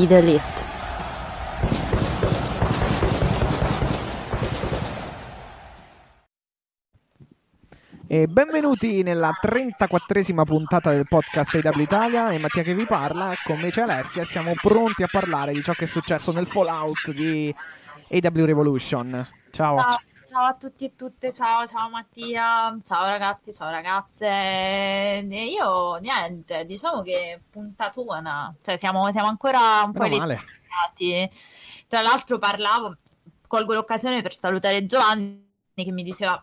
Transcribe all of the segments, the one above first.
Be the elite. E benvenuti nella 34esima puntata del podcast AW Italia. È Mattia che vi parla, con me c'è Alessia e siamo pronti a parlare di ciò che è successo nel Fallout di AW Revolution. Ciao. Ciao, ciao a tutti e tutte, ciao, ciao Mattia, ciao ragazzi, ciao ragazze. E io niente, diciamo che puntatona, cioè siamo, siamo ancora un po' elettrificati. Tra l'altro parlavo, colgo l'occasione per salutare Giovanni che mi diceva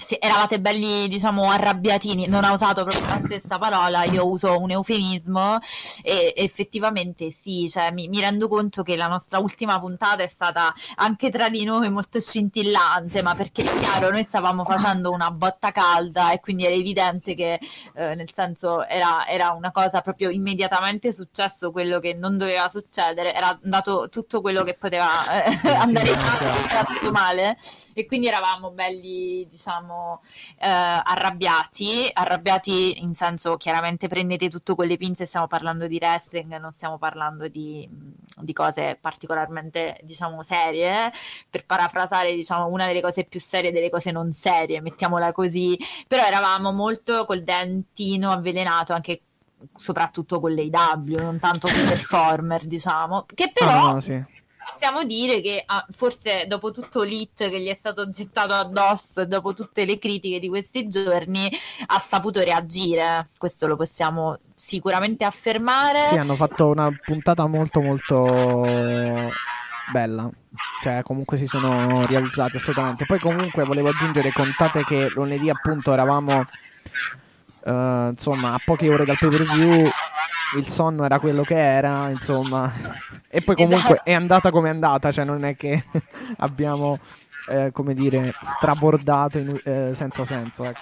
se eravate belli, diciamo, arrabbiatini, non ha usato proprio la stessa parola, io uso un eufemismo. E effettivamente sì, cioè mi, mi rendo conto che la nostra ultima puntata è stata anche tra di noi molto scintillante, ma perché è chiaro, noi stavamo facendo una botta calda e quindi era evidente che eh, nel senso era, era una cosa proprio immediatamente successo quello che non doveva succedere, era andato tutto quello che poteva eh, andare male. E quindi eravamo belli, diciamo, eh, arrabbiati, arrabbiati in senso chiaramente prendete tutto con le pinze, stiamo parlando di wrestling, non stiamo parlando di, di cose particolarmente, diciamo, serie, per parafrasare, diciamo, una delle cose più serie delle cose non serie, mettiamola così, però eravamo molto col dentino avvelenato anche soprattutto con l'AW, non tanto con i performer, diciamo, che però Ah, no, sì. Possiamo dire che ah, forse dopo tutto l'hit che gli è stato gettato addosso e dopo tutte le critiche di questi giorni ha saputo reagire, questo lo possiamo sicuramente affermare. Sì, hanno fatto una puntata molto molto bella. Cioè, comunque si sono realizzati assolutamente. Poi comunque volevo aggiungere, contate che lunedì appunto eravamo eh, insomma a poche ore dal pay per view. Il sonno era quello che era, insomma. E poi comunque Esatto. è andata come è andata, cioè non è che abbiamo eh, come dire strabordato in- eh, senza senso, ecco.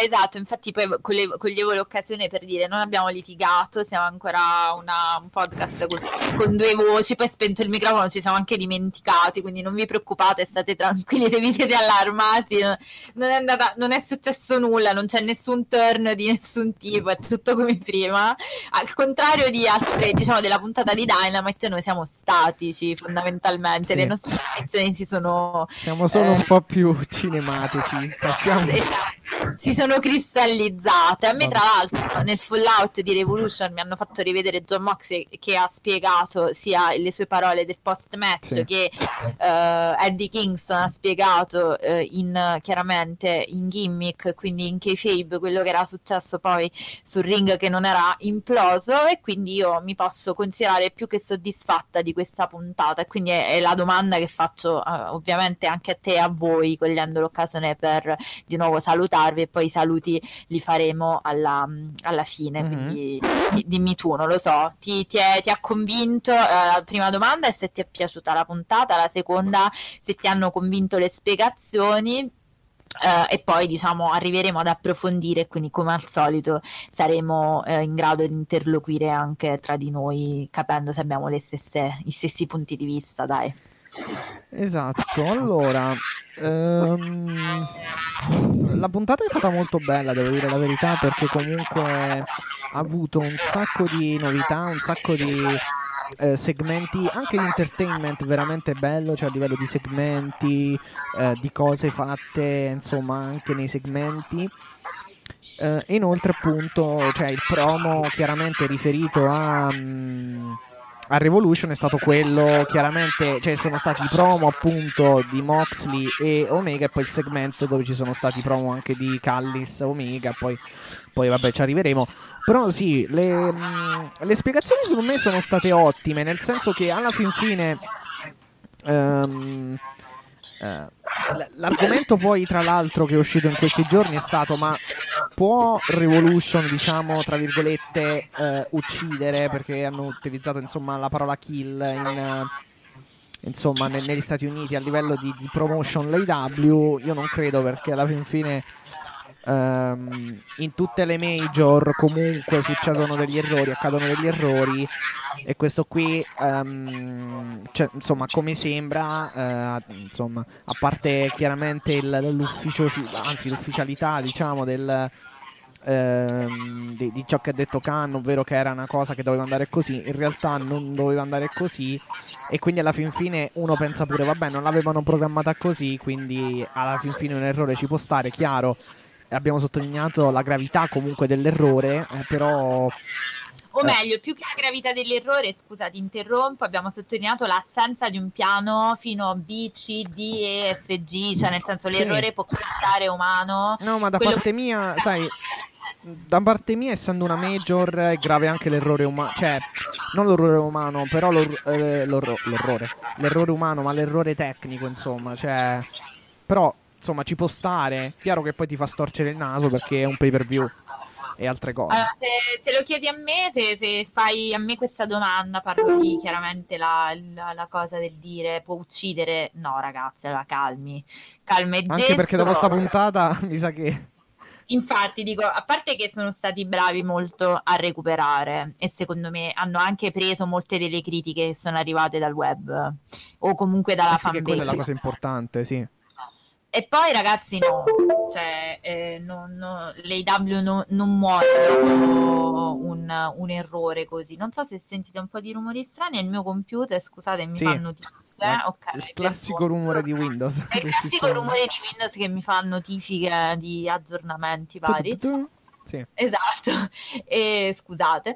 Esatto, infatti poi coglievo, coglievo l'occasione per dire non abbiamo litigato, siamo ancora una- un podcast con, con due voci, poi spento il microfono, ci siamo anche dimenticati, quindi non vi preoccupate, state tranquilli se vi siete allarmati, no- non è, andata, non è successo nulla, non c'è nessun turn di nessun tipo, è tutto come prima. Al contrario di altre, diciamo, della puntata di Dynamite, noi siamo statici fondamentalmente, Sì. le nostre posizioni si sono Siamo solo Eh. un po' più cinematici. Passiamo. Esatto. Si sono cristallizzate. A me, tra l'altro, nel Fallout di Revolution mi hanno fatto rivedere John Moxley che ha spiegato sia le sue parole del post match Sì. che eh, Eddie Kingston ha spiegato eh, in chiaramente in gimmick, quindi in kayfabe, quello che era successo poi sul ring che non era imploso. E quindi io mi posso considerare più che soddisfatta di questa puntata. E quindi è, è la domanda che faccio, eh, ovviamente, anche a te e a voi, cogliendo l'occasione per di nuovo salutarvi e poi i saluti li faremo alla, alla fine. Mhm. Quindi di- dimmi tu, non lo so, ti, ti è- ti ha convinto? eh, la prima domanda è se ti è piaciuta la puntata, la seconda se ti hanno convinto le spiegazioni. eh, e poi diciamo arriveremo ad approfondire, quindi come al solito saremo eh, in grado di interloquire anche tra di noi, capendo se abbiamo le stesse, gli stessi punti di vista, dai. Esatto, allora, ehm, la puntata è stata molto bella, devo dire la verità, perché comunque ha avuto un sacco di novità, un sacco di eh, segmenti, anche l'entertainment veramente bello, cioè a livello di segmenti, eh, di cose fatte, insomma, anche nei segmenti. Eh, inoltre appunto cioè il promo chiaramente riferito a, mm, a Revolution è stato quello chiaramente cioè sono stati i promo appunto di Moxley e Omega e poi il segmento dove ci sono stati i promo anche di Callis Omega poi, poi vabbè ci arriveremo. Però sì le, mm, le spiegazioni secondo me sono state ottime nel senso che alla fin fine Eh, l'argomento poi, tra l'altro, che è uscito in questi giorni è stato: ma può Revolution, diciamo, tra virgolette, eh, uccidere? Perché hanno utilizzato insomma la parola kill in. insomma, ne- negli Stati Uniti a livello di, di promotion l'AW, io non credo perché alla fin fine Um, in tutte le major comunque succedono degli errori, accadono degli errori. E questo qui, um, cioè, insomma, come sembra, uh, insomma, a parte chiaramente il, anzi l'ufficialità, diciamo, del, uh, di, di, ciò che ha detto Khan, ovvero che era una cosa che doveva andare così, in realtà non doveva andare così. E quindi alla fin fine uno pensa pure, vabbè, non l'avevano programmata così, quindi alla fin fine un errore ci può stare, chiaro abbiamo sottolineato la gravità comunque dell'errore, eh, però... O eh. meglio, più che la gravità dell'errore, scusa ti interrompo, abbiamo sottolineato l'assenza di un piano fino a B, C, D, E, F, G, cioè nel senso l'errore sì. può costare umano. No, ma da Quello parte mia, sai, da parte mia, essendo una major, è grave anche l'errore umano. Cioè, non l'errore umano, però l'or- eh, l'orrore. L'errore umano, ma l'errore tecnico, insomma. Cioè, però insomma ci può stare. Chiaro che poi ti fa storcere il naso perché è un pay per view e altre cose. Allora, se, se, lo chiedi a me, se, se, fai a me questa domanda, parlo di chiaramente la, la, la, cosa del dire può uccidere. No, ragazzi, allora calmi. Calma e Anche perché dopo sta puntata mi sa che. Infatti, dico, a parte che sono stati bravi molto a recuperare e secondo me hanno anche preso molte delle critiche che sono arrivate dal web o comunque dalla eh sì, fanbase. quella è la cosa importante, sì. E poi ragazzi no, cioè eh, non, no, le IW no, non muoiono un, un, errore così. Non so se sentite un po' di rumori strani, è il mio computer, scusate, mi sì. fa notifiche. Eh? Okay, il classico rumore di Windows. Il classico rumore di Windows che mi fa notifiche di aggiornamenti vari. Sì. Esatto, e scusate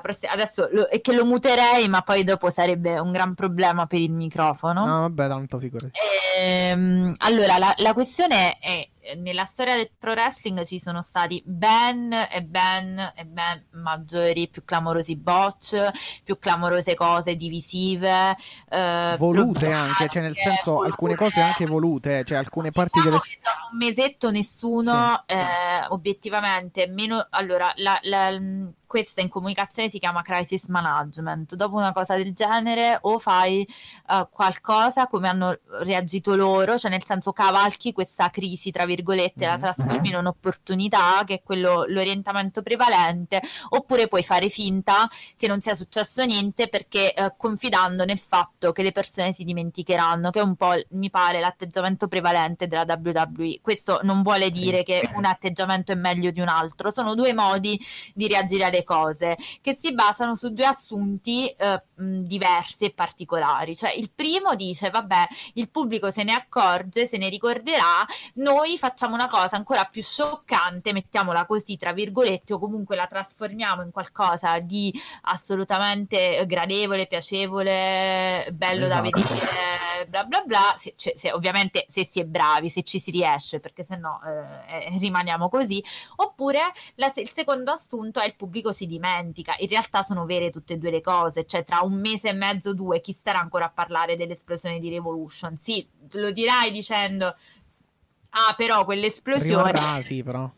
prossima, adesso lo, è che lo muterei, ma poi dopo sarebbe un gran problema per il microfono. No, vabbè, tanto figurati. Ehm, allora, la, la questione è nella storia del pro wrestling ci sono stati ben e ben e ben maggiori, più clamorosi botch, più clamorose cose divisive, eh, volute anche, cioè nel senso volute. alcune cose anche volute, cioè alcune parti diciamo delle... Da un mesetto nessuno sì. eh, obiettivamente meno... Allora, la, la, questa in comunicazione si chiama crisis management. Dopo una cosa del genere, o fai uh, qualcosa come hanno reagito loro, cioè nel senso cavalchi questa crisi, tra virgolette, mm-hmm. la trasformi in un'opportunità, che è quello l'orientamento prevalente, oppure puoi fare finta che non sia successo niente perché uh, confidando nel fatto che le persone si dimenticheranno, che è un po' mi pare l'atteggiamento prevalente della WWE. Questo non vuole dire sì. che un atteggiamento è meglio di un altro, sono due modi di reagire alle cose che si basano su due assunti eh, diversi e particolari. Cioè, il primo dice: Vabbè, il pubblico se ne accorge, se ne ricorderà. Noi facciamo una cosa ancora più scioccante, mettiamola così, tra virgolette, o comunque la trasformiamo in qualcosa di assolutamente gradevole, piacevole, bello esatto. da vedere, bla bla bla. Se, se, se, ovviamente se si è bravi, se ci si riesce, perché se no eh, eh rimaniamo così. Oppure la, il secondo assunto è il pubblico pubblico si dimentica. In realtà sono vere tutte e due le cose, cioè tra un mese e mezzo, due, chi starà ancora a parlare dell'esplosione di Revolution? Sì, lo dirai dicendo Ah, però quell'esplosione. Rimarrà, sì, però.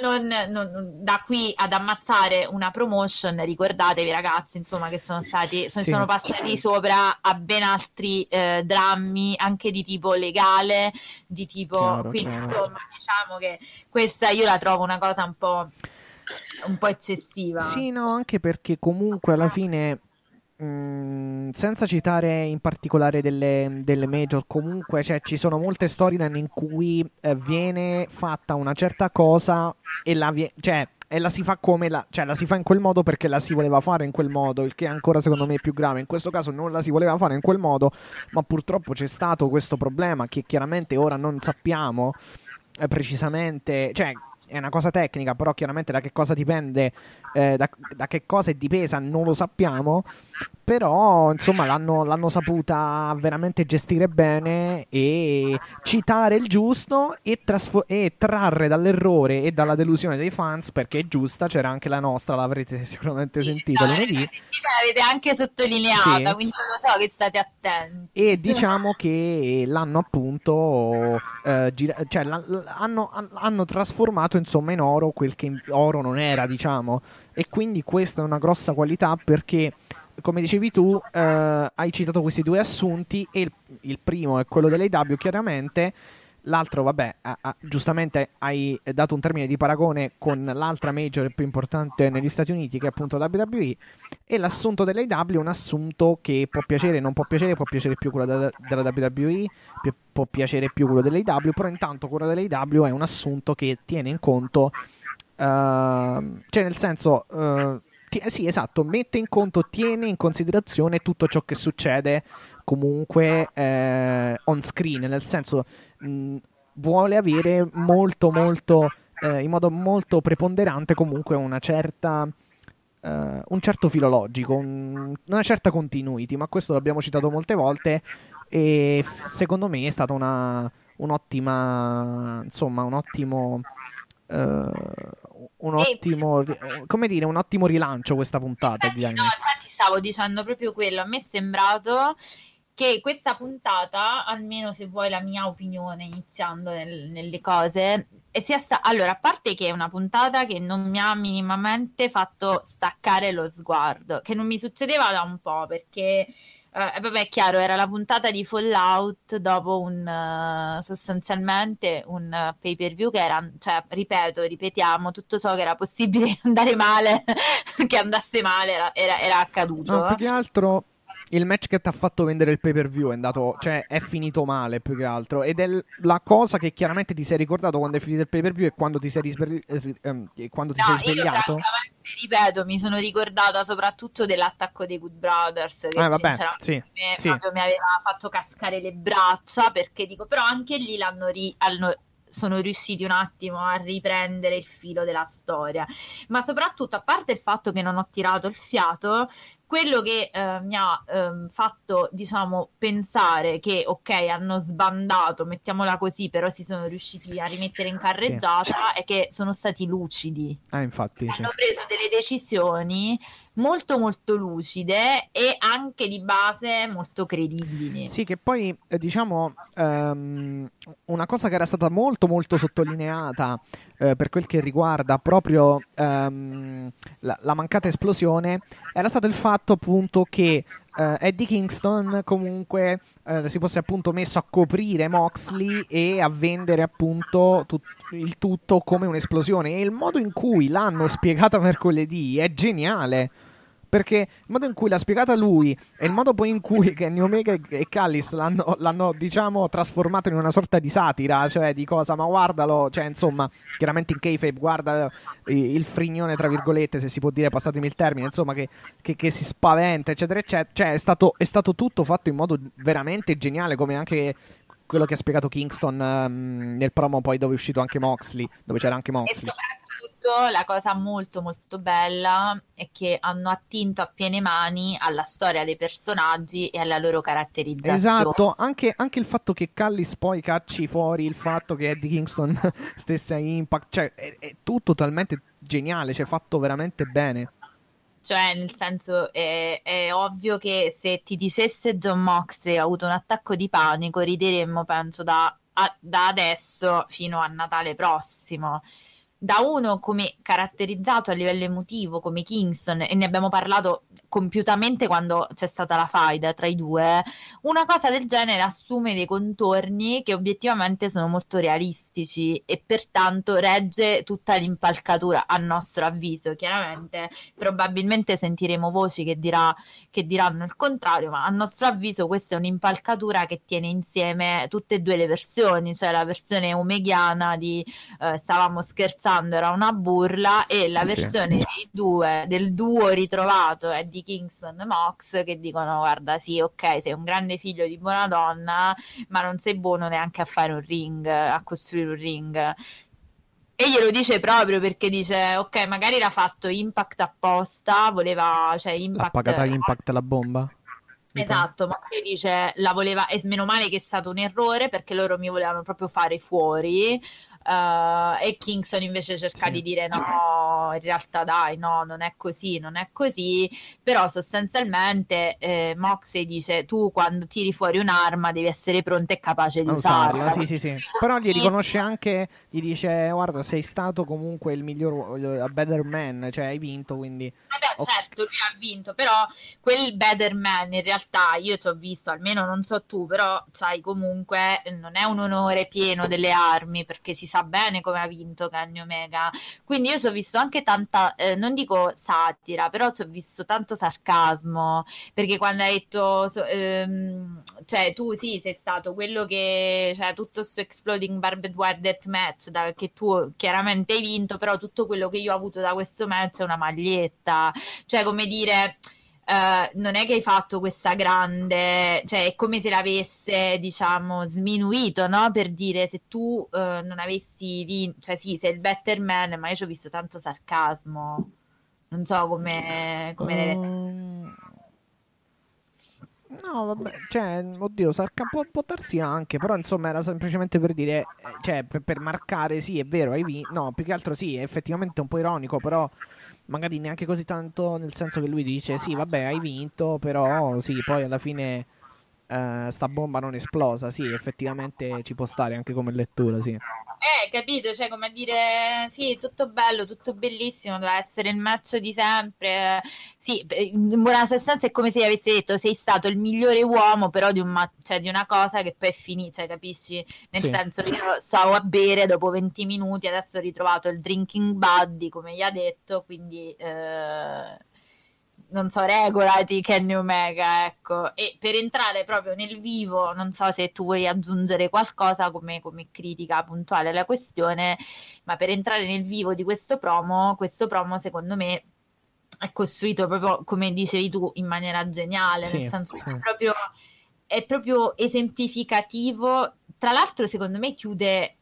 Non, non, da qui ad ammazzare una promotion, ricordatevi, ragazzi, insomma, che sono stati sono, sì. sono passati sopra a ben altri eh, drammi, anche di tipo legale, di tipo. Chiaro, quindi, chiaro. insomma, diciamo che questa io la trovo una cosa un po' un po' eccessiva. Sì, no, anche perché comunque alla fine, mm, senza citare in particolare delle, delle major, comunque cioè, ci sono molte storyline in cui eh, viene fatta una certa cosa e la, vie- cioè, e la si fa come la, cioè la si fa in quel modo perché la si voleva fare in quel modo, il che ancora secondo me è più grave. In questo caso non la si voleva fare in quel modo, ma purtroppo c'è stato questo problema che chiaramente ora non sappiamo eh, precisamente, cioè è una cosa tecnica, però chiaramente da che cosa dipende, eh, da, da, che cosa è dipesa non lo sappiamo, però insomma l'hanno, l'hanno, saputa veramente gestire bene e citare il giusto e, trasfo- e, trarre dall'errore e dalla delusione dei fans perché è giusta, c'era anche la nostra, l'avrete sicuramente sentita no, lunedì. L'avete anche sottolineata, sì. quindi lo so che state attenti. E diciamo che l'hanno appunto, eh, gira- cioè l'hanno, hanno trasformato insomma in oro quel che oro non era, diciamo. E quindi questa è una grossa qualità perché come dicevi tu, eh, hai citato questi due assunti e il, il primo è quello dell'AW chiaramente, l'altro vabbè, a, a, giustamente hai dato un termine di paragone con l'altra major più importante negli Stati Uniti che è appunto WWE e. L'assunto dell'AW è un assunto che può piacere, non può piacere, può piacere più quello della, della WWE, può piacere più quello dell'AW, però intanto quello dell'AW è un assunto che tiene in conto, uh, cioè nel senso... Uh, ti, sì, esatto, mette in conto, tiene in considerazione tutto ciò che succede comunque eh, on screen, nel senso mh, vuole avere molto molto eh, in modo molto preponderante comunque una certa uh, un certo filologico, un, una certa continuity, ma questo l'abbiamo citato molte volte e f- secondo me è stata una un'ottima insomma un ottimo uh, un ottimo, come dire, un ottimo rilancio questa puntata infatti, di No, infatti stavo dicendo proprio quello. A me è sembrato che questa puntata, almeno se vuoi la mia opinione iniziando nel, nelle cose, sia sta- allora, a parte che è una puntata che non mi ha minimamente fatto staccare lo sguardo, che non mi succedeva da un po' perché Uh, vabbè, è chiaro, era la puntata di Fallout dopo un uh, sostanzialmente un uh, pay per view che era, cioè, ripeto, ripetiamo, tutto ciò che era possibile andare male, che andasse male, era, era, era accaduto. No, più che altro il match che ti ha fatto vendere il pay per view è andato, cioè è finito male più che altro. Ed è la cosa che chiaramente ti sei ricordato quando è finito il pay per view e quando ti sei, risver- eh, quando ti no, sei svegliato. Io, ripeto, mi sono ricordata soprattutto dell'attacco dei Good Brothers che eh, vabbè, sì, me, sì. mi aveva fatto cascare le braccia perché dico, però anche lì l'hanno ri- hanno, sono riusciti un attimo a riprendere il filo della storia. Ma soprattutto, a parte il fatto che non ho tirato il fiato, quello che eh, mi ha eh, fatto, diciamo, pensare che, ok, hanno sbandato, mettiamola così, però si sono riusciti a rimettere in carreggiata, sì. è che sono stati lucidi. Ah, infatti. Hanno preso delle decisioni molto molto lucide e anche di base molto credibili. Sì, che poi eh, diciamo um, una cosa che era stata molto molto sottolineata eh, per quel che riguarda proprio um, la, la, mancata esplosione era stato il fatto appunto che uh, Eddie Kingston comunque uh, si fosse appunto messo a coprire Moxley e a vendere appunto tut- il tutto come un'esplosione. E il modo in cui l'hanno spiegata mercoledì è geniale perché il modo in cui l'ha spiegata lui e il modo poi in cui Kenny Omega e Callis l'hanno, l'hanno, diciamo, trasformato in una sorta di satira, cioè di cosa, ma guardalo, cioè insomma, chiaramente in kayfabe guarda il frignone, tra virgolette, se si può dire, passatemi il termine, insomma, che, che, che si spaventa, eccetera, eccetera. Cioè è stato, è stato tutto fatto in modo veramente geniale, come anche quello che ha spiegato Kingston um, nel promo poi dove è uscito anche Moxley, dove c'era anche Moxley. E soprattutto la cosa molto molto bella è che hanno attinto a piene mani alla storia dei personaggi e alla loro caratterizzazione. Esatto, anche, anche il fatto che Callis poi cacci fuori il fatto che Eddie Kingston stesse a Impact, cioè è, è tutto talmente geniale, cioè fatto veramente bene. Cioè, nel senso, è, è, ovvio che se ti dicesse John Moxley ha avuto un attacco di panico, rideremmo, penso, da, a, da adesso fino a Natale prossimo. Da uno come caratterizzato a livello emotivo come Kingston e ne abbiamo parlato compiutamente quando c'è stata la faida tra i due, una cosa del genere assume dei contorni che obiettivamente sono molto realistici e pertanto regge tutta l'impalcatura a nostro avviso. Chiaramente probabilmente sentiremo voci che, dirà, che diranno il contrario, ma a nostro avviso questa è un'impalcatura che tiene insieme tutte e due le versioni, cioè la versione omeghiana di eh, stavamo scherzando, era una burla e la sì. versione due, del duo ritrovato è di di Kingston Mox che dicono guarda sì ok sei un grande figlio di buona donna ma non sei buono neanche a fare un ring a costruire un ring E glielo dice proprio perché dice, ok, magari l'ha fatto Impact apposta, voleva, cioè Impact... L'ha pagata Impact la bomba? Esatto, ma si dice la voleva, e meno male che è stato un errore perché loro mi volevano proprio fare fuori. Uh, e Kingston invece cerca sì. di dire no, in realtà dai, no, non è così, non è così, però sostanzialmente eh, Moxley dice tu quando tiri fuori un'arma devi essere pronta e capace di usarla. usarla. Sì, sì, sì. Però gli riconosce anche, gli dice guarda sei stato comunque il miglior, a better man, cioè hai vinto, quindi... Vabbè, certo, lui ha vinto, però quel better man in realtà io ci ho visto, almeno non so tu, però sai comunque non è un onore pieno delle armi perché si sa sa bene come ha vinto Kenny Omega. Quindi io ci ho visto anche tanta, eh, non dico satira, però ci ho visto tanto sarcasmo, perché quando hai detto, so, ehm, cioè tu sì, sei stato quello che, cioè tutto questo Exploding Barbed Wire Death Match, da, che tu chiaramente hai vinto, però tutto quello che io ho avuto da questo match è una maglietta, cioè come dire Uh, non è che hai fatto questa grande, cioè è come se l'avesse, diciamo, sminuito, no? Per dire se tu uh, non avessi vinto, cioè sì, sei il better man, ma io ci ho visto tanto sarcasmo. Non so come, come. Mm. No, vabbè, cioè, oddio, sarca- può, può, darsi anche, però insomma era semplicemente per dire, eh, cioè, per, per marcare, sì, è vero, hai vinto, no, più che altro sì, è effettivamente un po' ironico, però magari neanche così tanto nel senso che lui dice sì vabbè hai vinto però sì poi alla fine uh, sta bomba non esplosa sì effettivamente ci può stare anche come lettura sì eh, capito? Cioè, come dire, sì, tutto bello, tutto bellissimo, doveva essere il match di sempre. Sì, in buona sostanza è come se avessi detto sei stato il migliore uomo, però di, un ma- cioè, di una cosa che poi è finita, cioè, capisci? Nel sì. senso, io stavo a bere dopo 20 minuti, adesso ho ritrovato il drinking buddy, come gli ha detto, quindi... Eh non so, regolati Kenny Omega, ecco. E per entrare proprio nel vivo, non so se tu vuoi aggiungere qualcosa come, come critica puntuale alla questione, ma per entrare nel vivo di questo promo, questo promo secondo me è costruito proprio come dicevi tu in maniera geniale, sì, nel senso sì. che è proprio, è proprio esemplificativo. Tra l'altro, secondo me chiude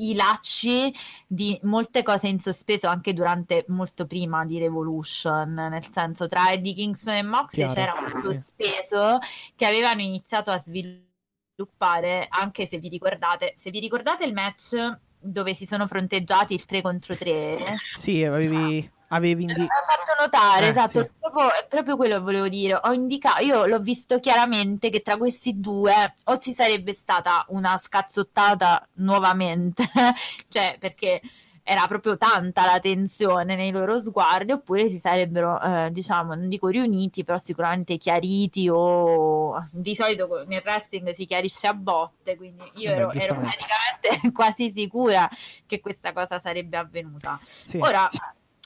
i lacci di molte cose in sospeso anche durante molto prima di Revolution, nel senso tra Eddie Kingston e Moxley c'era un sospeso che avevano iniziato a sviluppare, anche se vi ricordate, se vi ricordate il match dove si sono fronteggiati il 3 contro 3. Sì, avevi avevi indicato. fatto notare, eh, esatto, sì. proprio, è proprio quello che volevo dire. Ho indicato, io l'ho visto chiaramente che tra questi due o ci sarebbe stata una scazzottata nuovamente, cioè perché era proprio tanta la tensione nei loro sguardi, oppure si sarebbero, eh, diciamo, non dico riuniti, però sicuramente chiariti o di solito nel wrestling si chiarisce a botte, quindi io ero, ero praticamente quasi sicura che questa cosa sarebbe avvenuta. Sì. Ora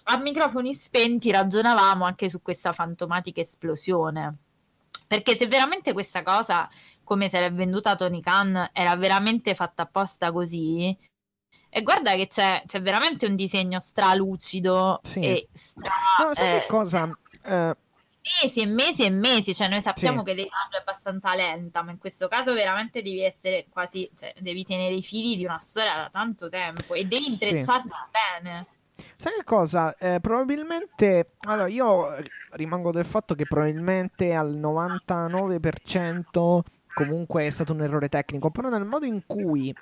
a microfoni spenti ragionavamo anche su questa fantomatica esplosione. Perché se veramente questa cosa, come se l'è venduta Tony Khan, era veramente fatta apposta così, e guarda che c'è, c'è veramente un disegno stralucido sì. e stra... No, sai eh, che cosa? Uh... Mesi e mesi e mesi, cioè noi sappiamo sì. che l'età è abbastanza lenta, ma in questo caso veramente devi essere quasi, cioè devi tenere i fili di una storia da tanto tempo e devi intrecciarla sì. bene. Sai che cosa? Eh, probabilmente. Allora, io rimango del fatto che probabilmente al 99% comunque è stato un errore tecnico. Però nel modo in cui.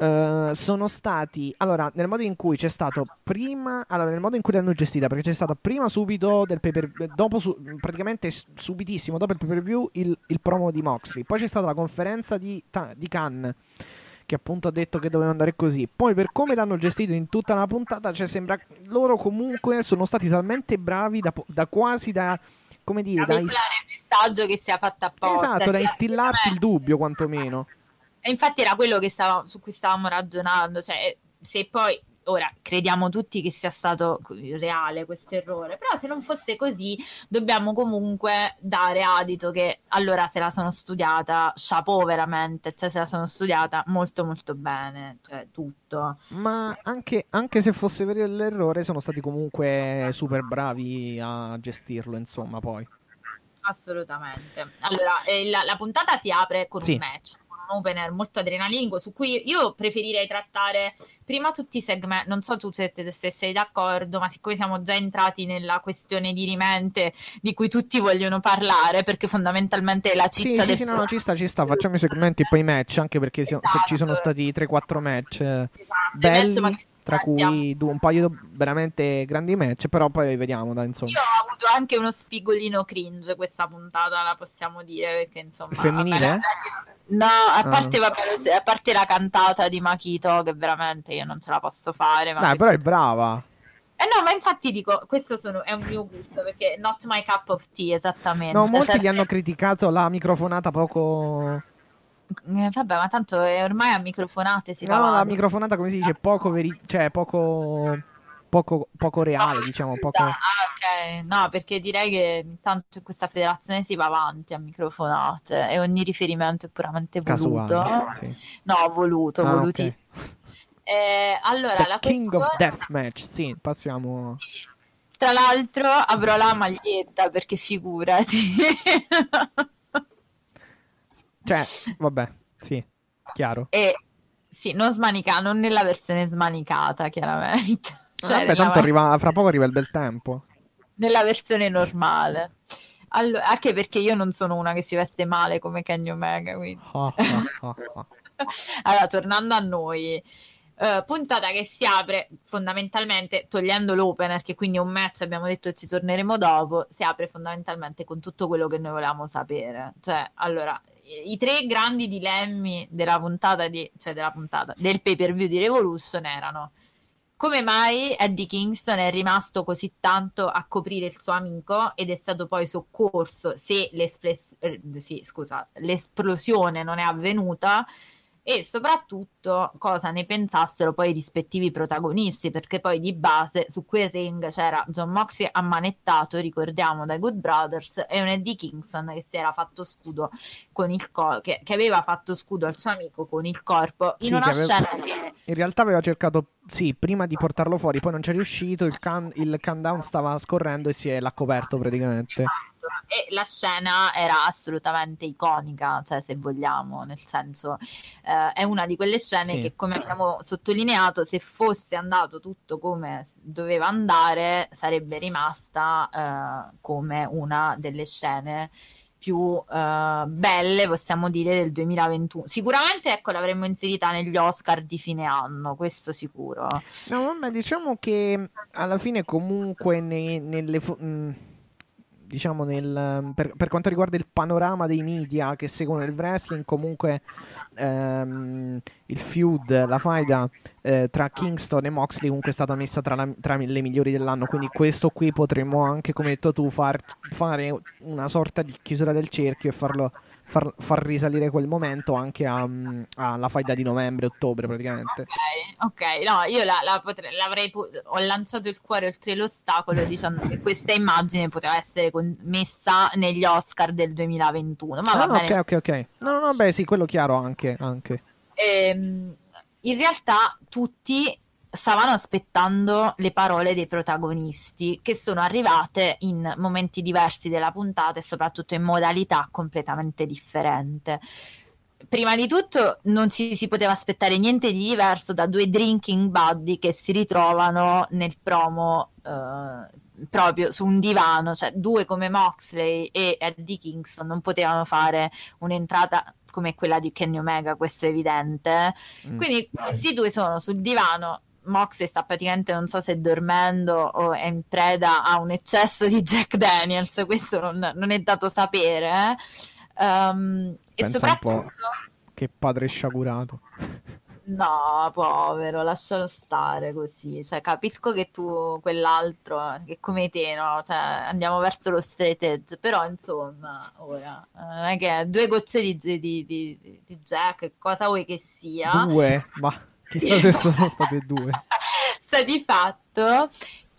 Uh, sono stati allora nel modo in cui c'è stato prima allora nel modo in cui l'hanno gestita perché c'è stato prima subito del pay dopo su, praticamente subitissimo dopo il pay per view il, il promo di Moxley poi c'è stata la conferenza di, di Khan che appunto ha detto che doveva andare così. Poi per come l'hanno gestito in tutta la puntata, cioè sembra loro comunque sono stati talmente bravi da, da quasi da come dire, da ist- il messaggio che sia fatto apposta. Esatto, da instillarti il dubbio quantomeno. E infatti era quello stava, su cui stavamo ragionando, cioè se poi Ora, crediamo tutti che sia stato reale questo errore, però se non fosse così dobbiamo comunque dare adito che allora se la sono studiata, chapeau veramente, cioè se la sono studiata molto molto bene, cioè tutto. Ma anche, anche se fosse vero l'errore sono stati comunque super bravi a gestirlo, insomma, poi. Assolutamente. Allora, eh, la, la, puntata si apre con sì. un match un opener molto adrenalinico su cui io preferirei trattare prima tutti i segmenti, non so tu se, se, sei d'accordo, ma siccome siamo già entrati nella questione di rimente di cui tutti vogliono parlare, perché fondamentalmente è la ciccia sì, del sì, sì, no, no, ci sta, ci sta, facciamo i segmenti e poi i match, anche perché esatto. se ci sono stati 3-4 match esatto. belli, match, tra cui due, un paio di veramente grandi match, però poi vediamo, dai, insomma. Io ho avuto anche uno spigolino cringe questa puntata, la possiamo dire, perché insomma... Femminile? Vabbè, No, a parte, ah. vabbè, a parte, la cantata di Makito, che veramente io non ce la posso fare. Ma Dai, però è brava. Eh no, ma infatti dico, questo sono, è un mio gusto, perché not my cup of tea, esattamente. No, molti cioè... gli hanno criticato la microfonata poco... Eh, vabbè, ma tanto è ormai a microfonate si No, la microfonata, come si dice, poco veri... cioè poco poco, poco reale, diciamo. Poco... Ah, ok. No, perché direi che intanto in questa federazione si va avanti a microfonate e ogni riferimento è puramente voluto. Casuale, sì. No, voluto, ah, voluti. Okay. Eh, allora, The la King questione... of Deathmatch, sì, passiamo. Tra l'altro avrò la maglietta perché figurati. cioè, vabbè, sì, chiaro. E sì, non smanicata, non nella versione smanicata, chiaramente. Cioè, Vabbè, tanto arriva, fra poco arriva il bel tempo. Nella versione normale. Allora, anche perché io non sono una che si veste male come Kenny Omega. Quindi. Oh, oh, oh, allora, tornando a noi, uh, puntata che si apre fondamentalmente togliendo l'opener, che quindi è un match, abbiamo detto ci torneremo dopo. Si apre fondamentalmente con tutto quello che noi volevamo sapere. Cioè, allora, i tre grandi dilemmi della puntata, di, cioè della puntata del pay per view di Revolution erano come mai Eddie Kingston è rimasto così tanto a coprire il suo amico ed è stato poi soccorso se eh, sì, scusa, l'esplosione non è avvenuta e soprattutto cosa ne pensassero poi i rispettivi protagonisti, perché poi di base su quel ring c'era John Moxley ammanettato, ricordiamo, dai Good Brothers e un Eddie Kingston che si era fatto scudo con il corpo, che, che, aveva fatto scudo al suo amico con il corpo in sì, una aveva... scena che... In realtà aveva cercato, sì, prima di portarlo fuori, poi non c'è riuscito, il, can... il countdown stava scorrendo e si è l'ha coperto praticamente. Esatto e la scena era assolutamente iconica, cioè se vogliamo, nel senso eh, è una di quelle scene sì. che come abbiamo sottolineato, se fosse andato tutto come doveva andare, sarebbe rimasta eh, come una delle scene più uh, belle, possiamo dire, del 2021. Sicuramente, ecco, l'avremmo inserita negli Oscar di fine anno, questo sicuro. No, vabbè, diciamo che alla fine comunque ne, nelle... Fo- mh diciamo nel, per, per, quanto riguarda il panorama dei media che seguono il wrestling comunque ehm, il feud la faida eh, tra Kingston e Moxley comunque è stata messa tra, la, tra, le migliori dell'anno quindi questo qui potremmo anche come hai detto tu far, fare una sorta di chiusura del cerchio e farlo far, far risalire quel momento anche mm, alla faida di novembre-ottobre praticamente. Ok, ok, no, io la, la potrei, l'avrei ho lanciato il cuore oltre l'ostacolo dicendo che questa immagine poteva essere messa negli Oscar del 2021. Ma ah, va ok, ok, ok. No, no, no, beh, sì, quello chiaro anche. anche. Ehm, in realtà tutti stavano aspettando le parole dei protagonisti che sono arrivate in momenti diversi della puntata e soprattutto in modalità completamente differente. Prima di tutto non ci si poteva aspettare niente di diverso da due drinking buddy che si ritrovano nel promo eh, proprio su un divano, cioè due come Moxley e Eddie Kingston non potevano fare un'entrata come quella di Kenny Omega, questo è evidente. Mm. Quindi questi due sono sul divano Moxley sta praticamente, non so se dormendo o è in preda a un eccesso di Jack Daniels, questo non, non è dato sapere. Eh. Um, e soprattutto... Che padre sciagurato. No, povero, lascialo stare così. Cioè, capisco che tu, quell'altro, che come te, no? Cioè, andiamo verso lo straight edge, però insomma, ora, è che due gocce di, di, di, di Jack, cosa vuoi che sia? Due, ma Chissà se sono state due. Sta di fatto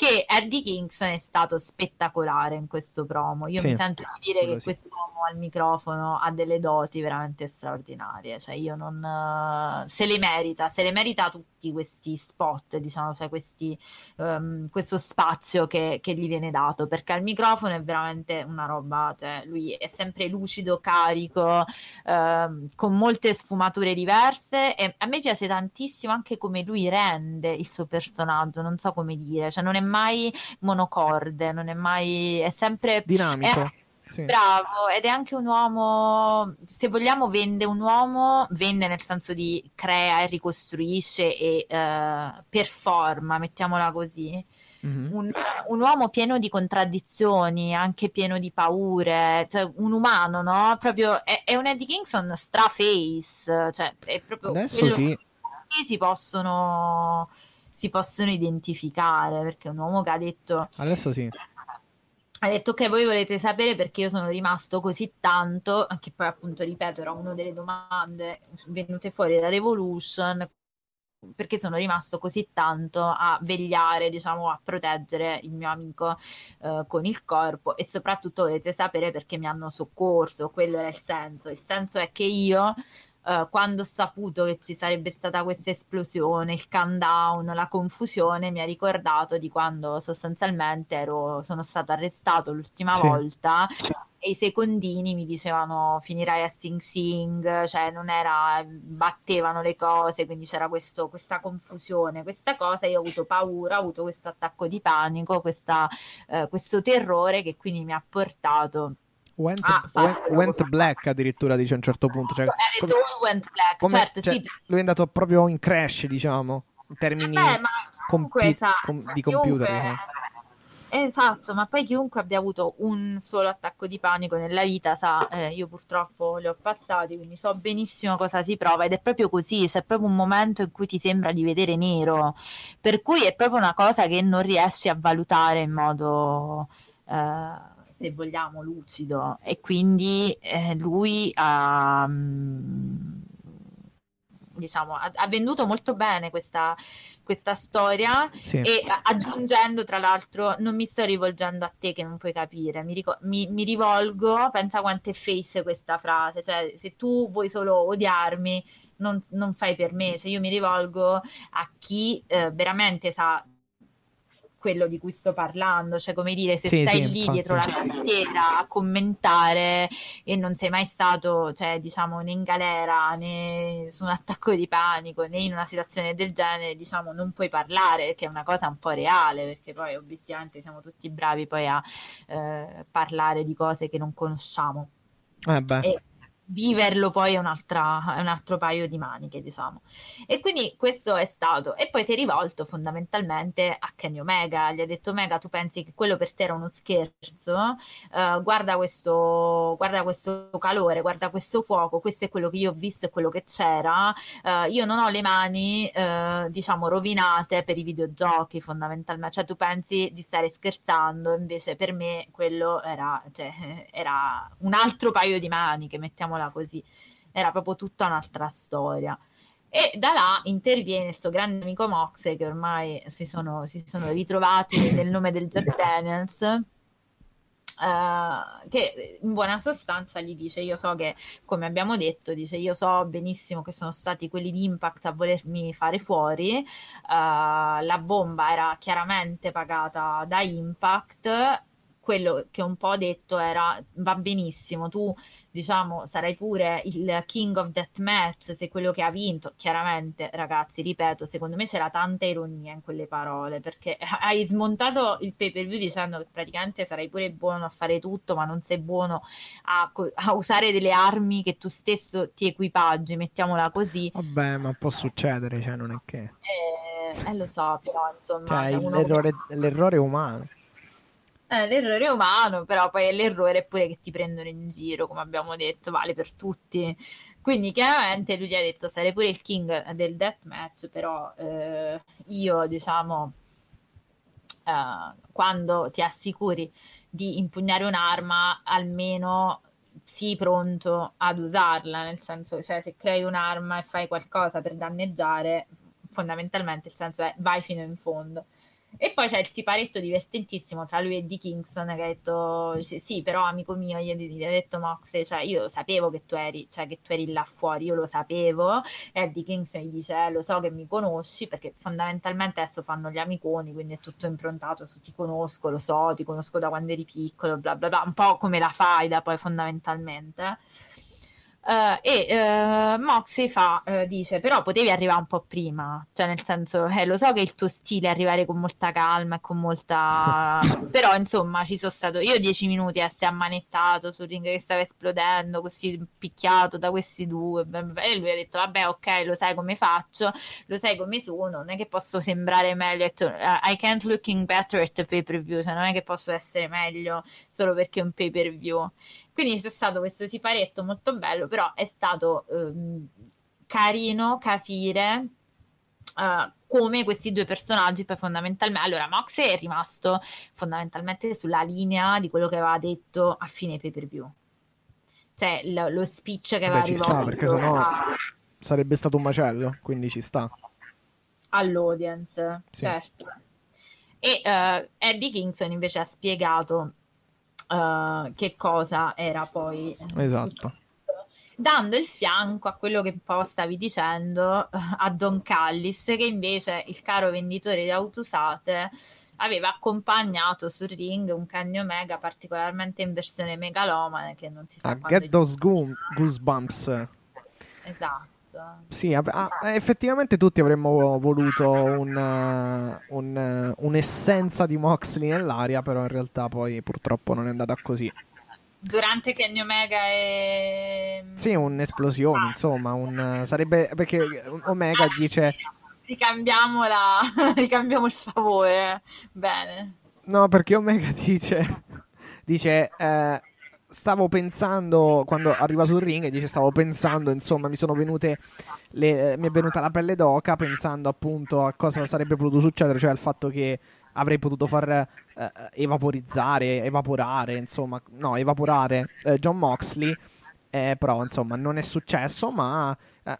che Eddie Kingston è stato spettacolare in questo promo. Io Sì, mi sento di dire che sì. quest'uomo al microfono ha delle doti veramente straordinarie, cioè io non... eh, se le merita, se le merita tutti questi spot, diciamo, cioè questi, ehm, questo spazio che, che gli viene dato, perché al microfono è veramente una roba, cioè lui è sempre lucido, carico, ehm, con molte sfumature diverse e a me piace tantissimo anche come lui rende il suo personaggio, non so come dire, cioè non è mai monocorde, non è mai, è sempre Dinamico. Eh, Sì. bravo ed è anche un uomo, se vogliamo vende un uomo, vende nel senso di crea e ricostruisce e eh, performa, mettiamola così Mhm. un, un uomo pieno di contraddizioni, anche pieno di paure, cioè un umano, no? Proprio è, è un Eddie Kingston straface, cioè è proprio Adesso quello sì. che tutti si possono, si possono identificare, perché un uomo che ha detto, Adesso sì. ha detto ok, voi volete sapere perché io sono rimasto così tanto, anche poi appunto, ripeto, era una delle domande venute fuori da Revolution, perché sono rimasto così tanto a vegliare, diciamo, a proteggere il mio amico eh, con il corpo e soprattutto volete sapere perché mi hanno soccorso, quello era il senso. Il senso è che io, eh, quando ho saputo che ci sarebbe stata questa esplosione, il countdown, la confusione, mi ha ricordato di quando sostanzialmente ero, sono stato arrestato l'ultima Sì. volta e i secondini mi dicevano finirai a Sing Sing, cioè non era, battevano le cose, quindi c'era questo, questa confusione, questa cosa, io ho avuto paura, ho avuto questo attacco di panico, questa, eh, questo terrore che quindi mi ha portato Went, Ah, went- went black addirittura dice a un certo punto. Cioè, detto come- went black, come- certo, cioè, sì. Lui è andato proprio in crash, diciamo, in termini ma comunque, compi- sa, com- di chiunque- computer. Esatto, ma poi chiunque abbia avuto un solo attacco di panico nella vita sa, eh, io purtroppo li ho passati, quindi so benissimo cosa si prova ed è proprio così, c'è proprio un momento in cui ti sembra di vedere nero, per cui è proprio una cosa che non riesci a valutare in modo, eh, se vogliamo, lucido. E quindi eh, lui ha... mm, Diciamo, ha, ha venduto molto bene questa, questa storia Sì. e aggiungendo, tra l'altro, non mi sto rivolgendo a te che non puoi capire, mi, rico- mi- mi rivolgo, pensa quanto è face questa frase, cioè se tu vuoi solo odiarmi, non, non fai per me, cioè io mi rivolgo a chi eh, veramente sa quello di cui sto parlando, cioè come dire, se Sì, stai sì, lì infatti. dietro la tastiera a commentare e non sei mai stato, cioè, diciamo, né in galera né su un attacco di panico né in una situazione del genere, diciamo, non puoi parlare, che è una cosa un po' reale, perché poi obiettivamente siamo tutti bravi poi a eh, parlare di cose che non conosciamo. Eh. E viverlo poi è, è un altro paio di maniche, diciamo. E quindi questo è stato. E poi si è rivolto fondamentalmente a Kenny Omega. Gli ha detto: Omega, tu pensi che quello per te era uno scherzo? Eh, guarda, questo, guarda questo calore, guarda questo fuoco. Questo è quello che io ho visto e quello che c'era. Eh, io non ho le mani, eh, diciamo, rovinate per i videogiochi, fondamentalmente. Cioè, tu pensi di stare scherzando, invece per me quello era, cioè, era un altro paio di maniche, mettiamola così. Era proprio tutta un'altra storia. E da là interviene il suo grande amico Moxley, che ormai si sono, si sono ritrovati nel nome del Jack Daniels. eh, che in buona sostanza gli dice: Io so che, come abbiamo detto, dice: Io so benissimo che sono stati quelli di Impact a volermi fare fuori. eh, la bomba era chiaramente pagata da Impact. Quello che un po' ho detto era: va benissimo, tu diciamo sarai pure il king of that match, sei quello che ha vinto. Chiaramente, ragazzi, ripeto, secondo me c'era tanta ironia in quelle parole perché hai smontato il pay per view dicendo che praticamente sarai pure buono a fare tutto, ma non sei buono a, a usare delle armi che tu stesso ti equipaggi, mettiamola così. Vabbè, ma può succedere, cioè non è che... Eh, eh, lo so, però insomma, Cioè, cioè, uno- l'errore, l'errore umano. Eh, l'errore è umano, però poi l'errore è pure che ti prendono in giro, come abbiamo detto, vale per tutti. Quindi chiaramente lui gli ha detto sarei pure il king del deathmatch, però eh, io diciamo eh, quando ti assicuri di impugnare un'arma, almeno sii pronto ad usarla, nel senso, cioè se crei un'arma e fai qualcosa per danneggiare, fondamentalmente il senso è vai fino in fondo. E poi c'è il siparetto divertentissimo tra lui e Di Kingston che ha detto sì, però amico mio, gli ha detto Mox, cioè io sapevo che tu eri, cioè che tu eri là fuori, io lo sapevo. E Di Kingston gli dice eh, lo so che mi conosci perché fondamentalmente adesso fanno gli amiconi, quindi è tutto improntato su ti conosco, lo so, ti conosco da quando eri piccolo, bla bla bla, un po' come la fai da poi fondamentalmente. Uh, e uh, Moxie fa, uh, dice, però potevi arrivare un po' prima, cioè nel senso, eh, lo so che il tuo stile è arrivare con molta calma e con molta... però insomma ci sono stato io dieci minuti a essere ammanettato sul ring che stava esplodendo, così picchiato da questi due, e lui ha detto, vabbè ok, lo sai come faccio, lo sai come sono, non è che posso sembrare meglio, I can't looking better at the pay per view, cioè non è che posso essere meglio solo perché è un pay per view. Quindi c'è stato questo siparetto molto bello, però è stato ehm, carino capire uh, come questi due personaggi poi fondamentalmente... Allora, Mox è rimasto fondamentalmente sulla linea di quello che aveva detto a fine pay per view. Cioè, lo, lo speech che aveva Beh, ci sta, perché sennò a... sarebbe stato un macello, quindi ci sta. All'audience, sì. certo. E uh, Eddie Kingston invece ha spiegato uh, che cosa era poi esatto. dando il fianco a quello che un po' stavi dicendo uh, a Don Callis che invece il caro venditore di auto usate aveva accompagnato sul ring un Kenny Omega particolarmente in versione megalomane che non si sa a Get those goosebumps. Esatto sì, ah, effettivamente tutti avremmo voluto un, uh, un, uh, un'essenza di Moxley nell'aria, però in realtà poi purtroppo non è andata così. Durante Kenny Omega e... Sì, un'esplosione, insomma, un, sarebbe... perché Omega dice... Ricambiamo, la... ricambiamo il favore, bene. No, perché Omega dice... dice... Eh, stavo pensando quando arriva sul ring e dice stavo pensando insomma mi sono venute le, mi è venuta la pelle d'oca pensando appunto a cosa sarebbe potuto succedere cioè al fatto che avrei potuto far eh, evaporizzare evaporare insomma no evaporare eh, John Moxley. Eh, però insomma non è successo ma eh,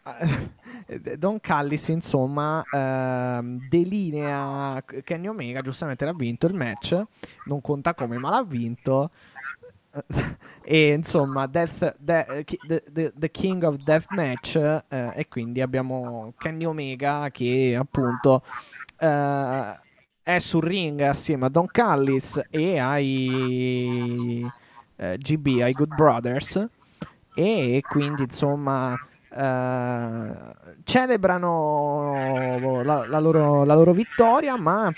eh, Don Callis insomma ehm, delinea Kenny Omega giustamente l'ha vinto il match non conta come ma l'ha vinto e insomma Death, de, the, the, the, King of Death Match eh, e quindi abbiamo Kenny Omega che appunto eh, è sul ring assieme a Don Callis e ai eh, GB, ai Good Brothers. E quindi insomma eh, celebrano la, la, loro, la loro vittoria ma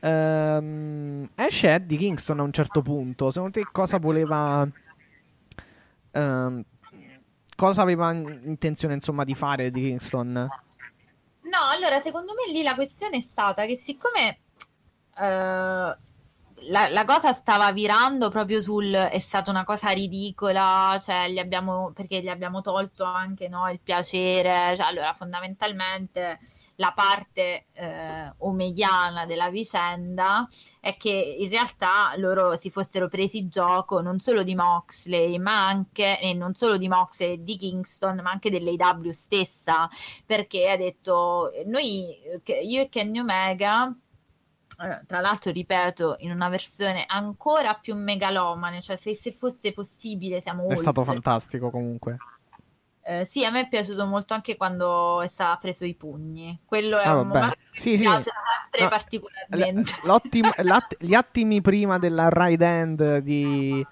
Um, esce Eddie Kingston a un certo punto. Secondo te cosa voleva. Um, cosa aveva intenzione insomma di fare Eddie Kingston? No, allora secondo me lì la questione è stata che siccome uh, la, la, cosa stava virando proprio sul è stata una cosa ridicola, cioè gli abbiamo, perché gli abbiamo tolto anche no, il piacere, cioè, allora fondamentalmente la parte eh, omeghiana della vicenda è che in realtà loro si fossero presi gioco non solo di Moxley, ma anche, e non solo di Moxley e di Kingston, ma anche dell'AW stessa, perché ha detto noi, io e Kenny Omega tra l'altro ripeto in una versione ancora più megalomane cioè se, se fosse possibile siamo è oltre. stato fantastico comunque eh, sì, a me è piaciuto molto anche quando è stato preso i pugni. Quello è ah, un momento sì, sì. piace sempre no, particolarmente. gli attimi prima della right hand di,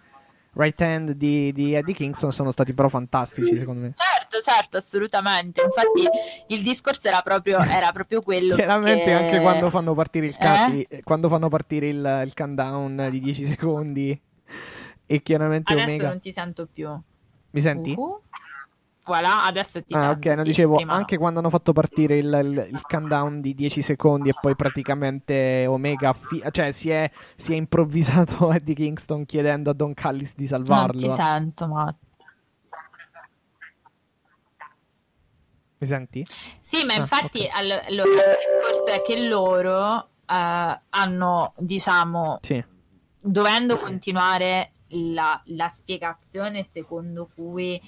right hand di, di, Eddie Kingston sono stati però fantastici, secondo me. Certo, certo, assolutamente. Infatti, il discorso era proprio, era proprio quello. Chiaramente, che... anche quando fanno partire il, ca- eh? quando fanno partire il, il countdown di 10 secondi, e chiaramente Adesso Omega. non ti sento più. Mi senti? Uh-huh. Voilà, adesso ti Ah, ok, no, sì, dicevo, anche no. quando hanno fatto partire il, il, il countdown di 10 secondi e poi praticamente Omega fi- cioè, si, è, si è improvvisato Eddie Kingston chiedendo a Don Callis di salvarlo. Non ti sento, ma... Mi senti? Sì, ma Ah, infatti ok. all- allora, il discorso è che loro eh, hanno, diciamo, Sì. dovendo continuare la, la spiegazione secondo cui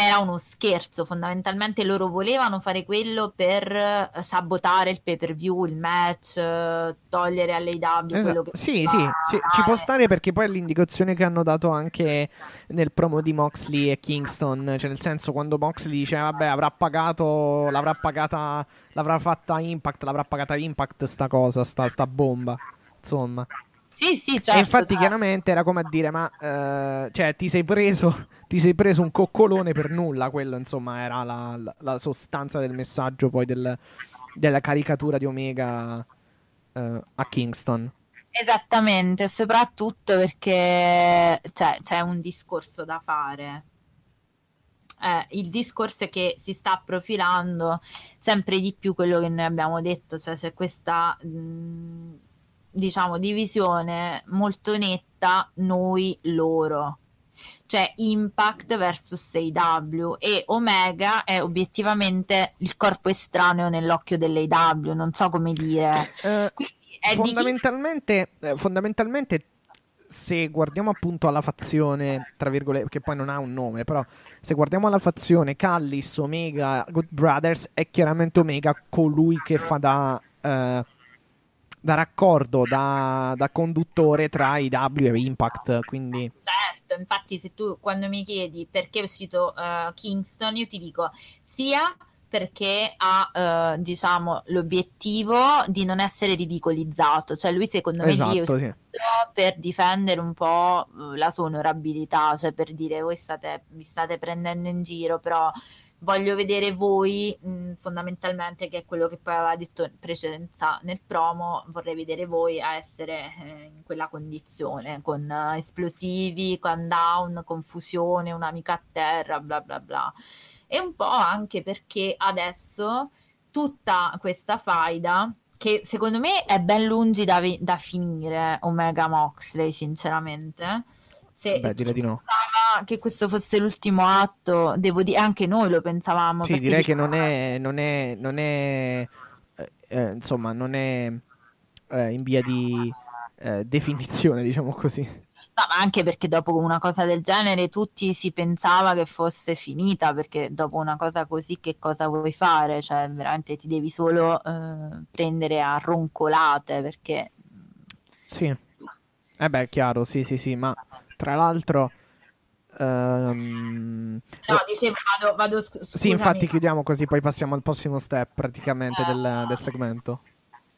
era uno scherzo, fondamentalmente loro volevano fare quello per eh, sabotare il pay per view, il match, eh, togliere all'AW Esatto. quello che Sì, sì, ci, ci può stare perché poi è l'indicazione che hanno dato anche nel promo di Moxley e Kingston, cioè nel senso quando Moxley dice vabbè avrà pagato, l'avrà pagata, l'avrà fatta Impact, l'avrà pagata Impact sta cosa, sta, sta bomba, insomma. Sì, sì, certo. e infatti certo. chiaramente era come a dire ma eh, cioè ti sei preso, ti sei preso un coccolone per nulla, quello insomma era la, la- la sostanza del messaggio poi del- della caricatura di Omega eh, a Kingston. Esattamente, soprattutto perché cioè, c'è un discorso da fare. Eh, il discorso è che si sta profilando sempre di più quello che noi abbiamo detto, cioè c'è questa mh, diciamo divisione molto netta noi loro. Cioè Impact versus AW e Omega è obiettivamente il corpo estraneo nell'occhio dell'AW, non so come dire. Eh, di chi fondamentalmente, eh, fondamentalmente, se guardiamo appunto alla fazione, tra virgolette, che poi non ha un nome, però se guardiamo alla fazione Callis, Omega, Good Brothers, è chiaramente Omega colui che fa da, eh, da raccordo, da, da conduttore tra IW e Impact. Quindi, Certo, infatti se tu quando mi chiedi perché è uscito eh, Kingston, io ti dico sia perché ha eh, diciamo l'obiettivo di non essere ridicolizzato, cioè lui secondo me lì è esatto, sì. per difendere un po' eh, la sua onorabilità, cioè per dire voi state, vi state prendendo in giro, però voglio vedere voi mh, fondamentalmente che è quello che poi aveva detto in precedenza nel promo, vorrei vedere voi a essere eh, in quella condizione con eh, esplosivi, down, confusione, un'amica a terra, bla bla bla. E un po' anche perché adesso tutta questa faida che secondo me è ben lungi da, da finire Omega Moxley, sinceramente. Se Beh, direi di no. pensava che questo fosse l'ultimo atto, devo dire, anche noi lo pensavamo. Sì, direi che dicevamo, non è, non è, non è eh, eh, insomma, non è eh, in via di eh, definizione, diciamo così. No, ma anche perché dopo una cosa del genere tutti si pensava che fosse finita, perché dopo una cosa così che cosa vuoi fare? Cioè, veramente ti devi solo eh, prendere a roncolate, perché Sì. Eh beh, è chiaro, sì, sì, sì, ma tra l'altro... ehm, No, dicevo, vado, vado scu- Sì, infatti chiudiamo così, poi passiamo al prossimo step praticamente del, Eh, del segmento.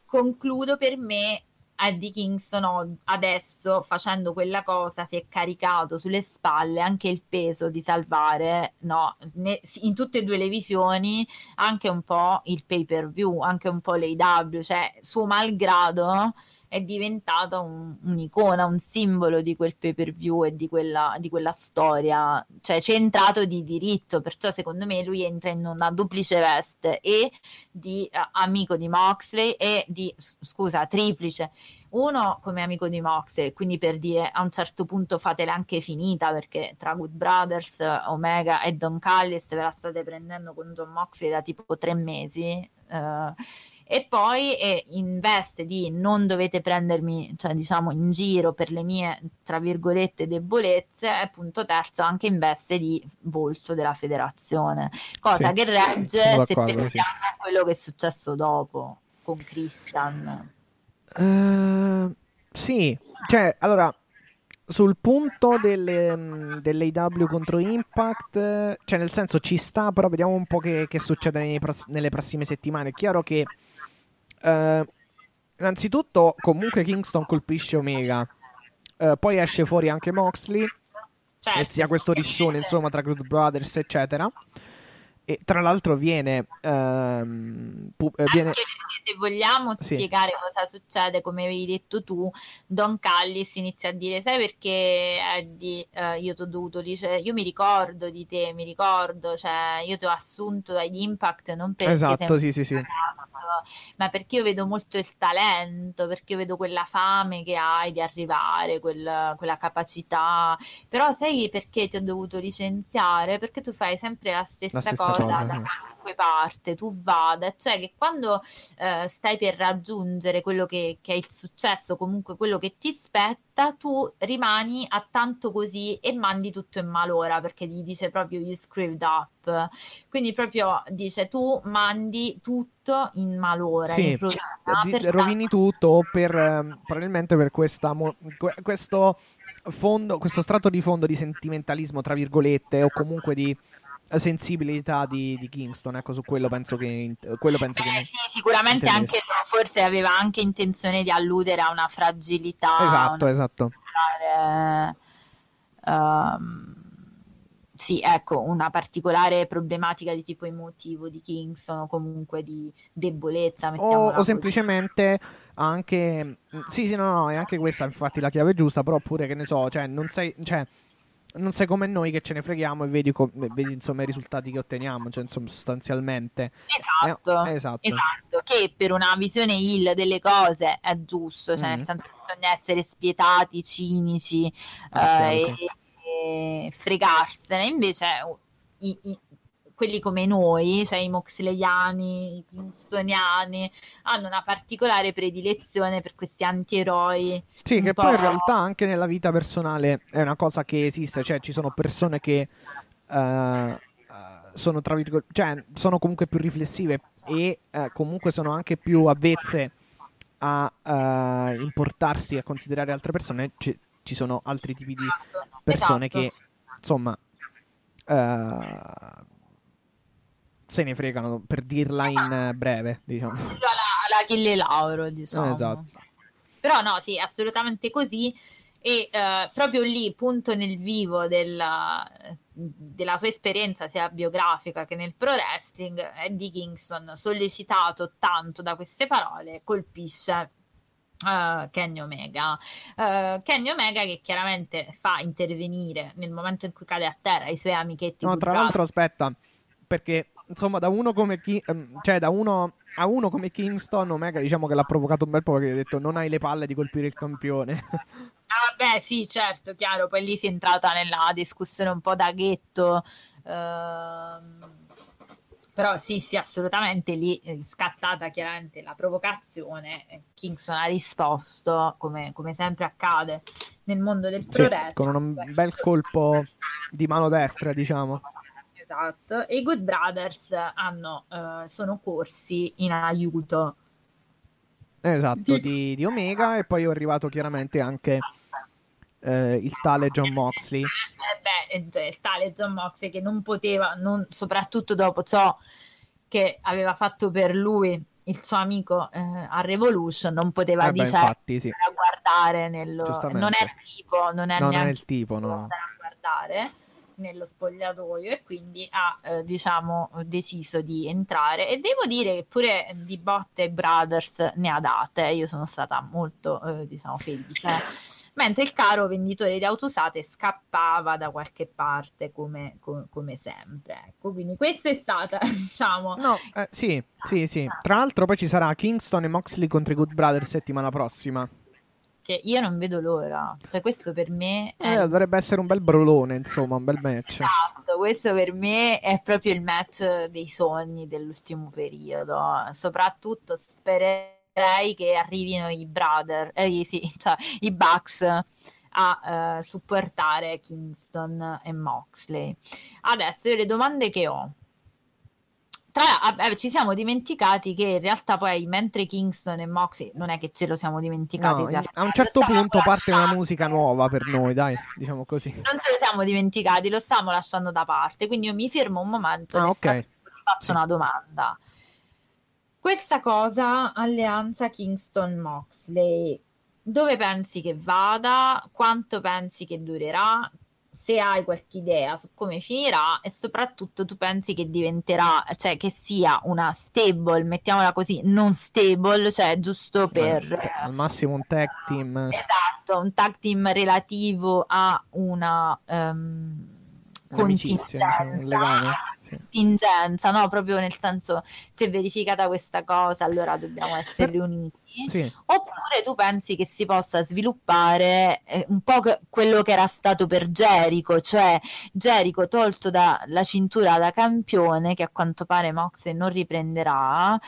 concludo per me Eddie Kingston adesso facendo quella cosa si è caricato sulle spalle anche il peso di salvare no, ne- in tutte e due le visioni anche un po' il pay per view anche un po' l'AW cioè suo malgrado è diventato un- un'icona, un simbolo di quel pay per view e di quella, di quella storia, cioè centrato di diritto, perciò secondo me lui entra in una duplice veste e di eh, amico di Moxley e di, scusa, triplice. Uno come amico di Moxley, quindi per dire a un certo punto fatela anche finita perché tra Good Brothers, Omega e Don Callis ve la state prendendo con John Moxley da tipo tre mesi. eh, e poi eh, in veste di non dovete prendermi, cioè diciamo in giro per le mie, tra virgolette, debolezze, e punto terzo anche in veste di volto della federazione, cosa Sì, che regge se pensiamo a quello che è successo dopo con Christian. Eh, sì, cioè, allora, sul punto delle, dell'AW contro Impact, cioè nel senso ci sta, però vediamo un po' che, che succede pross- nelle prossime settimane. È chiaro che, eh, innanzitutto, comunque Kingston colpisce Omega, Eh, poi esce fuori anche Moxley, Certo, e sia questo rissone, insomma, tra Good Brothers, eccetera. E tra l'altro viene, ehm, pu- eh, viene se vogliamo Sì. spiegare cosa succede, come avevi detto tu, Don Callis inizia a dire: Sai perché Eddie, eh, io ti ho dovuto dice, io mi ricordo di te, mi ricordo, cioè io ti ho assunto dagli Impact non perché Esatto, sì, sì, sì. ma perché io vedo molto il talento, perché io vedo quella fame che hai di arrivare, quel- quella capacità. Però sai perché ti ho dovuto licenziare? Perché tu fai sempre la stessa, La stessa cosa cosa, da sì. qualunque parte tu vada, cioè che quando eh, stai per raggiungere quello che, che, è il successo, comunque quello che ti spetta, tu rimani a tanto così e mandi tutto in malora perché gli dice proprio you screwed up. Quindi proprio dice tu mandi tutto in malora. Sì, in di, rovini tutto per, eh, probabilmente per questa, questo fondo, questo strato di fondo di sentimentalismo, tra virgolette, o comunque di sensibilità di, di, Kingston. Ecco, su quello penso che. Quello penso Beh, che sì, sicuramente anche forse aveva anche intenzione di alludere a una fragilità. Esatto, una... esatto. Um, sì, ecco, una particolare problematica di tipo emotivo di Kingston o comunque di debolezza. O, o semplicemente anche... Sì, sì, no, no, è anche questa infatti la chiave giusta, però pure che ne so, cioè non sei... Cioè, non sei come noi che ce ne freghiamo e vedi, com- vedi insomma i risultati che otteniamo, cioè insomma sostanzialmente. Esatto, eh, esatto. esatto, che per una visione ill delle cose è giusto, cioè mm. nel senso bisogna essere spietati, cinici ah, eh, e, e, fregarsene, invece i, i, quelli come noi, cioè i moxleyani, i kingstoniani, hanno una particolare predilezione per questi antieroi. Sì, che poi in realtà anche nella vita personale è una cosa che esiste, cioè ci sono persone che uh, sono tra virgolette, cioè sono comunque più riflessive e uh, comunque sono anche più avvezze a uh, importarsi, a considerare altre persone. C- ci sono altri tipi di persone esatto. che insomma Uh, se ne fregano per dirla in eh, breve, diciamo. La, la Achille Lauro, diciamo. Esatto. Però no, sì, assolutamente così. E uh, proprio lì, punto nel vivo della, della, sua esperienza sia biografica che nel pro wrestling, Eddie Kingston, sollecitato tanto da queste parole, colpisce Uh, Kenny Omega. Uh, Kenny Omega che chiaramente fa intervenire nel momento in cui cade a terra i suoi amichetti. No, tra l'altro, aspetta, perché insomma, da uno come Ki- ehm, cioè, da uno a uno come Kingston, Omega diciamo che l'ha provocato un bel po' perché ha detto non hai le palle di colpire il campione. ah, beh, sì, certo, chiaro. Poi lì si è entrata nella discussione un po' da ghetto. Ehm... Però sì, sì, assolutamente lì è scattata chiaramente la provocazione. Kingston ha risposto, come, come sempre accade nel mondo del pro sì, Con un bel colpo di mano destra, diciamo esatto. E i Good Brothers hanno, uh, sono corsi in aiuto. Esatto, di, di, Omega e poi è arrivato chiaramente anche eh, il tale John Moxley. Eh beh, il tale John Moxley che non poteva, non, soprattutto dopo ciò che aveva fatto per lui il suo amico eh, a Revolution, non poteva eh beh, diciamo, infatti, sì. guardare nello... Non è il tipo, non è, non è il tipo, no. guardare nello spogliatoio e quindi ha eh, diciamo deciso di entrare. E devo dire che pure di botte Brothers ne ha date. Io sono stata molto eh, diciamo felice. Mentre il caro venditore di auto usate scappava da qualche parte come, come, come sempre. Ecco quindi questa è stata diciamo no eh, sì sì sì. Tra l'altro poi ci sarà Kingston e Moxley contro i Good Brothers settimana prossima che io non vedo l'ora. Cioè, questo per me è... eh, dovrebbe essere un bel brolone, insomma, un bel match. Esatto, questo per me è proprio il match dei sogni dell'ultimo periodo. Soprattutto spererei che arrivino i brother, eh, sì, cioè, i Bucks a uh, supportare Kingston e Moxley. Adesso io le domande che ho tra, eh, ci siamo dimenticati che in realtà poi mentre Kingston e Moxie non è che ce lo siamo dimenticati no, a un certo punto parte una musica nuova per noi dai diciamo così. Non ce lo siamo dimenticati lo stiamo lasciando da parte quindi io mi fermo un momento ah, ok. faccio sì. una domanda. Questa cosa alleanza Kingston Moxley dove pensi che vada? Quanto pensi che durerà se hai qualche idea su come finirà e soprattutto tu pensi che diventerà, cioè che sia una stable, mettiamola così, non stable, cioè giusto per... Eh, al massimo un tag team. Esatto, un tag team relativo a una... Um, contingenza, diciamo, contingenza, no? Proprio nel senso, se è verificata questa cosa, allora dobbiamo essere riuniti. Sì. Oppure tu pensi che si possa sviluppare eh, un po' che- quello che era stato per Jericho, cioè Jericho tolto dalla cintura da campione, che a quanto pare Moxley non riprenderà,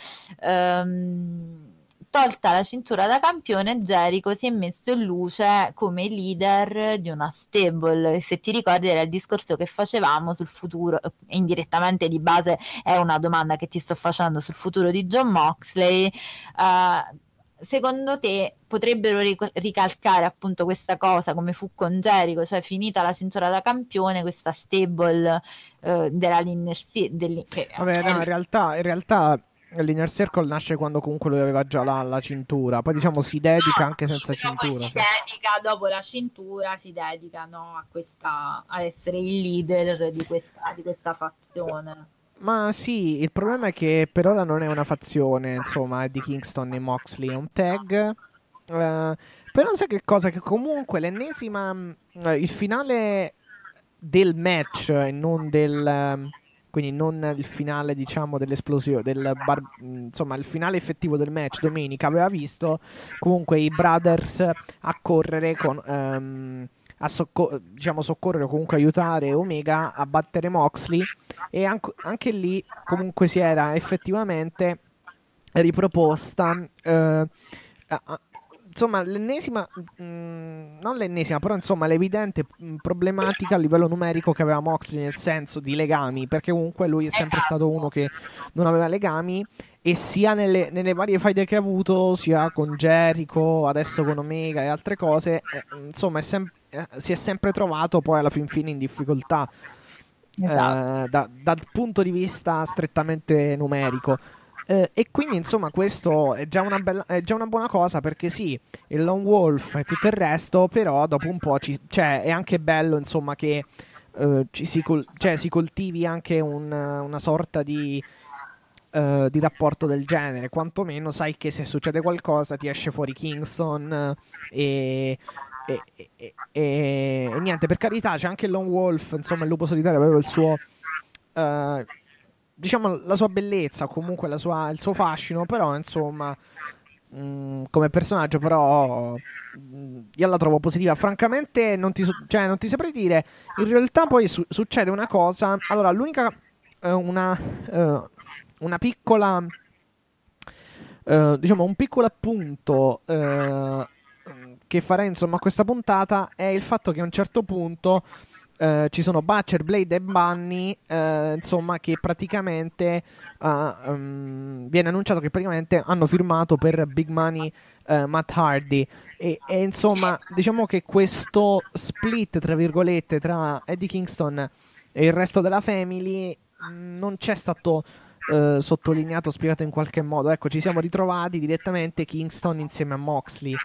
ehm, tolta la cintura da campione, Jericho si è messo in luce come leader di una stable. Se ti ricordi, era il discorso che facevamo sul futuro, indirettamente di base è una domanda che ti sto facendo sul futuro di John Moxley. Eh, secondo te potrebbero ric- ricalcare appunto questa cosa come fu con Jericho, cioè finita la cintura da campione, questa stable eh, della Linner City. Vabbè, no, in realtà, in realtà L'Inner Circle nasce quando comunque lui aveva già la, la cintura, poi diciamo si dedica anche senza cintura. Poi si dedica, dopo la cintura, si dedica no, a, questa, a essere il leader di questa, di questa fazione. Ma sì, il problema è che per ora non è una fazione, insomma, di Kingston e Moxley, è un tag. Uh, però sai che cosa? Che comunque l'ennesima... Uh, il finale del match e non del... Uh, quindi non il finale diciamo dell'esplosione del bar- insomma il finale effettivo del match domenica aveva visto comunque i brothers a correre con um, a socco- diciamo soccorrere o comunque aiutare Omega a battere Moxley e anc- anche lì comunque si era effettivamente riproposta uh, a- insomma, l'ennesima, mh, mm, non l'ennesima, però insomma, l'evidente mm, problematica a livello numerico che aveva Moxley nel senso di legami, perché comunque lui è sempre esatto. stato uno che non aveva legami e sia nelle, nelle varie faide che ha avuto, sia con Jericho, adesso con Omega e altre cose, eh, insomma, è sem- eh, si è sempre trovato poi alla fin fine in difficoltà. Esatto. Eh, da, dal punto di vista strettamente numerico. Eh, e quindi, insomma, questo è già, bella, è già, una buona cosa perché sì, il Lone Wolf e tutto il resto, però dopo un po' ci, cioè, è anche bello, insomma, che eh, si, col- cioè, si, coltivi anche un, una sorta di, uh, di, rapporto del genere. Quantomeno sai che se succede qualcosa ti esce fuori Kingston e, e, e, e, niente, per carità, c'è anche il Lone Wolf, insomma, il lupo solitario aveva il suo... Uh, diciamo la sua bellezza, comunque sua, il suo fascino, però insomma mh, mm, come personaggio però mh, mm, io la trovo positiva. Francamente non ti, cioè, non ti saprei dire, in realtà poi su- succede una cosa, allora l'unica eh, una, eh, una piccola eh, diciamo un piccolo appunto eh, che farei insomma a questa puntata è il fatto che a un certo punto Uh, ci sono Butcher, Blade e Bunny, uh, insomma, che praticamente uh, um, viene annunciato che praticamente hanno firmato per Big Money Matt Hardy. E, e, insomma, diciamo che questo split, tra virgolette, tra Eddie Kingston e il resto della family mm, non c'è stato sottolineato, spiegato in qualche modo. Ecco, ci siamo ritrovati direttamente Kingston insieme a Moxley.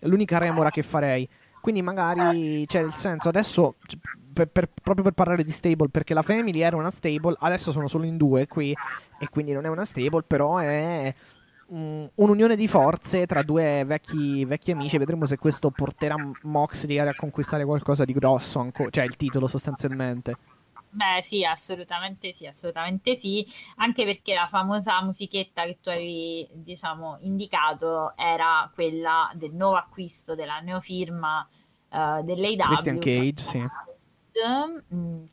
L'unica remora che farei. Quindi magari c'è il senso adesso per, per, proprio per parlare di stable, perché la Family era una stable, adesso sono solo in due qui, e quindi non è una stable, però è um, un'unione di forze tra due vecchi, vecchi, amici. Vedremo se questo porterà Moxley a conquistare qualcosa di grosso, anco, cioè il titolo sostanzialmente. Beh, sì, assolutamente sì, assolutamente sì, anche perché la famosa musichetta che tu avevi, diciamo, indicato era quella del nuovo acquisto della neofirma uh, dell'AW. Christian Cage, sì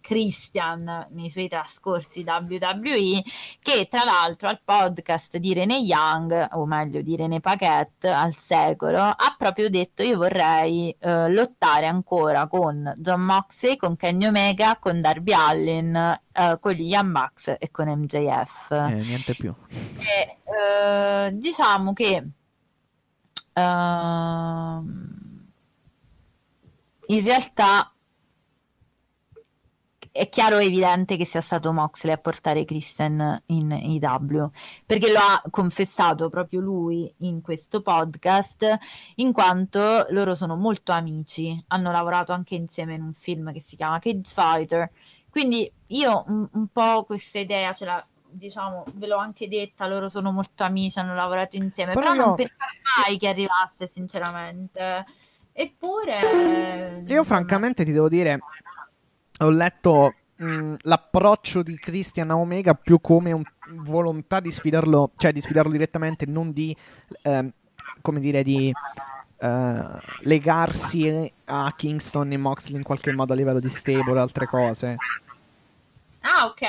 Christian nei suoi trascorsi WWE che tra l'altro al podcast di Rene Young o meglio di Rene Paquette al secolo ha proprio detto io vorrei eh, lottare ancora con John Moxley con Kenny Omega con Darby Allin eh, con gli Young Bucks e con MJF eh, niente più. E, eh, diciamo che ehm, in realtà è chiaro e evidente che sia stato Moxley a portare Christian in IW, perché lo ha confessato proprio lui in questo podcast, in quanto loro sono molto amici, hanno lavorato anche insieme in un film che si chiama Cage Fighter, quindi io un, un po' questa idea ce l'ho diciamo, ve l'ho anche detta, loro sono molto amici, hanno lavorato insieme, però, però non pensavo mai che arrivasse, sinceramente. Eppure... Io francamente ti devo dire, ho letto mh, mm, l'approccio di Christian a Omega più come un, volontà di sfidarlo, cioè di sfidarlo direttamente, non di eh, come dire, di eh, legarsi a Kingston e Moxley in qualche modo a livello di stable e altre cose. Ah, ok,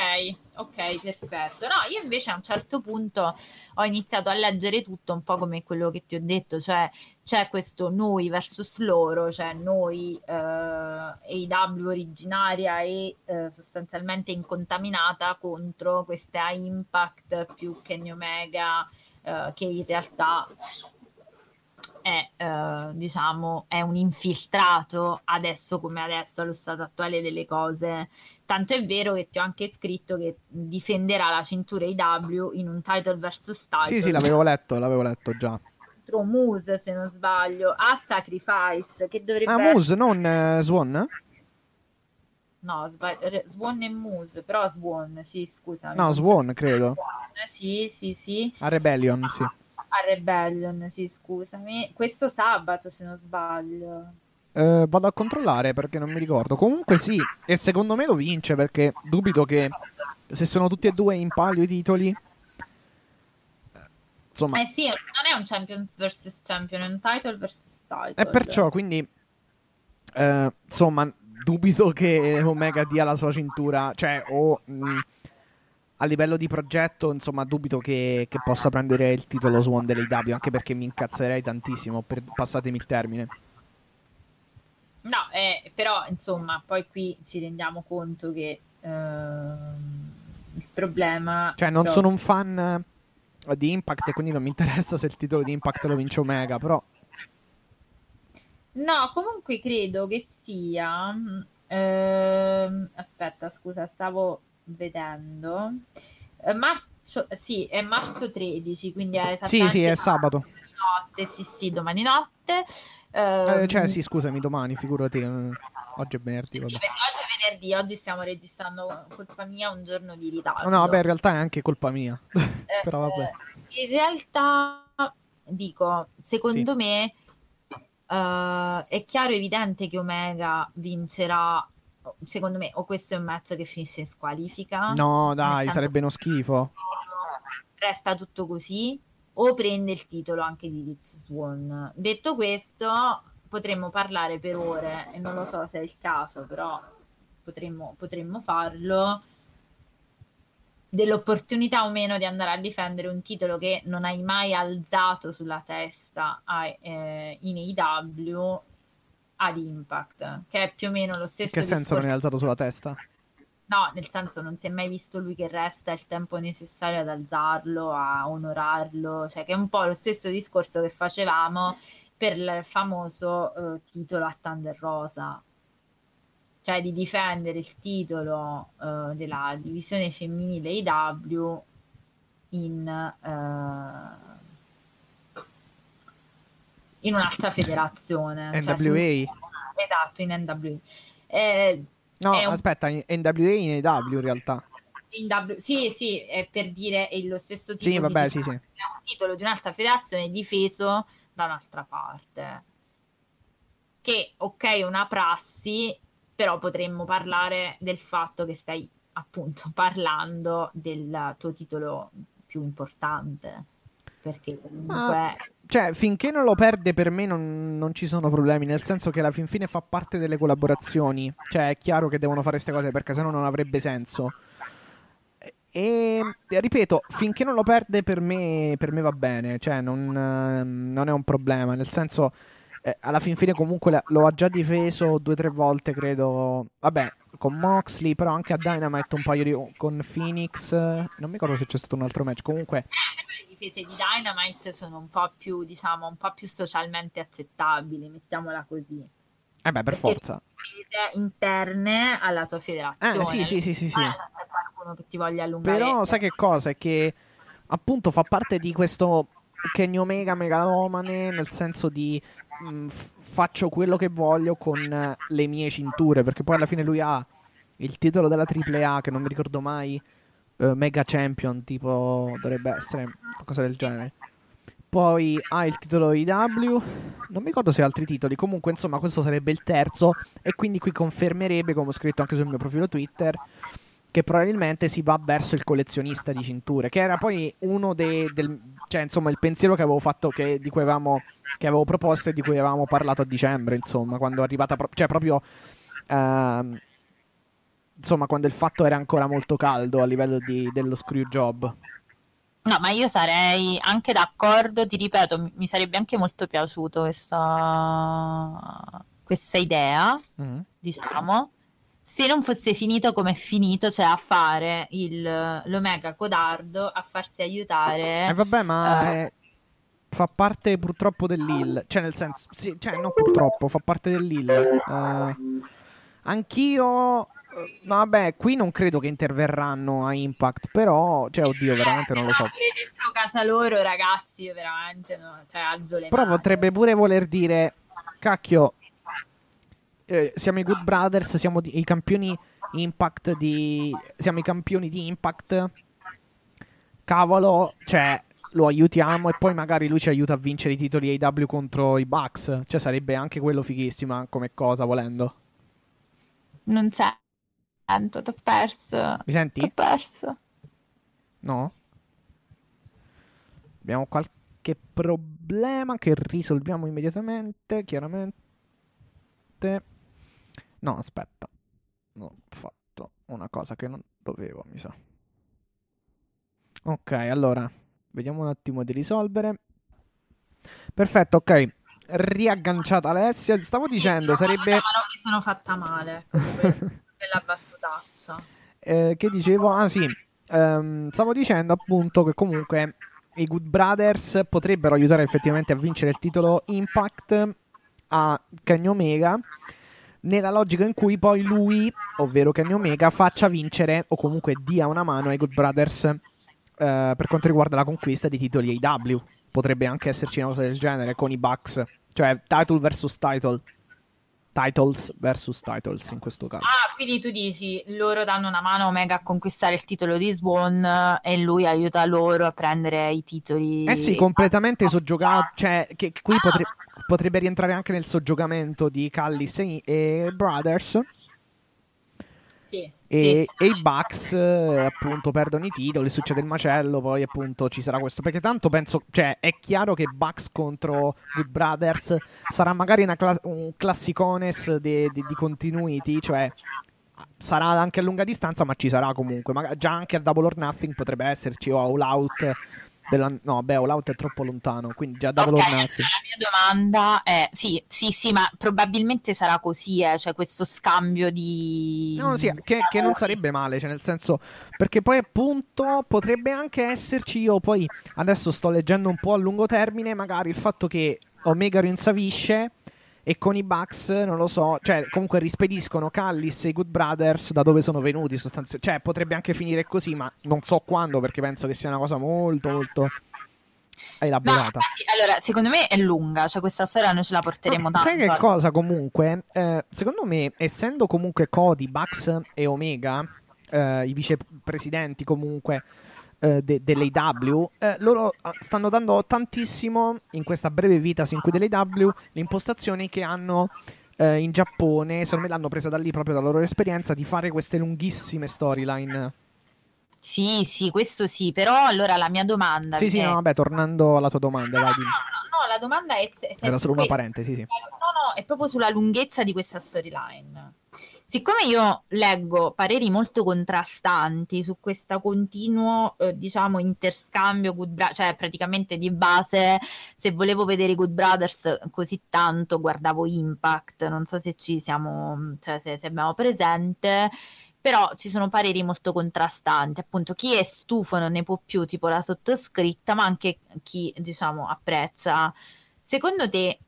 ok, perfetto. No, io invece a un certo punto ho iniziato a leggere tutto un po' come quello che ti ho detto, cioè c'è questo noi versus loro, cioè noi eh, AW originaria e eh, sostanzialmente incontaminata contro questa Impact più Kenny Omega eh, che in realtà è, eh, diciamo, è un infiltrato adesso come adesso allo stato attuale delle cose. Tanto è vero che ti ho anche scritto che difenderà la cintura IW in un title versus title. Sì, sì, l'avevo letto, l'avevo letto già. Contro Moose, se non sbaglio, a Sacrifice, che dovrebbe Ah, Moose, non eh, Swan? No, sbag- Swan e Moose, però Swan, sì, scusa. No, Swan, credo. Sì, sì, sì. A Rebellion, sì. A Rebellion, sì, scusami. Questo sabato, se non sbaglio. Eh, vado a controllare perché non mi ricordo. Comunque sì, e secondo me lo vince perché dubito che se sono tutti e due in palio i titoli. Insomma, Eh sì, non è un Champions vs Champion, è un title vs title. e perciò quindi. eh, insomma, dubito che Omega dia la sua cintura. Cioè, o. mh, a livello di progetto, insomma, dubito che, che possa prendere il titolo Swan dell'AW. Anche perché mi incazzerei tantissimo. Per, passatemi il termine. No, eh, però insomma, poi qui ci rendiamo conto che ehm, il problema... Cioè, non però- sono un fan eh, di Impact e quindi non mi interessa se il titolo di Impact lo vince Omega, però No, comunque credo che sia... ehm, aspetta, scusa, stavo vedendo. Eh, marzo, sì, è marzo 13, quindi è sì, esattamente sì, è sabato. notte, sì, sì, domani notte. Eh, Ehm, cioè, sì, scusami, domani, figurati. eh, Oggi è venerdì, Sì, oggi è venerdì, oggi stiamo registrando colpa mia un giorno di ritardo. No, vabbè, in realtà è anche colpa mia. Eh, Però vabbè. In realtà, dico, secondo Sì. me eh, è chiaro e evidente che Omega vincerà. Secondo me, o questo è un match che finisce in squalifica. No, dai, sarebbe uno schifo. Resta tutto così, o prende il titolo anche di Rich Swan. Detto questo, potremmo parlare per ore, e non lo so se è il caso, però potremmo, potremmo farlo dell'opportunità o meno di andare a difendere un titolo che non hai mai alzato sulla testa a- eh, in AEW ad Impact, che è più o meno lo In stesso che senso non è alzato sulla testa? No, nel senso non si è mai visto lui che resta il tempo necessario ad alzarlo, a onorarlo, cioè che è un po' lo stesso discorso che facevamo per il famoso eh, titolo a Thunder Rosa, cioè di difendere il titolo eh, della divisione femminile IW in, eh, in un'altra federazione. cioè NWA? esatto, in NWA. Eh, No, è un- aspetta, in- NWA in AW in realtà. in W- sì, sì, è per dire è lo stesso titolo Sì, vabbè, di sì, sì. titolo di un'altra federazione difeso da un'altra parte. Che, ok, è una prassi, però potremmo parlare del fatto che stai appunto parlando del tuo titolo più importante. Perché comunque... Cioè, finché non lo perde, per me non, non ci sono problemi. Nel senso che alla fin fine fa parte delle collaborazioni. Cioè, è chiaro che devono fare queste cose perché sennò non avrebbe senso. E ripeto, finché non lo perde, per me, per me va bene. Cioè, non, non è un problema. Nel senso, eh, alla fin fine, comunque lo ha già difeso due o tre volte, credo. Vabbè, con Moxley, però anche a Dynamite un paio di. con Phoenix. eh, Non mi ricordo se c'è stato un altro match. Comunque. le difese di Dynamite sono un po' più, diciamo, un po' più socialmente accettabili, mettiamola così. Eh beh, per Perché forza. difese interne alla tua federazione. Eh, sì, sì, sì, sì, sì. Eh, qualcuno che ti voglia allungare. Però sai che cosa? È che appunto fa parte di questo Kenny Omega megalomane, nel senso di mh, f- faccio quello che voglio con eh, le mie cinture, perché poi alla fine lui ha il titolo della AAA che non mi ricordo mai, eh, Mega Champion, tipo dovrebbe essere qualcosa del genere. Poi ha il titolo IW, non mi ricordo se ha altri titoli, comunque insomma questo sarebbe il terzo e quindi qui confermerebbe, come ho scritto anche sul mio profilo Twitter, che probabilmente si va verso il collezionista di cinture, che era poi uno dei, del, cioè insomma il pensiero che avevo fatto, che, di cui avevamo, che avevo proposto e di cui avevamo parlato a dicembre, insomma, quando è arrivata, pro- cioè proprio, uh, insomma, quando il fatto era ancora molto caldo a livello di, dello screw job. No, ma io sarei anche d'accordo, ti ripeto, mi, sarebbe anche molto piaciuto questa, questa idea, mm-hmm. diciamo se non fosse finito come è finito, cioè a fare il, l'Omega codardo, a farsi aiutare. Eh vabbè, ma uh, è, fa parte purtroppo dell'IL, cioè nel senso, sì, cioè non purtroppo, fa parte dell'IL. Uh, anch'io... No, vabbè, qui non credo che interverranno a Impact, però, cioè, oddio, veramente non lo so. dentro casa loro, ragazzi, io veramente, no, cioè, alzo le Però mani. potrebbe pure voler dire, cacchio, eh, siamo i Good Brothers, siamo i campioni Impact di... Siamo i campioni di Impact. Cavolo, cioè, lo aiutiamo e poi magari lui ci aiuta a vincere i titoli AW contro i Bucks. Cioè, sarebbe anche quello fighissima come cosa, volendo. Non sento, t'ho perso. Mi senti? T'ho perso. No? Abbiamo qualche problema che risolviamo immediatamente, chiaramente. No, aspetta. Ho fatto una cosa che non dovevo, mi sa. Ok, allora, vediamo un attimo di risolvere. Perfetto, ok. Riagganciata Alessia, stavo dicendo, sarebbe... Ma non mi sono fatta male. Bella battutaccia. Eh, che dicevo? Ah sì, um, stavo dicendo appunto che comunque i Good Brothers potrebbero aiutare effettivamente a vincere il titolo Impact a Kenny Omega nella logica in cui poi lui, ovvero Kenny Omega, faccia vincere o comunque dia una mano ai Good Brothers eh, per quanto riguarda la conquista di titoli AW. Potrebbe anche esserci una cosa del genere con i Bucks, cioè title versus title. Titles versus titles in questo caso. Ah, quindi tu dici loro danno una mano a Omega a conquistare il titolo di Swan e lui aiuta loro a prendere i titoli. Eh sì, completamente soggiogato. Cioè, che qui ah. potrebbe potrebbe rientrare anche nel soggiogamento di Callis e, e Brothers. Sì, e, sì, e, i Bucks eh, appunto perdono i titoli, succede il macello, poi appunto ci sarà questo. Perché tanto penso, cioè è chiaro che Bucks contro Good Brothers sarà magari cla- un classicones di continuity, cioè sarà anche a lunga distanza, ma ci sarà comunque. Ma già anche a Double or Nothing potrebbe esserci o All Out della... No, beh, All Out è troppo lontano, quindi già Double okay, or Nothing. La mia domanda è, sì, sì, sì, ma probabilmente sarà così, eh, cioè questo scambio di... No, sì, che, che, non sarebbe male, cioè nel senso, perché poi appunto potrebbe anche esserci, io poi adesso sto leggendo un po' a lungo termine, magari il fatto che Omega rinsavisce e con i Bucks, non lo so, cioè comunque rispediscono Callis e i Good Brothers da dove sono venuti sostanzialmente. Cioè potrebbe anche finire così, ma non so quando perché penso che sia una cosa molto molto elaborata. No, allora, secondo me è lunga, cioè questa storia noi ce la porteremo no, tanto. Sai che cosa comunque? Eh, secondo me, essendo comunque Cody, Bucks e Omega, eh, i vicepresidenti comunque eh, de- dell'AW, eh, loro ah, stanno dando tantissimo in questa breve vita sin qui dell'AW le impostazioni che hanno eh, in Giappone, secondo me l'hanno presa da lì proprio dalla loro esperienza di fare queste lunghissime storyline. Sì, sì, questo sì, però allora la mia domanda... Sì, sì, no, vabbè, tornando alla tua domanda, no, vai, no, no, no, la domanda è... è Era solo una parentesi, sì. No, no, è proprio sulla lunghezza di questa storyline. Siccome io leggo pareri molto contrastanti su questo continuo, eh, diciamo, interscambio, good bra- cioè praticamente di base, se volevo vedere Good Brothers così tanto, guardavo Impact, non so se ci siamo, cioè se, se abbiamo presente, però ci sono pareri molto contrastanti, appunto chi è stufo non ne può più, tipo la sottoscritta, ma anche chi, diciamo, apprezza. Secondo te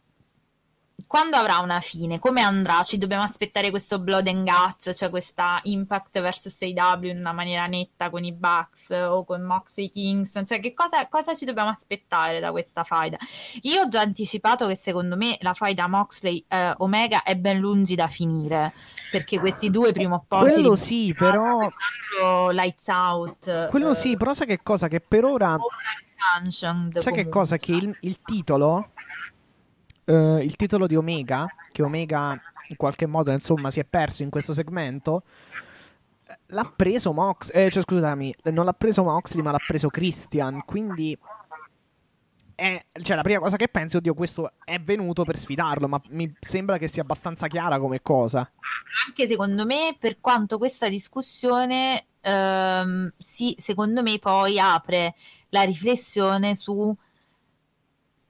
quando avrà una fine? Come andrà? Ci dobbiamo aspettare questo Blood and Guts, cioè questa Impact versus AW in una maniera netta con i Bucks o con Moxie Kings? Cioè, che cosa, cosa ci dobbiamo aspettare da questa faida? Io ho già anticipato che secondo me la faida Moxley eh, Omega è ben lungi da finire perché questi due prima o poi quello sì, però Lights Out. Quello eh, sì, però sai che cosa che per ora sai che cosa che il, il titolo uh, il titolo di Omega, che Omega in qualche modo insomma si è perso in questo segmento, l'ha preso Mox, eh, cioè scusami, non l'ha preso Moxley, ma l'ha preso Christian, quindi è, cioè la prima cosa che penso, oddio, questo è venuto per sfidarlo, ma mi sembra che sia abbastanza chiara come cosa. Anche secondo me, per quanto questa discussione ehm, sì, secondo me poi apre la riflessione su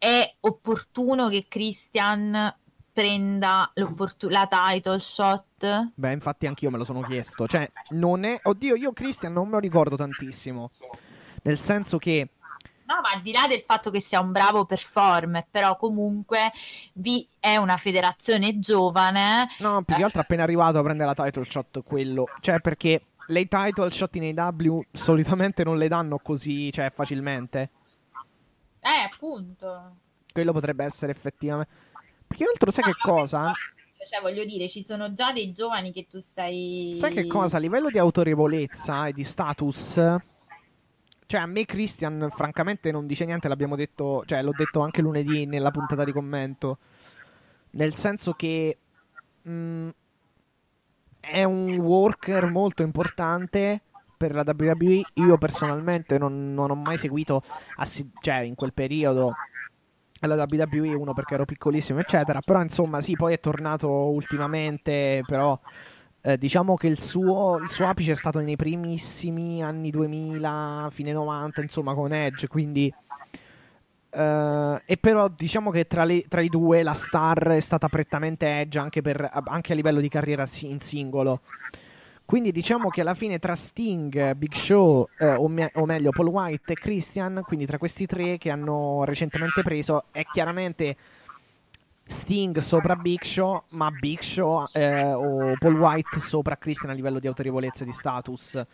è opportuno che Christian prenda la title shot? Beh, infatti anch'io me lo sono chiesto. Cioè, non è... Oddio, io Christian non me lo ricordo tantissimo. Nel senso che... No, ma al di là del fatto che sia un bravo performer, però comunque vi è una federazione giovane. No, più che altro appena arrivato a prendere la title shot quello. Cioè, perché le title shot in AW solitamente non le danno così, cioè, facilmente. Eh, appunto. Quello potrebbe essere effettivamente. Più che altro, sai no, che cosa? Cioè, voglio dire, ci sono già dei giovani che tu stai. Sai che cosa? A livello di autorevolezza e di status. Cioè, a me Christian, francamente, non dice niente. L'abbiamo detto, cioè, l'ho detto anche lunedì nella puntata di commento. Nel senso che. Mh, mm, è un worker molto importante per la WWE. Io personalmente non, non ho mai seguito, assi- cioè in quel periodo la WWE, uno perché ero piccolissimo, eccetera. Però insomma, sì, poi è tornato ultimamente, però eh, diciamo che il suo, il suo, apice è stato nei primissimi anni 2000, fine 90, insomma, con Edge, quindi... Uh, e però diciamo che tra, le, tra, i due la star è stata prettamente Edge anche, per, anche a livello di carriera in singolo. Quindi diciamo che alla fine tra Sting, Big Show, eh, o, me- o, meglio Paul White e Christian, quindi tra questi tre che hanno recentemente preso, è chiaramente Sting sopra Big Show, ma Big Show eh, o Paul White sopra Christian a livello di autorevolezza e di status.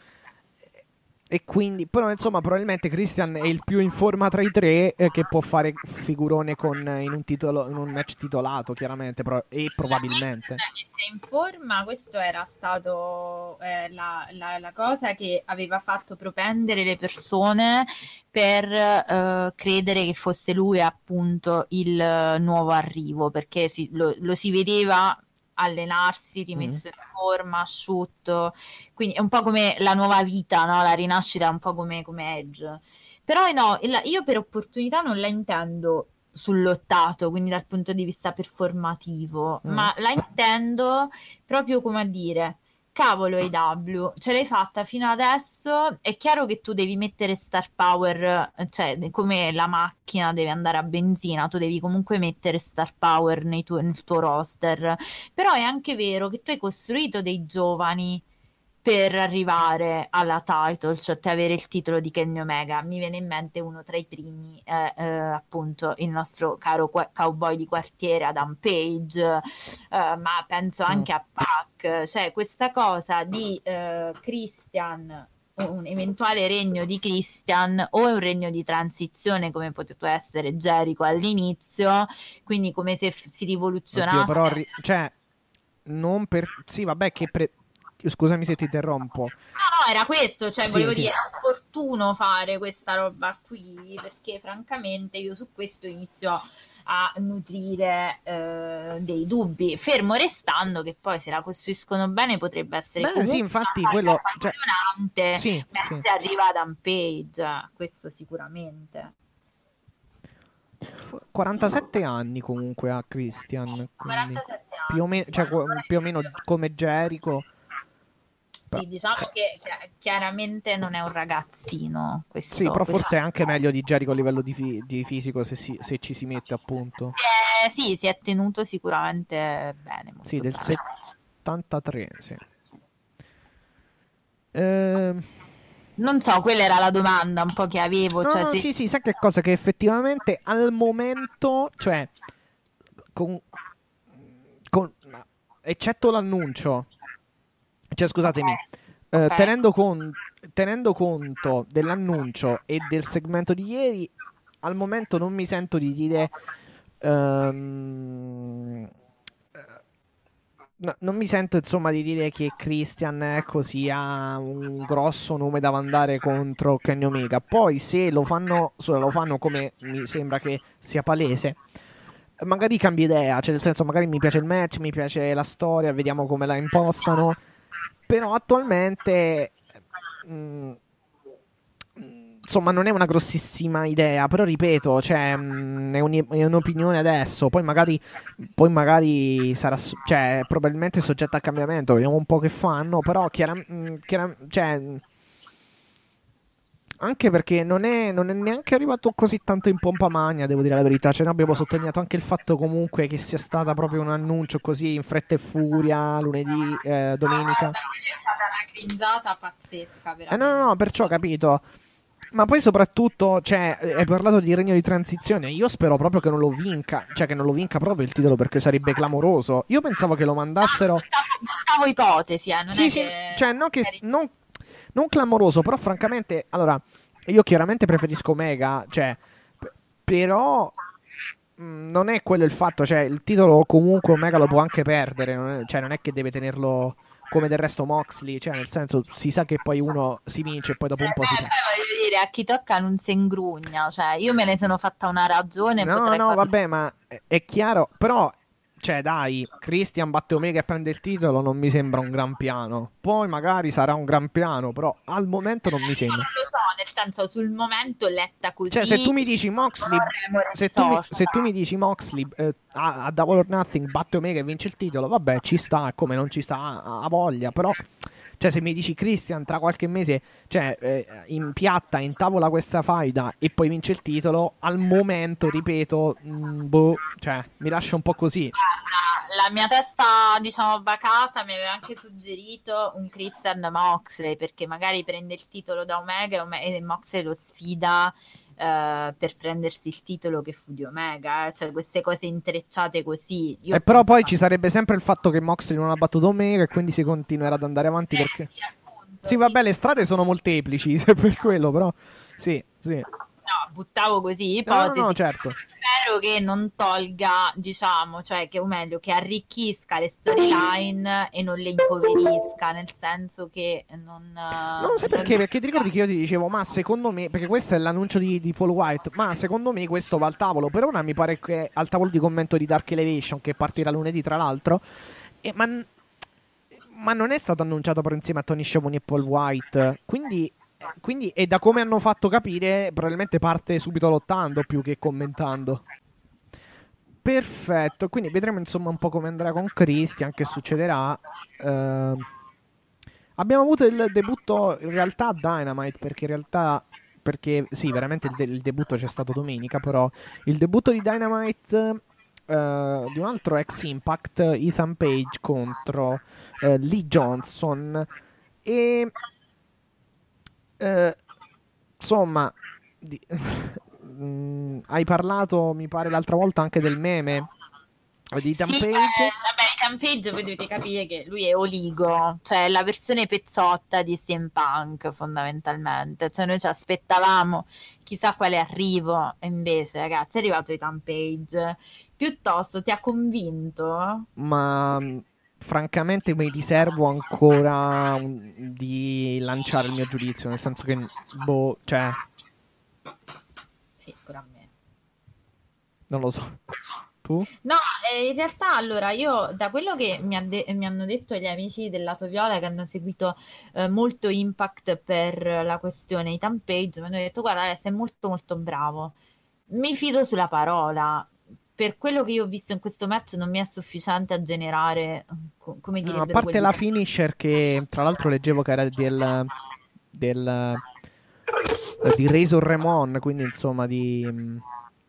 E quindi, però, insomma, probabilmente Christian è il più in forma tra i tre eh, che può fare figurone con, in, un titolo, in, un match titolato, chiaramente, pro- e probabilmente. Se in forma, questo era stato eh, la, la, la, cosa che aveva fatto propendere le persone per eh, credere che fosse lui appunto il nuovo arrivo, perché si, lo, lo si vedeva allenarsi, rimesso mm. in forma, asciutto, quindi è un po' come la nuova vita, no? la rinascita è un po' come, come Edge. Però no, io per opportunità non la intendo sullottato, quindi dal punto di vista performativo, mm. ma la intendo proprio come a dire cavolo AW, ce l'hai fatta fino adesso, è chiaro che tu devi mettere star power, cioè come la macchina deve andare a benzina, tu devi comunque mettere star power tu- nel tuo roster, però è anche vero che tu hai costruito dei giovani per arrivare alla title, cioè avere il titolo di Kenny Omega. Mi viene in mente uno tra i primi, eh, eh, appunto, il nostro caro qu- cowboy di quartiere Adam Page, eh, ma penso mm. anche a Pac. Cioè, questa cosa di eh, Christian un eventuale regno di Christian o è un regno di transizione come poteva essere Jericho all'inizio, quindi come se f- si rivoluzionasse. Oddio, però, ri- cioè, non per... Sì, vabbè, che pre- scusami se ti interrompo. No, no, era questo, cioè sì, volevo sì. dire, è opportuno fare questa roba qui, perché francamente io su questo inizio a nutrire eh, dei dubbi, fermo restando che poi se la costruiscono bene potrebbe essere Beh, sì, infatti quello cioè, sì, sì. se arriva ad Page, questo sicuramente. 47 anni comunque a Christian, 47 anni. Più o, meno, cioè, più o meno come Jericho sì, diciamo sì. che chiaramente non è un ragazzino. Questo, sì, però forse è anche meglio di Jericho a livello di, fi- di fisico se, si, se, ci si mette appunto. Eh, sì, si è tenuto sicuramente bene. Sì, del bene. 73, sì. Eh... Non so, quella era la domanda un po' che avevo. No, cioè, no, se... Sì, sì, sai che cosa? Che effettivamente al momento, cioè, con, con, eccetto l'annuncio cioè, scusatemi, okay. eh, tenendo, con, tenendo, conto dell'annuncio e del segmento di ieri, al momento non mi sento di dire. Um, no, non mi sento insomma di dire che Christian ecco, sia un grosso nome da mandare contro Kenny Omega. Poi se lo fanno, se lo fanno come mi sembra che sia palese, magari cambia idea. Cioè, nel senso, magari mi piace il match, mi piace la storia, vediamo come la impostano però attualmente mh, mm, insomma non è una grossissima idea, però ripeto, cioè, mh, è, un, è, un'opinione adesso, poi magari, poi magari sarà, cioè, probabilmente soggetta a cambiamento, vediamo un po' che fanno, però chiaramente, chiara, cioè, anche perché non è, non è, neanche arrivato così tanto in pompa magna, devo dire la verità. Cioè, noi abbiamo sottolineato anche il fatto comunque che sia stata proprio un annuncio così in fretta e furia lunedì, eh, domenica. No, è stata una cringiata pazzesca, veramente. Eh, no, no, no, perciò capito. Ma poi soprattutto, cioè, hai parlato di regno di transizione. Io spero proprio che non lo vinca, cioè che non lo vinca proprio il titolo perché sarebbe clamoroso. Io pensavo che lo mandassero. Buttavo ipotesi, eh, non sì, sì, che... cioè, non, che, non, non clamoroso, però francamente, allora, io chiaramente preferisco Omega, cioè, p- però mh, non è quello il fatto, cioè, il titolo comunque Omega lo può anche perdere, non è, cioè, non è che deve tenerlo come del resto Moxley, cioè nel senso si sa che poi uno si vince e poi dopo un po' si perde. voglio dire, a chi tocca non si ingrugna, cioè io me ne sono fatta una ragione. No, no, farlo... vabbè, ma è chiaro, però cioè, dai, Christian batte Omega e prende il titolo, non mi sembra un gran piano. Poi magari sarà un gran piano, però al momento non mi sembra. Non lo so, nel senso, sul momento letta così. Cioè, se tu mi dici Moxley, se tu, mi, se tu mi dici Moxley eh, a, a Double or Nothing batte Omega e vince il titolo, vabbè, ci sta, come non ci sta a voglia, però cioè, se mi dici Christian tra qualche mese, cioè, eh, in piatta, in tavola questa faida e poi vince il titolo, al momento, ripeto, mh, mm, boh, cioè, mi lascia un po' così. La mia testa, diciamo, bacata mi aveva anche suggerito un Christian Moxley, perché magari prende il titolo da Omega e Moxley lo sfida Uh, per prendersi il titolo che fu di Omega, eh? cioè queste cose intrecciate così. Io e però poi ci sarebbe sempre il fatto che Moxley non ha battuto Omega e quindi si continuerà ad andare avanti eh, perché... Sì, appunto, sì, vabbè, le strade sono molteplici, per quello, però sì, sì. No, buttavo così ipotesi. No, no, certo. Spero che non tolga, diciamo, cioè che o meglio, che arricchisca le storyline e non le impoverisca, nel senso che non... Non sai perché, perché ti ricordi che io ti dicevo, ma secondo me, perché questo è l'annuncio di, di Paul White, ma secondo me questo va al tavolo, per ora mi pare che al tavolo di commento di Dark Elevation, che partirà lunedì tra l'altro, e, ma ma non è stato annunciato per insieme a Tony Schiavone e Paul White. Quindi quindi, e da come hanno fatto capire, probabilmente parte subito lottando più che commentando. Perfetto, quindi vedremo insomma un po' come andrà con Christian, che succederà. Uh, abbiamo avuto il debutto in realtà a Dynamite, perché in realtà perché sì, veramente il, de- il, debutto c'è stato domenica, però il debutto di Dynamite uh, di un altro ex Impact, Ethan Page contro uh, Lee Johnson e eh, insomma, di, mm, hai parlato, mi pare, l'altra volta anche del meme di Ethan sì. Eh, vabbè, Page voi dovete capire che lui è Oligo, cioè la versione pezzotta di Steampunk fondamentalmente. Cioè noi ci aspettavamo chissà quale arrivo, e invece ragazzi è arrivato Ethan Page. Piuttosto ti ha convinto? Ma francamente mi riservo ancora un, di lanciare il mio giudizio, nel senso che, boh, cioè... Sì, pure a me. Non lo so. Tu? No, eh, in realtà allora io da quello che mi, de- mi, hanno detto gli amici del lato viola che hanno seguito eh, molto Impact per la questione di Page, mi hanno detto guarda sei molto molto bravo, mi fido sulla parola, per quello che io ho visto in questo match non mi è sufficiente a generare come dire no, a parte la finisher che tra l'altro leggevo che era del, del di Razor Ramon quindi insomma di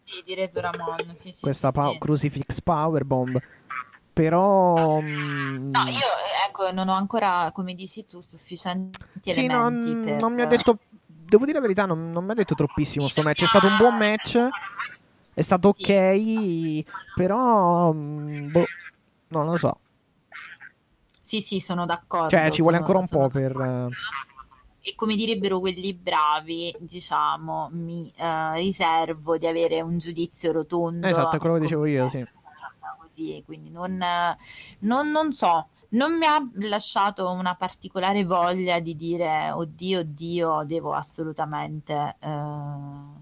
sì, di Razor Ramon sì, sì, questa pa- Crucifix Powerbomb. Però mm, no io ecco non ho ancora come dici tu sufficienti sì, elementi non, per... non mi ha detto devo dire la verità non, non mi ha detto troppissimo sto match. È stato un buon match è stato ok, però mm, boh, non lo so. Sì, sì, sono d'accordo. Cioè, ci vuole sono, ancora un po' per... E come direbbero quelli bravi, diciamo, mi uh, riservo di avere un giudizio rotondo. Esatto, è quello che dicevo io, sì. Così, quindi non, non, non so non mi ha lasciato una particolare voglia di dire oddio, oddio, devo assolutamente eh,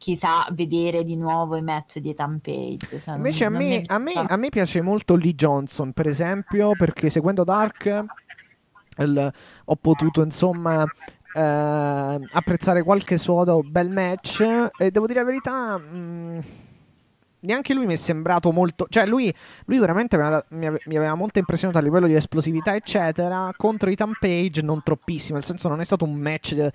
chissà vedere di nuovo i match di Ethan Page. Cioè, Invece non, a, me, a, me, a me piace molto Lee Johnson, per esempio, perché seguendo Dark il- ho potuto insomma eh, apprezzare qualche suo bel match e devo dire la verità. mh, Neanche lui mi è sembrato molto. Cioè, lui, lui veramente mi aveva, mi ave- mi aveva molto impressionato a livello di esplosività, eccetera. Contro Ethan Page, non troppissimo. Nel senso, non è stato un match de-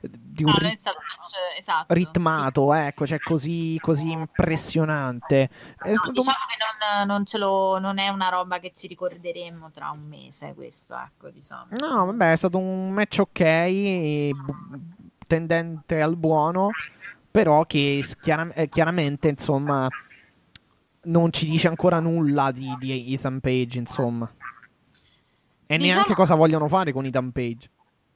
di un No, ri- non è stato un match esatto. ritmato, ecco, cioè così, così impressionante. È No, stato diciamo che non, non ce lo, non è una roba che ci ricorderemo tra un mese, questo, ecco, diciamo. No, vabbè, è stato un match ok, bu- tendente al buono, però che s- chiara- eh, chiaramente, insomma, non ci dice ancora nulla di, di Ethan Page, insomma. E Diciamo- neanche cosa vogliono fare con Ethan Page.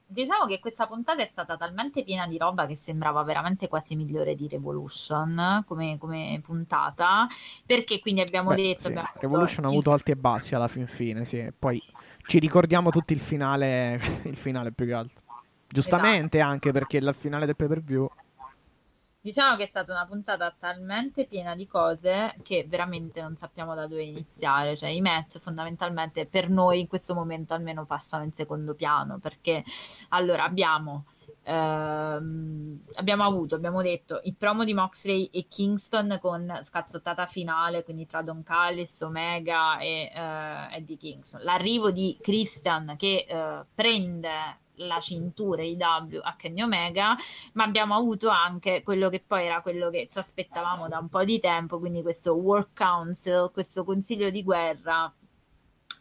Diciamo che questa puntata è stata talmente piena di roba che sembrava veramente quasi migliore di Revolution come, come puntata, perché quindi abbiamo Beh, detto... sì, abbiamo Revolution ha il- avuto alti e bassi alla fin fine, sì. Poi ci ricordiamo tutti il finale, il finale più che altro. Giustamente Esatto. anche perché il finale del pay per view. Diciamo che è stata una puntata talmente piena di cose che veramente non sappiamo da dove iniziare. Cioè, i match fondamentalmente per noi in questo momento almeno passano in secondo piano. Perché allora abbiamo, ehm, abbiamo avuto, abbiamo detto il promo di Moxley e Kingston con scazzottata finale, quindi tra Don Callis, Omega e eh, Eddie Kingston. L'arrivo di Christian che eh, prende la cintura IW a Kenny Omega ma abbiamo avuto anche quello che poi era quello che ci aspettavamo da un po' di tempo, quindi questo Work Council, questo consiglio di guerra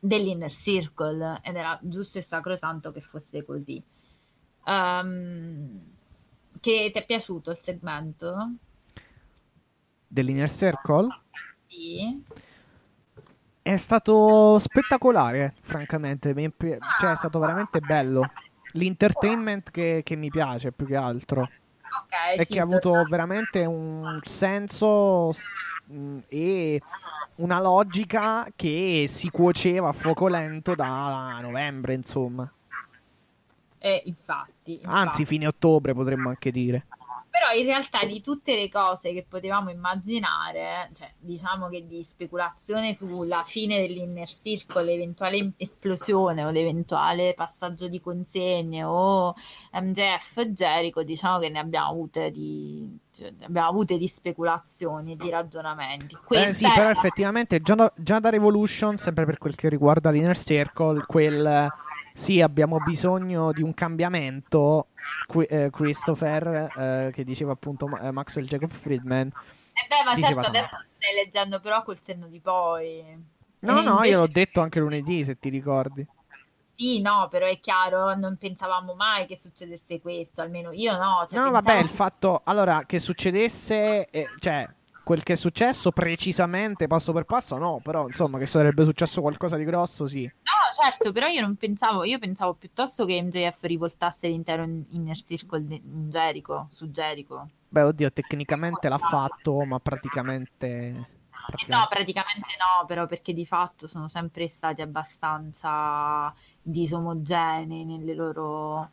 dell'Inner Circle ed era giusto e sacrosanto che fosse così. Ehm, che ti è piaciuto il segmento? Dell'Inner Circle Sì. è stato spettacolare, francamente. Cioè, è stato veramente bello. L'entertainment che, che mi piace più che altro. Ok, E che ha avuto veramente un senso mh, e una logica che si cuoceva a fuoco lento da novembre, insomma. eh, infatti, Anzi, infatti. fine ottobre potremmo anche dire. Però in realtà di tutte le cose che potevamo immaginare, cioè, diciamo che di speculazione sulla fine dell'inner circle, l'eventuale esplosione o l'eventuale passaggio di consegne o MJF Jericho, diciamo che ne abbiamo avute di, cioè, abbiamo avute di speculazioni e di ragionamenti. Eh sì, è- però effettivamente già da, già da Revolution, sempre per quel che riguarda l'Inner Circle, quel sì, abbiamo bisogno di un cambiamento. Qui- eh, Christopher, eh, che diceva appunto Ma- eh, Maxwell Jacob Friedman. Eh beh, ma certo tanto. adesso stai leggendo però col senno di poi. No, E no, invece- io l'ho detto anche lunedì, se ti ricordi. Sì, no, però è chiaro, non pensavamo mai che succedesse questo, almeno io no. Cioè, No, pensavo vabbè, il fatto allora che succedesse, eh, cioè quel che è successo precisamente passo per passo, no, però insomma che sarebbe successo qualcosa di grosso, sì. No, certo, però io non pensavo, io pensavo piuttosto che MJF rivoltasse l'intero in- inner circle di- in Jericho, su Jericho. Beh, oddio, tecnicamente l'ha fatto, ma praticamente. No, praticamente- praticamente no, però perché di fatto sono sempre stati abbastanza disomogenei nelle loro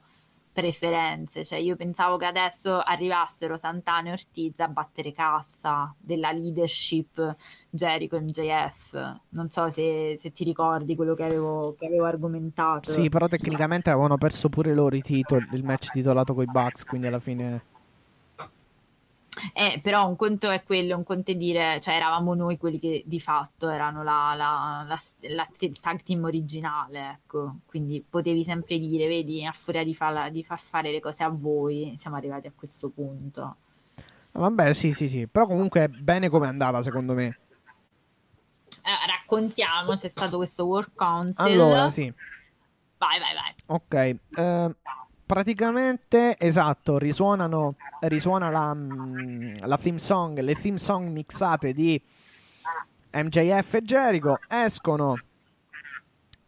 preferenze. Cioè, io pensavo che adesso arrivassero Santana e Ortiz a battere cassa della leadership Jericho MJF. Non so se, se ti ricordi quello che avevo, che avevo argomentato. Sì, però tecnicamente avevano perso pure loro i titoli, il match titolato con i Bucks, quindi alla fine. Eh, però un conto è quello, un conto è dire, cioè eravamo noi quelli che di fatto erano la, la, la, la tag team originale, ecco, quindi potevi sempre dire, vedi, a furia di, farla- di far fare le cose a voi, siamo arrivati a questo punto. Vabbè, sì, sì, sì. Però comunque bene come è andata, secondo me. Eh, raccontiamo, c'è stato questo Work Council. Allora, sì. Vai, vai, vai. Ok, eh, praticamente esatto, risuonano, risuona la, mm, la theme song, le theme song mixate di MJF e Jericho, escono,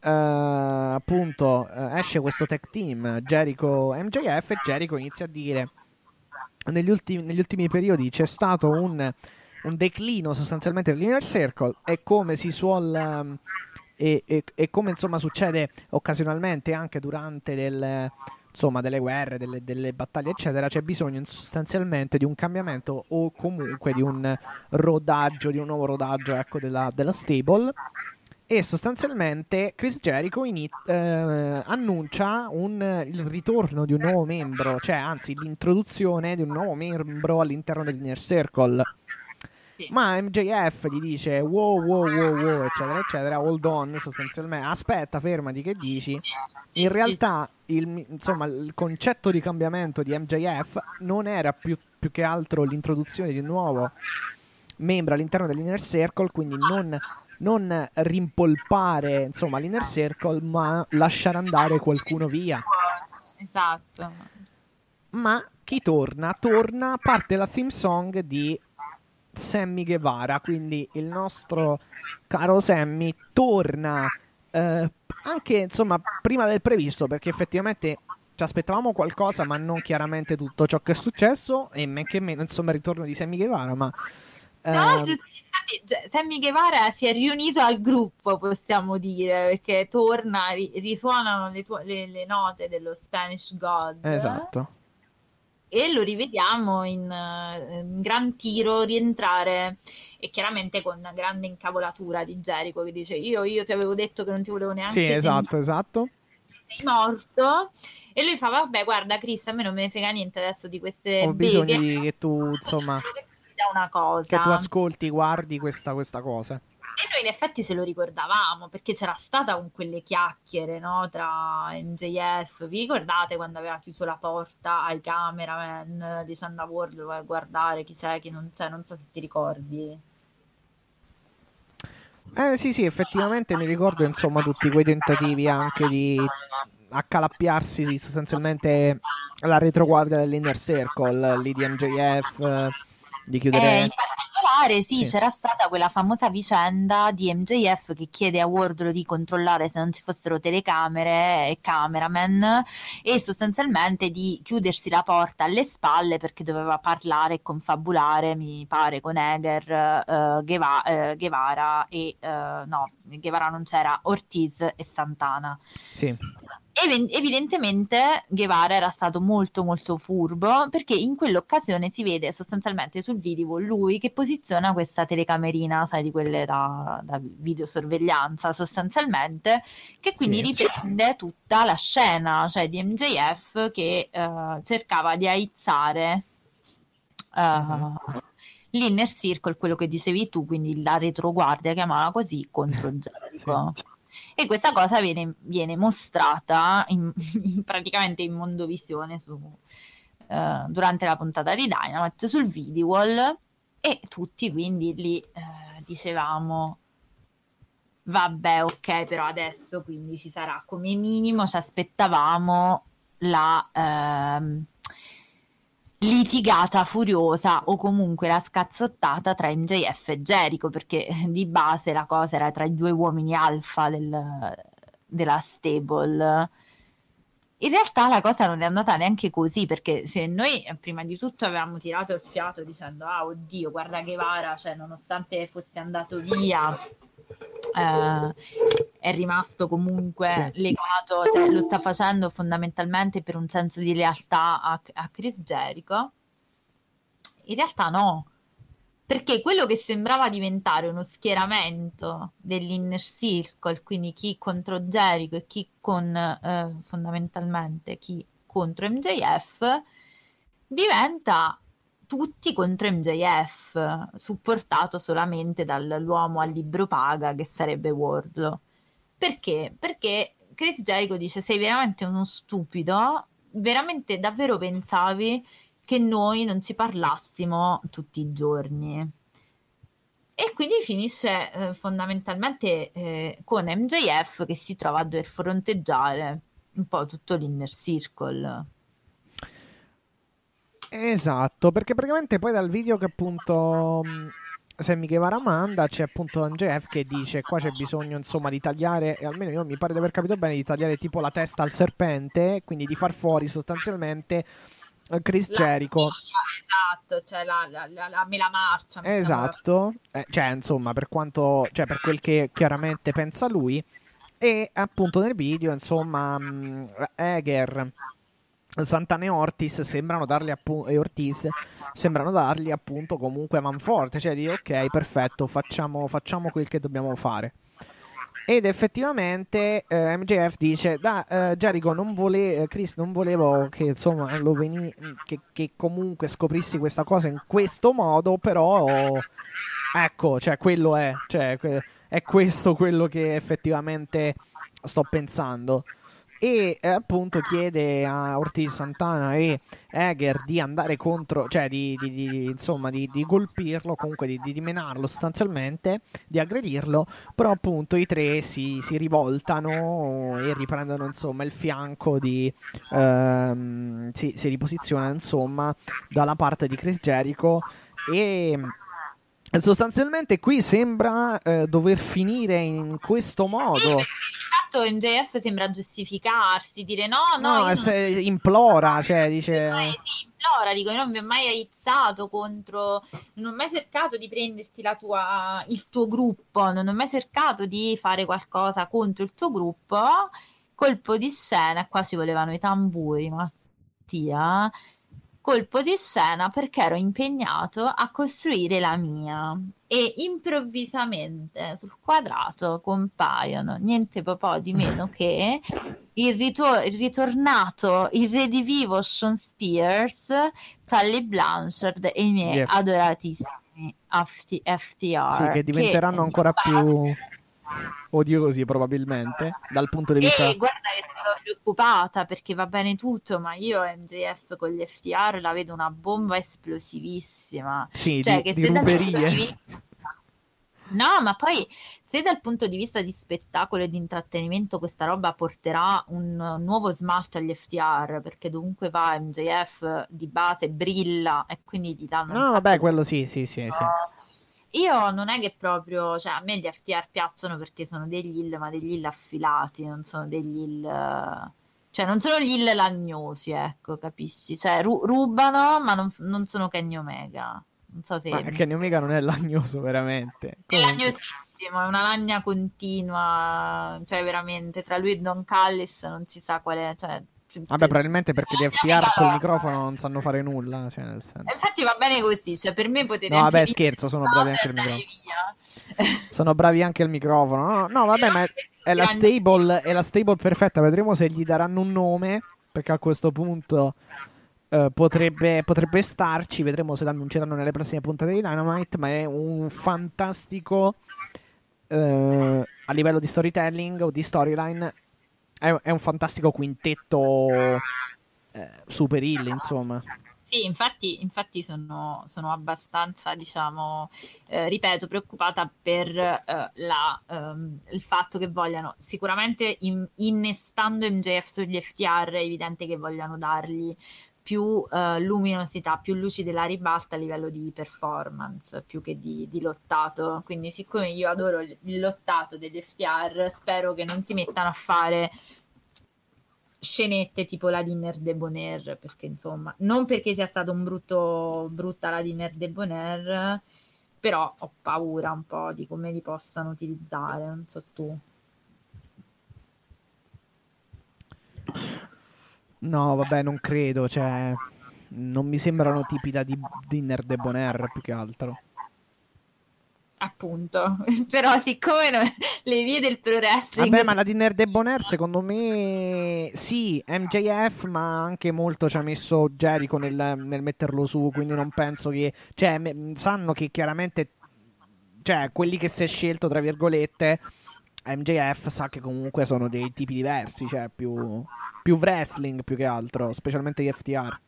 eh, appunto, eh, esce questo tag team Jericho MJF e Jericho inizia a dire negli ultimi, negli ultimi periodi c'è stato un, un declino sostanzialmente dell'Inner Circle e come si suol... e, e- e come insomma succede occasionalmente anche durante del insomma delle guerre, delle, delle battaglie eccetera, c'è bisogno sostanzialmente di un cambiamento o comunque di un rodaggio, di un nuovo rodaggio ecco, della, della stable e sostanzialmente Chris Jericho ini- eh, annuncia un, il ritorno di un nuovo membro, cioè anzi l'introduzione di un nuovo membro all'interno dell'Inner Circle. Sì. Ma MJF gli dice wow wow wow wow eccetera eccetera, hold on sostanzialmente, aspetta fermati che dici. Sì, In realtà il, insomma, il concetto di cambiamento di MJF non era più, più che altro l'introduzione di un nuovo membro all'interno dell'Inner Circle, quindi non, non rimpolpare insomma, l'Inner Circle, ma lasciare andare qualcuno via. Esatto. Ma chi torna? Torna, parte la theme song di Sammy Guevara, quindi il nostro caro Sammy torna eh, anche insomma prima del previsto perché effettivamente ci aspettavamo qualcosa ma non chiaramente tutto ciò che è successo e men che meno insomma il ritorno di Sammy Guevara ma Tra l'altro, sì, infatti, cioè, Sammy Guevara si è riunito al gruppo, possiamo dire, perché torna, ri- risuonano le, tue- le- le note dello Spanish God. esatto E lo rivediamo in, eh, in gran tiro rientrare e chiaramente con una grande incavolatura di Jericho che dice io, io ti avevo detto che non ti volevo neanche sì esatto esatto. sei morto. E lui fa vabbè guarda Chris a me non me ne frega niente adesso di queste ho bisogno beghe di che tu insomma che tu ascolti guardi questa, questa cosa E noi in effetti ce lo ricordavamo perché c'era stata con quelle chiacchiere no, tra MJF. Vi ricordate quando aveva chiuso la porta ai cameraman dicendo a Ward vai a guardare chi c'è, chi non c'è? Non so se ti ricordi. Eh sì, sì, effettivamente mi ricordo insomma tutti quei tentativi anche di accalappiarsi sostanzialmente alla retroguardia dell'Inner Circle, lì di MJF, di chiudere... in particolare, sì, Sì. c'era stata quella famosa vicenda di MJF che chiede a Wardlow di controllare se non ci fossero telecamere e cameraman e sostanzialmente di chiudersi la porta alle spalle perché doveva parlare e confabulare, mi pare, con Eger, eh, Gueva- eh, Guevara e eh, no, Guevara non c'era, Ortiz e Santana. Sì, Ev- evidentemente Guevara era stato molto molto furbo perché in quell'occasione si vede sostanzialmente sul video lui che posiziona questa telecamerina, sai, di quelle da, da videosorveglianza sostanzialmente, che quindi Sì. riprende tutta la scena, cioè di MJF che eh, cercava di aizzare eh, Mhm. l'inner circle, quello che dicevi tu, quindi la retroguardia, chiamala così, contro Jericho. E questa cosa viene, viene mostrata in, in- praticamente in mondovisione su, eh, durante la puntata di Dynamite sul video wall e tutti quindi lì eh, dicevamo vabbè ok però adesso quindi ci sarà come minimo ci aspettavamo la ehm, litigata furiosa o comunque la scazzottata tra MJF e Jericho perché di base la cosa era tra i due uomini alfa del- della stable. In realtà la cosa non è andata neanche così perché se noi prima di tutto avevamo tirato il fiato dicendo ah oddio guarda che vara cioè nonostante fosse andato via eh, è rimasto comunque Sì. legato cioè lo sta facendo fondamentalmente per un senso di lealtà a, a Chris Jericho in realtà no perché quello che sembrava diventare uno schieramento dell'inner circle, quindi chi contro Jericho e chi con eh, fondamentalmente chi contro MJF, diventa tutti contro MJF, supportato solamente dall'uomo al libro paga che sarebbe Wardlow. Perché? Perché Chris Jericho dice: Sei veramente uno stupido, veramente davvero pensavi che noi non ci parlassimo tutti i giorni. E quindi finisce eh, fondamentalmente eh, con MJF che si trova a dover fronteggiare un po' tutto l'inner circle. esatto, perché praticamente poi dal video che appunto Sammy Guevara manda c'è appunto MJF che dice qua c'è bisogno insomma di tagliare, e almeno io mi pare di aver capito bene, di tagliare tipo la testa al serpente, quindi di far fuori sostanzialmente eh, Chris La Jericho. spia, esatto, cioè la, la, la, la marcia. Esatto, Eh, cioè insomma per quanto, cioè per quel che chiaramente pensa lui e appunto nel video insomma mh, Eger Santana e Ortiz sembrano dargli appunto e Ortiz sembrano dargli appunto comunque manforte, cioè di ok, perfetto, facciamo, facciamo quel che dobbiamo fare. Ed effettivamente eh, MJF dice: Da, eh, Jericho, non vole- Chris, non volevo che insomma lo veni- che, che comunque scoprissi questa cosa in questo modo, però ecco, cioè quello è, cioè, è questo quello che effettivamente sto pensando e eh, appunto chiede a Ortiz Santana e Eger di andare contro, cioè di, di, di insomma di, di, colpirlo, comunque di, di menarlo sostanzialmente, di aggredirlo, però appunto i tre si, si rivoltano e riprendono insomma il fianco di, ehm, si, si riposizionano insomma dalla parte di Chris Jericho e sostanzialmente qui sembra eh, dover finire in questo modo. Fatto MJF sembra giustificarsi, dire no, no, no se non... implora, cioè dice... sì, implora, dico, io non vi ho mai aizzato contro, non ho mai cercato di prenderti la tua, il tuo gruppo, non ho mai cercato di fare qualcosa contro il tuo gruppo, colpo di scena, qua si volevano i tamburi, Mattia, colpo di scena perché ero impegnato a costruire la mia e improvvisamente sul quadrato compaiono niente po' di meno che il, ritor- il, ritornato, il redivivo Sean Spears, Tully Blanchard e i miei yes. adoratissimi FT- FTR sì, che diventeranno che ancora più odiosi probabilmente dal punto di vista e guarda che sono preoccupata perché va bene tutto ma io MJF con gli FTR la vedo una bomba esplosivissima. Sì, cioè, di, che di se ruberie. vista... no ma poi se dal punto di vista di spettacolo e di intrattenimento questa roba porterà un nuovo smalto agli FTR perché dovunque va MJF di base brilla e quindi ti danno no vabbè quello sì sì sì, sì. Io non è che proprio, cioè a me gli FTR piacciono perché sono degli hill, ma degli hill affilati, non sono degli hill... Cioè, non sono gli hill lagnosi, ecco, capisci? Cioè, ru- rubano, ma non, non, sono Kenny Omega. Non so se... Ma Kenny Omega non è lagnoso, veramente. È lagnosissimo, è una lagna continua, cioè, veramente, tra lui e Don Callis non si sa qual è, cioè, Vabbè, probabilmente perché gli FTR col microfono non sanno fare nulla. Cioè Infatti va bene così, cioè per me potete... No, vabbè, scherzo, sono bravi anche il microfono. sono bravi anche il microfono. No, no vabbè, ma è la, stable, è la stable perfetta. Vedremo se gli daranno un nome, perché a questo punto... Uh, potrebbe, potrebbe, starci, vedremo se l'annunceranno nelle prossime puntate di Dynamite, ma è un fantastico uh, a livello di storytelling o di storyline è, è un fantastico quintetto eh, super hill, insomma. Sì, infatti, infatti sono, sono, abbastanza, diciamo, eh, ripeto, preoccupata per eh, la, um, il fatto che vogliano, sicuramente in, innestando MJF sugli FTR, è evidente che vogliano dargli più uh, luminosità, più luci della ribalta a livello di performance, più che di, di, lottato. Quindi siccome io adoro il lottato degli FTR, spero che non si mettano a fare scenette tipo la Dinner de Bonaire, perché insomma, non perché sia stata un brutto, brutta la Dinner de Bonaire, però ho paura un po' di come li possano utilizzare, non so tu. No, vabbè, non credo, cioè non mi sembrano tipi da di Dinner de Bonaire più che altro. Appunto, però siccome no, le vie del pro wrestling... Vabbè, ma la Dinner de Bonaire secondo me sì, MJF, ma anche molto ci ha messo Jericho nel, nel metterlo su, quindi non penso che... Cioè, sanno che chiaramente... Cioè, quelli che si è scelto, tra virgolette, MJF sa che comunque sono dei tipi diversi, cioè più, più wrestling più che altro, specialmente gli FTR.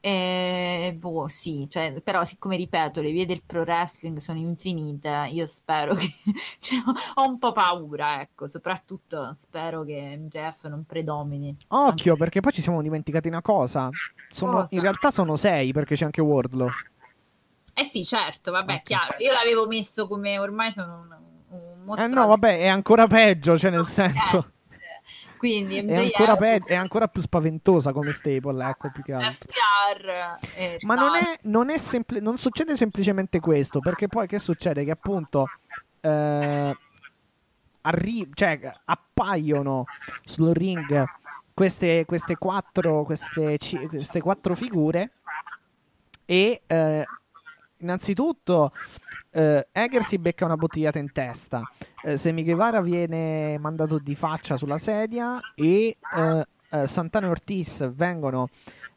Eh, boh, sì, cioè, però siccome ripeto, le vie del pro wrestling sono infinite, io spero che... cioè, ho un po' paura, ecco, soprattutto spero che MJF non predomini. Occhio, perché poi ci siamo dimenticati una cosa. Sono, cosa? In realtà sono sei, perché c'è anche Wardlow. Eh sì, certo, vabbè, okay. chiaro. Io l'avevo messo come ormai sono un, un mostro. Eh no, vabbè, è ancora peggio, cioè nel senso... Quindi MJF... è, ancora pe- è ancora più spaventosa come staple, ecco più che altro. FTR Ma non, è, non, è sempl- non succede semplicemente questo, perché poi che succede? Che appunto eh, arri- cioè, appaiono sul ring queste, queste, quattro, queste, queste quattro figure e eh, innanzitutto eh, Eger si becca una bottigliata in testa. Eh, Semi Guevara viene mandato di faccia sulla sedia e eh, eh, Santana e Ortiz vengono,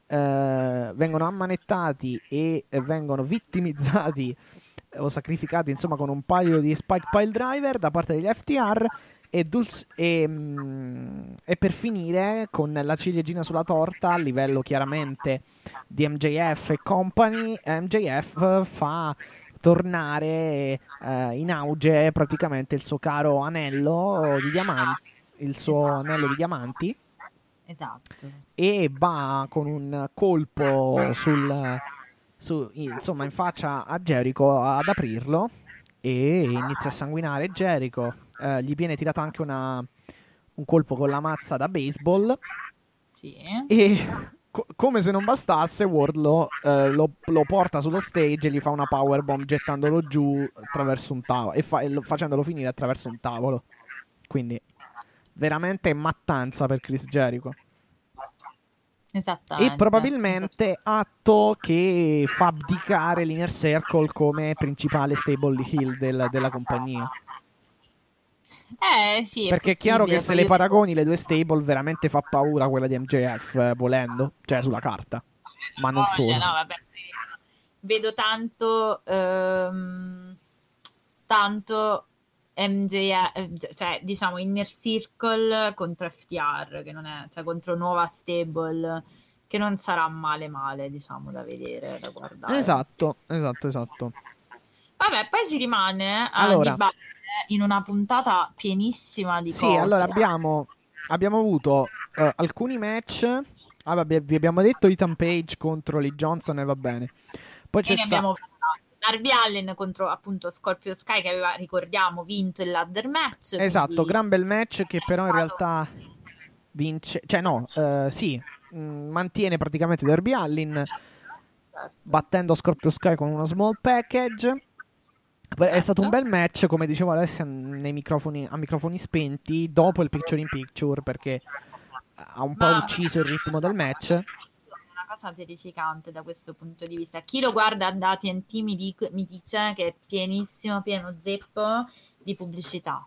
eh, vengono ammanettati e vengono vittimizzati o sacrificati insomma con un paio di spike pile driver da parte degli FTR e, Dulce, e, mm, e, per finire con la ciliegina sulla torta a livello chiaramente di MJF e company MJF fa tornare eh, in auge praticamente il suo caro anello di diamanti il suo anello di diamanti. Esatto. E va con un colpo sul su, insomma in faccia a Jericho ad aprirlo e inizia a sanguinare Jericho eh, gli viene tirato anche una, un colpo con la mazza da baseball. Sì. E co- come se non bastasse, Wardlow eh, lo, lo, porta sullo stage e gli fa una powerbomb gettandolo giù attraverso un tavolo e, fa- e lo, facendolo finire attraverso un tavolo. Quindi veramente mattanza per Chris Jericho. E probabilmente atto che fa abdicare l'Inner Circle come principale stable heel del, della compagnia. Eh sì. Perché è chiaro che se le paragoni le due stable veramente fa paura quella di MJF eh, volendo, cioè sulla carta. Ma non Voglia, solo. No, vabbè. Vedo tanto ehm, tanto MJF, cioè diciamo Inner Circle contro FTR, che non è, cioè contro nuova stable che non sarà male male, diciamo, da vedere, da guardare. Esatto, esatto, esatto. Vabbè, poi ci rimane a allora, dibattere in una puntata pienissima di sì, cose. allora abbiamo, abbiamo avuto uh, alcuni match. Ah, vabbè, vi abbiamo detto Ethan Page contro Lee Johnson e va bene. Poi c'è stato Darby Allen contro appunto Scorpio Sky che aveva, ricordiamo, vinto il ladder match. Esatto, quindi... gran bel match che però in realtà vince, cioè no, uh, sì, mh, mm, mantiene praticamente Darby Allen certo. battendo Scorpio Sky con una small package. È stato un bel match, come dicevo Alessia, microfoni, a microfoni spenti dopo il picture in picture perché ha un po' Ma... ucciso il ritmo del match. Una cosa terrificante da questo punto di vista. Chi lo guarda da TNT mi, dic- mi dice che è pienissimo, pieno zeppo di pubblicità.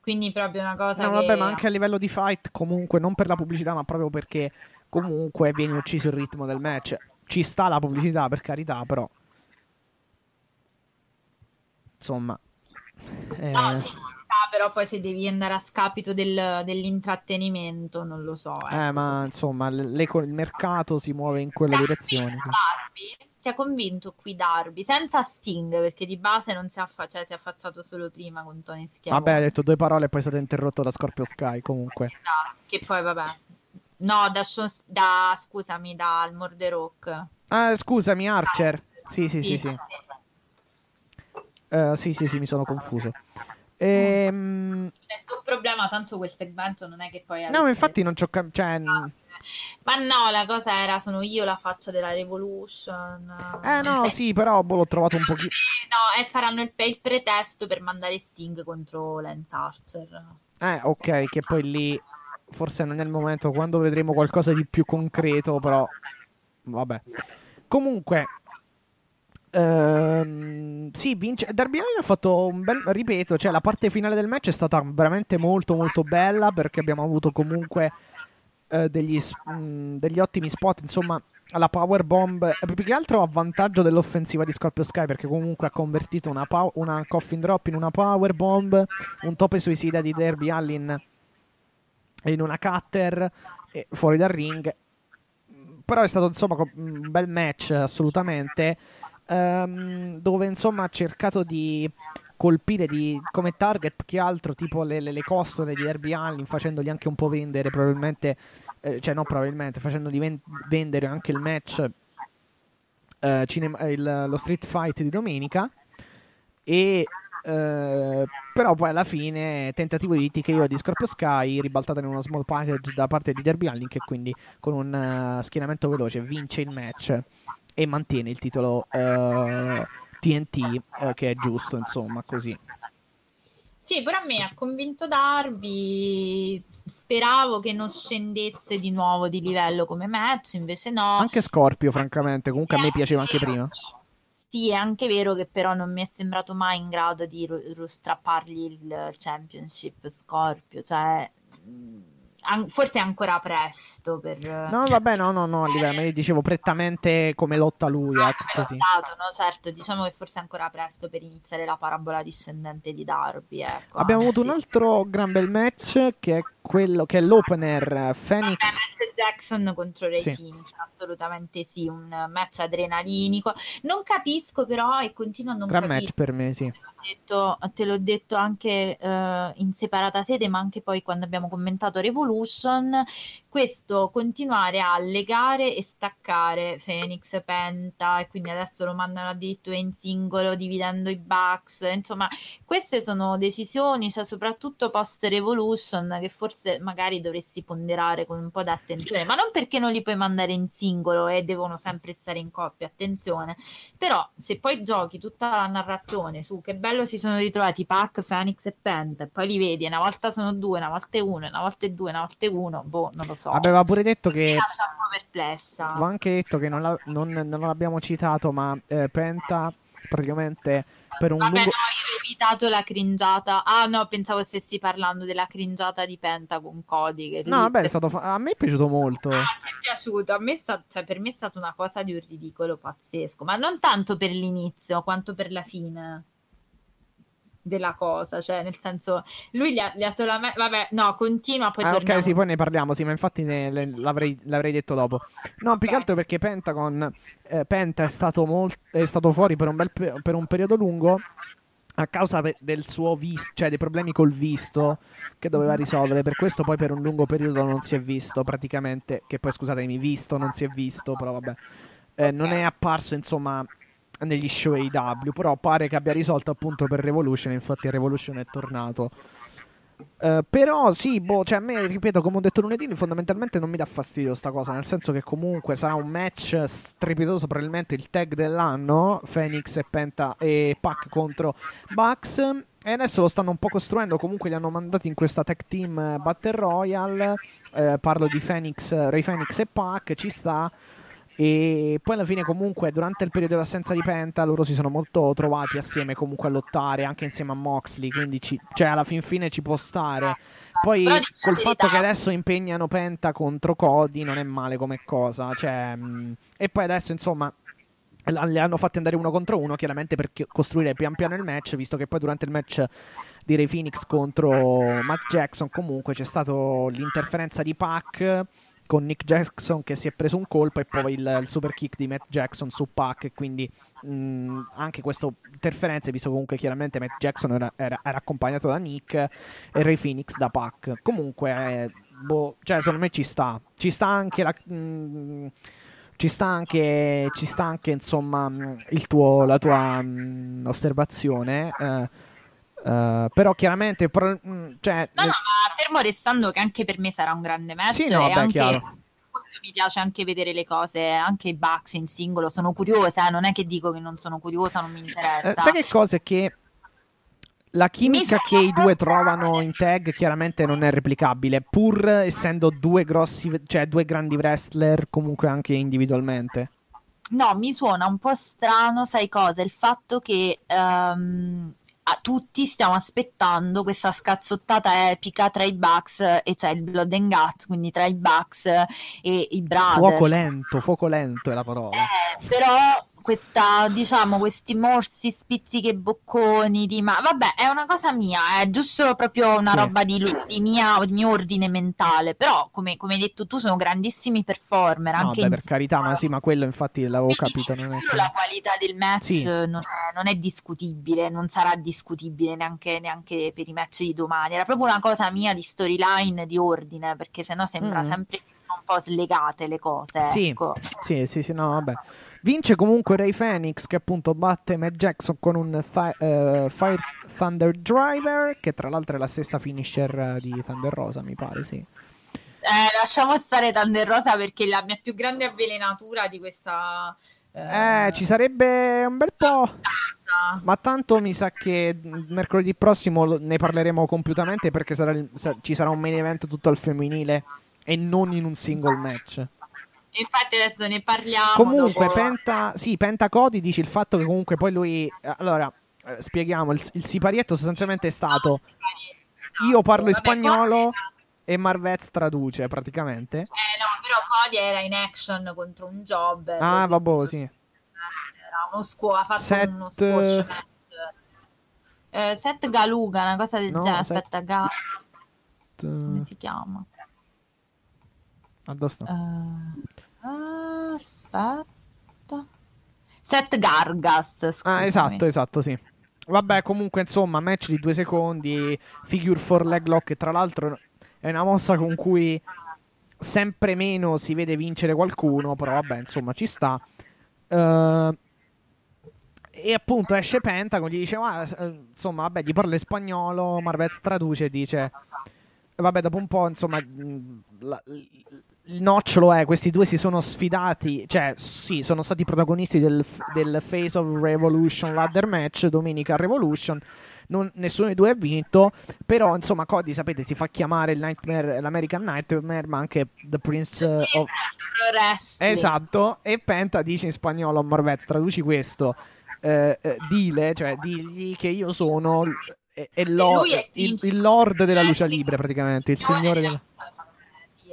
Quindi proprio una cosa. No, che... vabbè, ma anche a livello di fight, comunque, non per la pubblicità, ma proprio perché comunque viene ucciso il ritmo del match. Ci sta la pubblicità, per carità, però insomma. Eh... No, sì, però poi se devi andare a scapito del, dell'intrattenimento, non lo so. Ecco. Eh, ma insomma, il mercato si muove in quella direzione. Darby, ti ha convinto qui Darby, senza Sting, perché di base non si, affa- cioè, si è affacciato solo prima con Tony Schiavo. Vabbè, ha detto due parole e poi è stato interrotto da Scorpio Sky, comunque. Esatto, che poi vabbè. No, da, da scusami, da Morde Rock. Ah, scusami, Archer. Sì, sì, sì, sì. sì. Uh, sì, sì, sì, mi sono confuso. Ehm... Nessun problema, tanto quel segmento non è che poi... No, infatti non c'ho... Cam- cioè... Ma no, la cosa era, sono io la faccia della Revolution. Eh no, sì, però boh, l'ho trovato un pochino... No, e faranno il, il, pretesto per mandare Sting contro Lance Archer. Eh, ok, che poi lì forse non è il momento, quando vedremo qualcosa di più concreto, però... Vabbè. Comunque, Ehm, sì, vince. Darby Allin ha fatto un bel. Ripeto, cioè la parte finale del match è stata veramente molto, molto bella perché abbiamo avuto comunque uh, degli, mh, mm, degli, ottimi spot. Insomma, la power bomb. Eh, più che altro a vantaggio dell'offensiva di Scorpio Sky perché comunque ha convertito una, pow- una coffin drop in una power bomb. Un tope suicida di Darby Allin in una cutter fuori dal ring. Però è stato insomma un bel match assolutamente um, dove insomma ha cercato di colpire di, come target che altro tipo le, le, le costole di Herbie Allin facendogli anche un po' vendere probabilmente eh, cioè no probabilmente facendogli ven- vendere anche il match eh, cinema, il, lo street fight di domenica. E eh, però poi alla fine tentativo di TKO di Scorpio Sky ribaltata in uno small package da parte di Derby Allin che quindi con un uh, schienamento veloce vince il match e mantiene il titolo eh, TNT eh, che è giusto, insomma, così. Sì, pure a me ha convinto Darby. Speravo che non scendesse di nuovo di livello come match, invece no. Anche Scorpio, francamente, comunque a me piaceva anche prima. Sì, è anche vero che però non mi è sembrato mai in grado di ru- strappargli il championship Scorpio, cioè an- forse è ancora presto per... No, vabbè, no, no, no, a livello, me dicevo prettamente come lotta lui, ecco così. Esatto, no, certo, diciamo che forse è ancora presto per iniziare la parabola discendente di Darby, ecco. Abbiamo avuto sì. un altro gran bel match che è quello che è l'opener eh, Phoenix. Jackson contro Ray Sì. Phoenix, assolutamente sì, un match adrenalinico. Non capisco però e continuo a non Gran capire. match per me, sì. Detto, te l'ho detto anche eh, in separata sede, ma anche poi quando abbiamo commentato Revolution, questo continuare a legare e staccare Phoenix, Penta e quindi adesso lo mandano addirittura in singolo dividendo i Bucks, insomma queste sono decisioni, cioè soprattutto post Revolution che forse magari dovresti ponderare con un po' d'attenzione, ma non perché non li puoi mandare in singolo e devono sempre stare in coppia, attenzione, però se poi giochi tutta la narrazione su che bello si sono ritrovati Pac, Phoenix e Penta e poi li vedi, una volta sono due, una volta è uno, una volta è due, una volta è uno, boh, non lo so. Aveva pure detto Mi che lascia un po' perplessa. Avevo anche detto che non, la- non- non l'abbiamo citato, ma eh, Penta praticamente per un Vabbè, no, lungo... io ho evitato la cringiata. Ah, no, pensavo stessi parlando della cringiata di Penta con Cody. Che No, vabbè, è stato fa- a me è piaciuto molto. Ah, mi è piaciuto. A me è sta- cioè, per me è stata una cosa di un ridicolo pazzesco, ma non tanto per l'inizio quanto per la fine della cosa. Cioè, nel senso, lui li ha, li ha solamente. Vabbè, no, continua. Poi Ah, torniamo. ok, sì, poi ne parliamo, sì, ma infatti ne- le- l'avrei, l'avrei detto dopo. No, più che altro perché Pentagon, eh, Penta è stato, molt- è stato fuori per un, bel pe- per un periodo lungo a causa del suo visto, cioè dei problemi col visto che doveva risolvere. Per questo poi per un lungo periodo non si è visto praticamente, che poi scusatemi, visto non si è visto, però vabbè. Eh, non è apparso, insomma, negli show AW, però pare che abbia risolto appunto per Revolution, infatti Revolution è tornato. Eh, però sì, boh, cioè a me, ripeto, come ho detto lunedì, fondamentalmente non mi dà fastidio sta cosa, nel senso che comunque sarà un match strepitoso, probabilmente il tag dell'anno, Phoenix e Penta e Pac contro Bucks. E adesso lo stanno un po' costruendo, comunque li hanno mandati in questa tag team Battle Royale. Eh, parlo di Phoenix, Ray Phoenix e Pac, ci sta. E poi alla fine comunque durante il periodo dell'assenza di Penta loro si sono molto trovati assieme comunque a lottare anche insieme a Moxley quindi ci, cioè alla fin fine ci può stare. Poi col fatto che adesso impegnano Penta contro Cody non è male come cosa cioè, mh, e poi adesso insomma li hanno fatti andare uno contro uno chiaramente per costruire pian piano il match visto che poi durante il match di Ray Phoenix contro Matt Jackson comunque c'è stata l'interferenza di Pac con Nick Jackson che si è preso un colpo e poi il, il super kick di Matt Jackson su Pac quindi mh, anche questa interferenza visto comunque chiaramente Matt Jackson era, era- era accompagnato da Nick e Ray Phoenix da Pac. Comunque boh, cioè secondo me ci sta. Ci sta anche la mh, ci sta anche, ci sta anche insomma tuo, la tua mh, osservazione eh, eh, però chiaramente pro- mh, cioè, No, no, ma fermo restando che anche per me sarà un grande match. Sì, no, e beh, anche mi piace anche vedere le cose, anche i Bucks in singolo. Sono curiosa, eh, non è che dico che non sono curiosa, non mi interessa. Eh, sai che cosa? È che la chimica Mi che i due trovano in tag chiaramente non è replicabile, pur essendo due grossi, cioè due grandi wrestler comunque anche individualmente. No, mi suona un po' strano, sai cosa? Il fatto che ehm, a tutti stiamo aspettando questa scazzottata epica tra i Bucks e c'è il Blood and Guts, quindi tra i Bucks e i Brothers. Fuoco lento, fuoco lento è la parola. Eh, però questa, diciamo, questi morsi, spizzichi bocconi di ma vabbè, è una cosa mia, è giusto proprio una Sì. roba di, di mia, di mio ordine mentale. Però, come, come hai detto tu, sono grandissimi performer. No, Anche beh, per carità, ma sì, ma quello infatti l'avevo quindi, capito. Non è la qualità del match Sì. non, è, non è discutibile, non sarà discutibile neanche, neanche per i match di domani. Era proprio una cosa mia di storyline, di ordine, perché sennò sembra Mm. sempre un po' slegate le cose. Sì, ecco. sì, sì, sì, no, vabbè. Vince comunque Ray Phoenix che appunto batte Matt Jackson con un thi- eh, Fire Thunder Driver che tra l'altro è la stessa finisher eh, di Thunder Rosa, mi pare, sì. Eh, lasciamo stare Thunder Rosa perché la mia più grande avvelenatura di questa Eh, ci sarebbe un bel po'. Ma tanto mi sa che mercoledì prossimo ne parleremo compiutamente perché sarà il- sa- ci sarà un main event tutto al femminile e non in un single match. Infatti adesso ne parliamo. Comunque, dopo. Penta, sì, Penta Cody dice il fatto che comunque poi lui. eh, Allora, eh, spieghiamo: il, il siparietto sostanzialmente è stato. Io parlo in spagnolo e Marvez traduce praticamente. Eh no, però Cody era in action contro un job. Ah, vabbè, sì. Era uno squash, ha fatto Set- uno squash match. Eh, Seth Galuga, una cosa del No, genere. Seth- Aspetta, Ga- T- come si chiama? addosso. Eh, ah, aspetta. Seth Gargas, scusami. Ah, esatto, esatto, sì. Vabbè, comunque, insomma, match di due secondi, figure for leg lock, tra l'altro è una mossa con cui sempre meno si vede vincere qualcuno, però vabbè, insomma, ci sta. Eh, e appunto esce Pentagon, gli dice, "Ah, eh, insomma, vabbè, gli parla in spagnolo, Marvez traduce e dice, vabbè, dopo un po', insomma, la- il nocciolo è, questi due si sono sfidati, cioè sì, sono stati protagonisti del, del Face of Revolution Ladder Match, domenica Revolution, non- nessuno dei due ha vinto, però insomma Cody, sapete, si fa chiamare Nightmare, l'American Nightmare, ma anche The Prince of... Pro wrestling. Esatto, e Penta dice in spagnolo a Morvez, traduci questo, eh, eh, dile, cioè digli che io sono... l- e- e lo- il, il lord della luce libre praticamente, il signore della...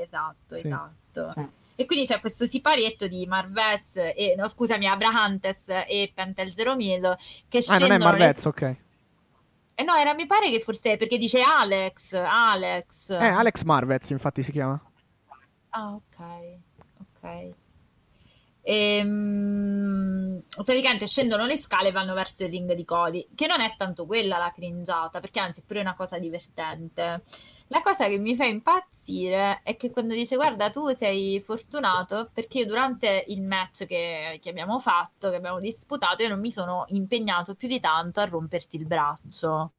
Sì, esatto, Sì. esatto. E quindi c'è questo siparietto di Marvez e no, scusami, Abrahantes e Pentel Zero Mil che Ah, scendono non è le- Marvez, ok. Eh no, era mi pare che forse perché dice Alex, Alex. Eh, Alex Marvez infatti si chiama. Ah, ok. Ok. Ehm, praticamente scendono le scale e vanno verso il ring di Cody, che non è tanto quella la cringiata, perché anzi è pure una cosa divertente. La cosa che mi fa impazzire è che quando dice guarda tu sei fortunato perché io durante il match che, che abbiamo fatto, che abbiamo disputato, io non mi sono impegnato più di tanto a romperti il braccio.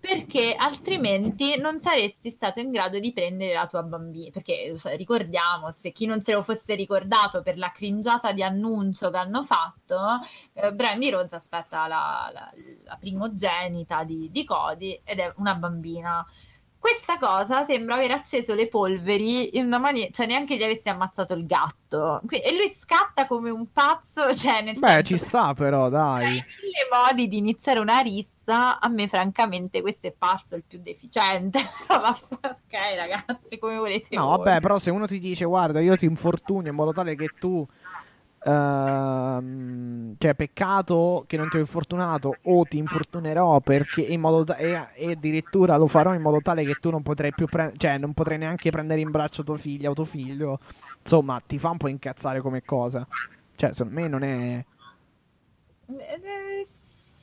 Perché altrimenti non saresti stato in grado di prendere la tua bambina. Perché ricordiamo, se chi non se lo fosse ricordato per la cringiata di annuncio che hanno fatto, eh, Brandy Rhodes aspetta la, la- la primogenita di, di Cody ed è una bambina. Questa cosa sembra aver acceso le polveri in una maniera, cioè neanche gli avesse ammazzato il gatto. E lui scatta come un pazzo, cioè nel Beh, ci sta però, dai. mille modi di iniziare una rissa, a me francamente questo è parso il più deficiente. Però vabbè, ok ragazzi, come volete No, voi. vabbè, però se uno ti dice guarda, io ti infortunio in modo tale che tu ehm, cioè peccato che non ti ho infortunato o ti infortunerò perché in modo ta- e, e addirittura lo farò in modo tale che tu non potrai più pre- cioè non potrai neanche prendere in braccio tua figlia o tuo figlio. Insomma, ti fa un po' incazzare come cosa. Cioè, secondo me non è Eh,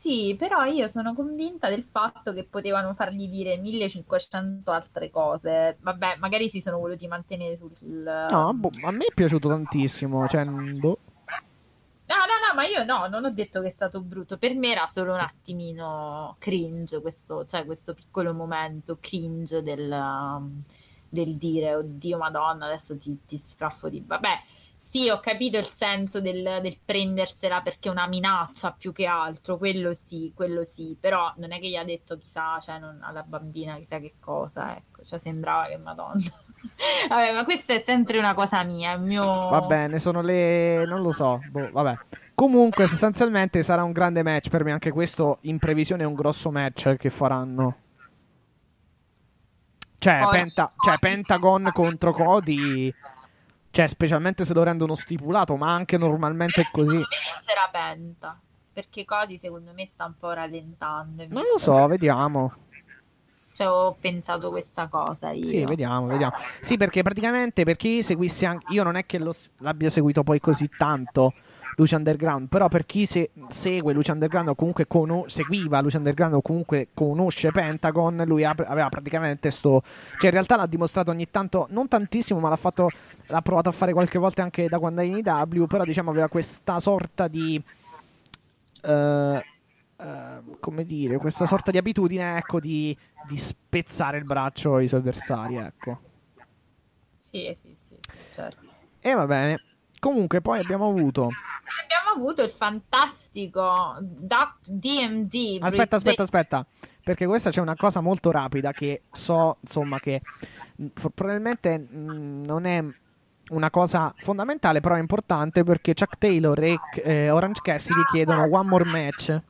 sì, però io sono convinta del fatto che potevano fargli dire 1500 altre cose. Vabbè, magari si sono voluti mantenere sul... No, boh, a me è piaciuto tantissimo, cioè boh. No, no, no, ma io no, non ho detto che è stato brutto. Per me era solo un attimino cringe questo, cioè questo piccolo momento cringe del, um, del dire, oddio madonna, adesso ti, ti sfraffo di... Vabbè, sì, ho capito il senso del, del prendersela perché è una minaccia più che altro, quello sì, quello sì, però non è che gli ha detto chissà, cioè non, alla bambina chissà che cosa, ecco, cioè sembrava che madonna. Vabbè, ma questa è sempre una cosa mia, il mio... Va bene, sono le. non lo so. Boh, vabbè. Comunque, sostanzialmente sarà un grande match per me. Anche questo, in previsione, è un grosso match che faranno. Cioè, Penta- cioè, Pentagon contro Cody. Cioè, specialmente se lo rendono stipulato, ma anche normalmente è così. Vincerà Penta. Perché Cody secondo me sta un po' rallentando. Non lo so, vediamo. Cioè, ho pensato questa cosa io. Sì, vediamo, vediamo. Sì, perché praticamente per chi seguisse anche. Io non è che lo l'abbia seguito poi così tanto. Luce Underground, però per chi se- segue Luce Underground o comunque cono- seguiva Luce Underground o comunque conosce Pentagon, lui ha- aveva praticamente sto. Cioè, in realtà l'ha dimostrato ogni tanto, non tantissimo, ma l'ha fatto. L'ha provato a fare qualche volta anche da quando è in IW. Però diciamo aveva questa sorta di. eh, eh, come dire, questa sorta di abitudine, ecco, di, di spezzare il braccio ai suoi avversari, ecco. Sì, sì, sì, certo. E va bene. Comunque, poi abbiamo avuto. Abbiamo avuto il fantastico Duct DMD. Aspetta, aspetta, aspetta. Perché questa c'è una cosa molto rapida che so, insomma, che mh, probabilmente mh, non è una cosa fondamentale, però è importante perché Chuck Taylor e eh, Orange Cassidy chiedono one more match.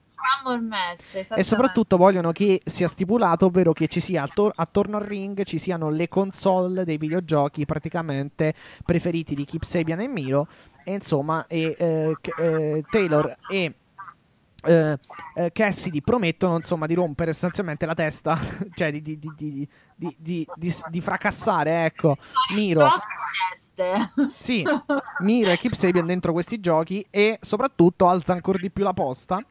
More match, E soprattutto vogliono che sia stipulato, ovvero che ci sia attor- attorno al ring ci siano le console dei videogiochi praticamente preferiti di Keep Sabian e Miro. E insomma, e, eh, eh, Taylor e eh, eh, Cassidy promettono insomma di rompere sostanzialmente la testa, cioè di, di- di- di- di- di- di- di fracassare, ecco, Miro. Sì, Miro e Keep Sabian dentro questi giochi e soprattutto alza ancora di più la posta.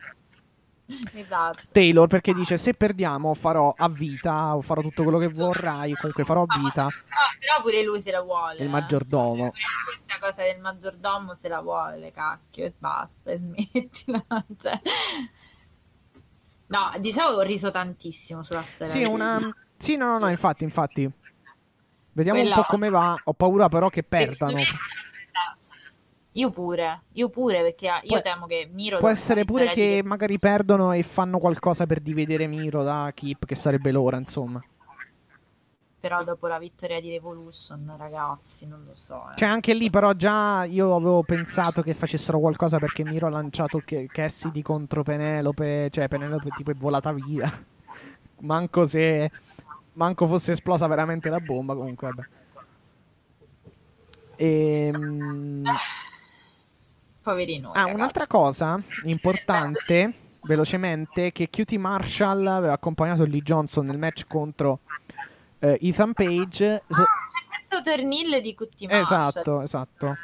esatto. Taylor perché dice se perdiamo farò a vita o farò tutto quello che vorrai comunque farò a vita No, però pure lui se la vuole. il eh. maggiordomo Questa cosa del maggiordomo se la vuole, cacchio, e basta, e smettila. Cioè... No, diciamo che ho riso tantissimo sulla storia. sì una sì no no no infatti infatti vediamo Quella- un po' come va ho paura però che perdano Io pure, io pure, perché io Può- temo che Miro... può essere pure che di- magari perdono e fanno qualcosa per dividere Miro da Keep che sarebbe l'ora insomma Però dopo la vittoria di Revolution, ragazzi, non lo so. eh. cioè anche lì però già io avevo pensato che facessero qualcosa perché Miro ha lanciato Ca- Cassidy contro Penelope cioè Penelope tipo è volata via manco se manco fosse esplosa veramente la bomba comunque vabbè Ehm, Poverino. ah, ragazzi. un'altra cosa importante velocemente che QT Marshall aveva accompagnato Lee Johnson nel match contro eh, Ethan Page S- Ah, c'è questo tornillo di Cutti Marshall. esatto esatto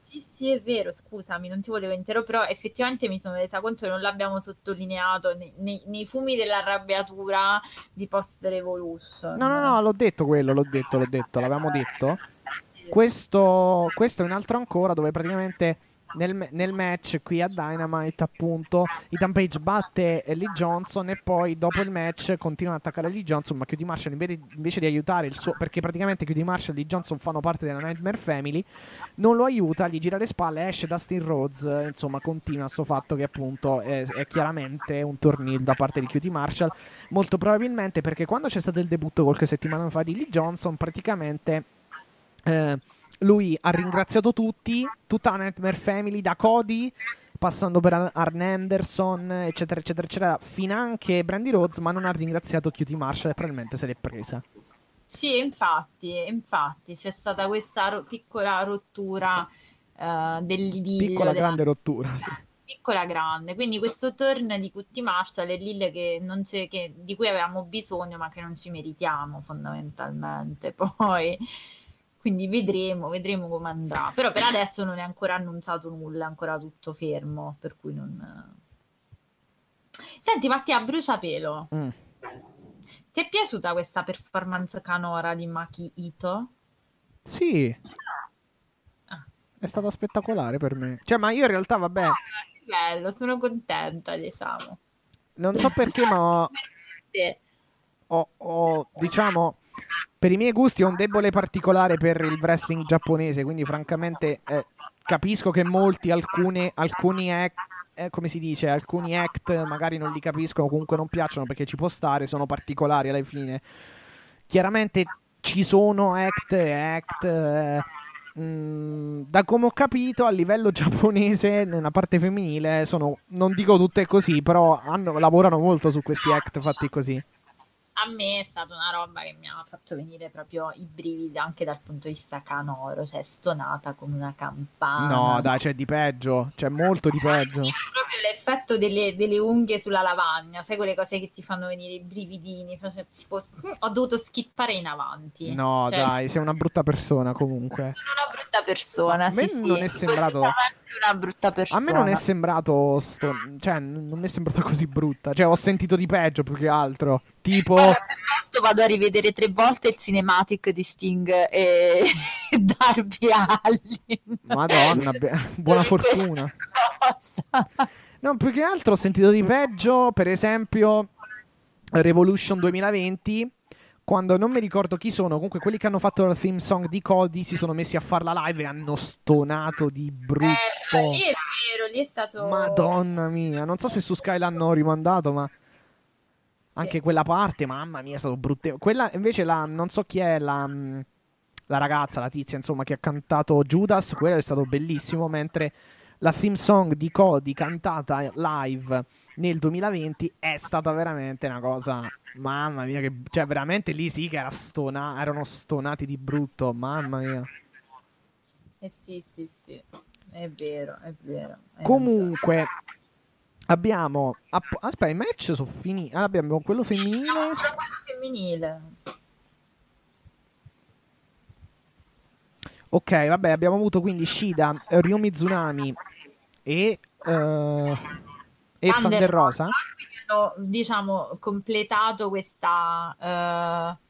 Sì, sì, è vero, scusami, non ti volevo interrompere, però effettivamente mi sono resa conto che non l'abbiamo sottolineato nei, nei- nei fumi dell'arrabbiatura di Post Revolution. No, no, no, l'ho detto quello, l'ho detto, l'ho detto, l'avevamo detto. Questo, questo è un altro ancora dove praticamente nel, nel match qui a Dynamite, appunto, Ethan Page batte Lee Johnson e poi dopo il match continua ad attaccare Lee Johnson, ma QT Marshall invece, di aiutare il suo... perché praticamente QT Marshall e Lee Johnson fanno parte della Nightmare Family, non lo aiuta, gli gira le spalle, esce Dustin Rhodes, insomma continua sto fatto che appunto è, è chiaramente un tornillo da parte di QT Marshall, molto probabilmente perché quando c'è stato il debutto qualche settimana fa di Lee Johnson, praticamente eh, lui ha ringraziato tutti, tutta la Nightmare Family, da Cody, passando per Ar- Arn Anderson, eccetera, eccetera, eccetera, finanche Brandy Rhodes, ma non ha ringraziato QT Marshall e probabilmente se l'è presa. Sì, infatti, infatti c'è stata questa ro- piccola rottura eh, dell'idillio Piccola della- grande rottura, sì. piccola grande. Quindi questo turn di Cutti Marshall è Lille che non c'è, che, di cui avevamo bisogno, ma che non ci meritiamo fondamentalmente. Poi, quindi vedremo, vedremo come andrà. Però per adesso non è ancora annunciato nulla, è ancora tutto fermo, per cui non. Senti, Mattia, bruciapelo. Mm. Ti è piaciuta questa performance canora di Maki Ito? Sì, Ah. è stata spettacolare per me. Cioè, ma io in realtà, vabbè, Che bello, sono contenta, diciamo. non so perché, ma ho- ho, diciamo, per i miei gusti ho un debole particolare per il wrestling giapponese, quindi francamente eh, capisco che molti, alcune, alcuni act, eh, come si dice, alcuni act magari non li capiscono, comunque non piacciono perché ci può stare, sono particolari alla fine. Chiaramente ci sono act e act... eh, mm, da come ho capito, a livello giapponese, nella parte femminile, sono, non dico tutte così, però hanno- lavorano molto su questi act fatti così. A me è stata una roba che mi ha fatto venire proprio i brividi anche dal punto di vista canoro, cioè stonata come una campana. No, dai, c'è di peggio. C'è molto di peggio. Proprio l'effetto delle, delle unghie sulla lavagna, sai quelle cose che ti fanno venire i brividini. Cioè, tipo, ho dovuto skippare in avanti. No, Cioè, dai, sei una brutta persona comunque. Sono una brutta persona. A me sì, non sì, è sembrato- sicuramente una brutta persona. A me non è sembrato sto... cioè, non mi è sembrata così brutta. Cioè, ho sentito di peggio più che altro. Tipo Guarda, piuttosto vado a rivedere tre volte il cinematic di Sting e Darby Allin. Madonna, be- buona fortuna. No, più che altro ho sentito di peggio, per esempio, Revolution 2020 quando non mi ricordo chi sono, comunque quelli che hanno fatto la theme song di Cody si sono messi a farla live e hanno stonato di brutto. Eh, lì è vero, lì è stato... Madonna mia, non so se su Sky l'hanno rimandato, ma anche quella parte, mamma mia, è stato brutto. Quella invece la non so chi è la mm, la ragazza, la tizia, insomma, che ha cantato Judas, quello è stato bellissimo, mentre la theme song di Cody cantata live nel 2020 è stata veramente una cosa mamma mia che cioè veramente lì sì che era stona, erano stonati di brutto mamma mia. Eh sì sì sì. È vero è vero. È comunque abbiamo app- aspetta i match sono finiti allora abbiamo quello femminile. Quello femminile. Ok, vabbè, abbiamo avuto quindi Shida, Ryo Mizunami e, uh, e Thunder Rosa. Hanno, diciamo, completato questa... Uh,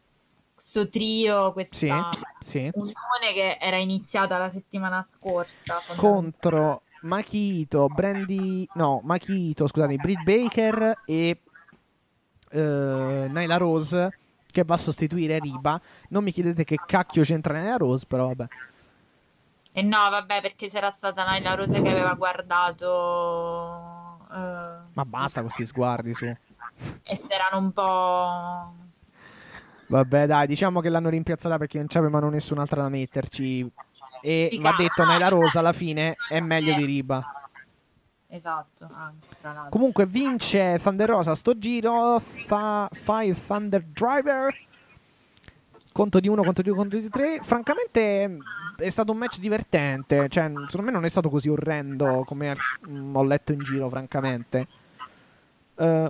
questo trio, questa sì, sì. unione che era iniziata la settimana scorsa. Contro Makito, Brandy... No, Makito, scusate, Britt Baker e uh, Nyla Rose che va a sostituire Riba. Non mi chiedete che cacchio c'entra nella Rose, però vabbè. E eh no, vabbè, perché c'era stata Naila Rose che aveva guardato. Uh, Ma basta con questi sguardi su. E erano un po'. Vabbè, dai, diciamo che l'hanno rimpiazzata perché non c'avevano nessun'altra da metterci. E si va detto, Naila Rosa alla fine è meglio di Riba. Esatto, anche tra l'altro. Comunque vince Thunder Rosa sto giro. Fa, fa il Thunder Driver conto di uno, conto di due, conto di tre. Francamente è stato un match divertente. Cioè, secondo me non è stato così orrendo come ho letto in giro, francamente. Uh,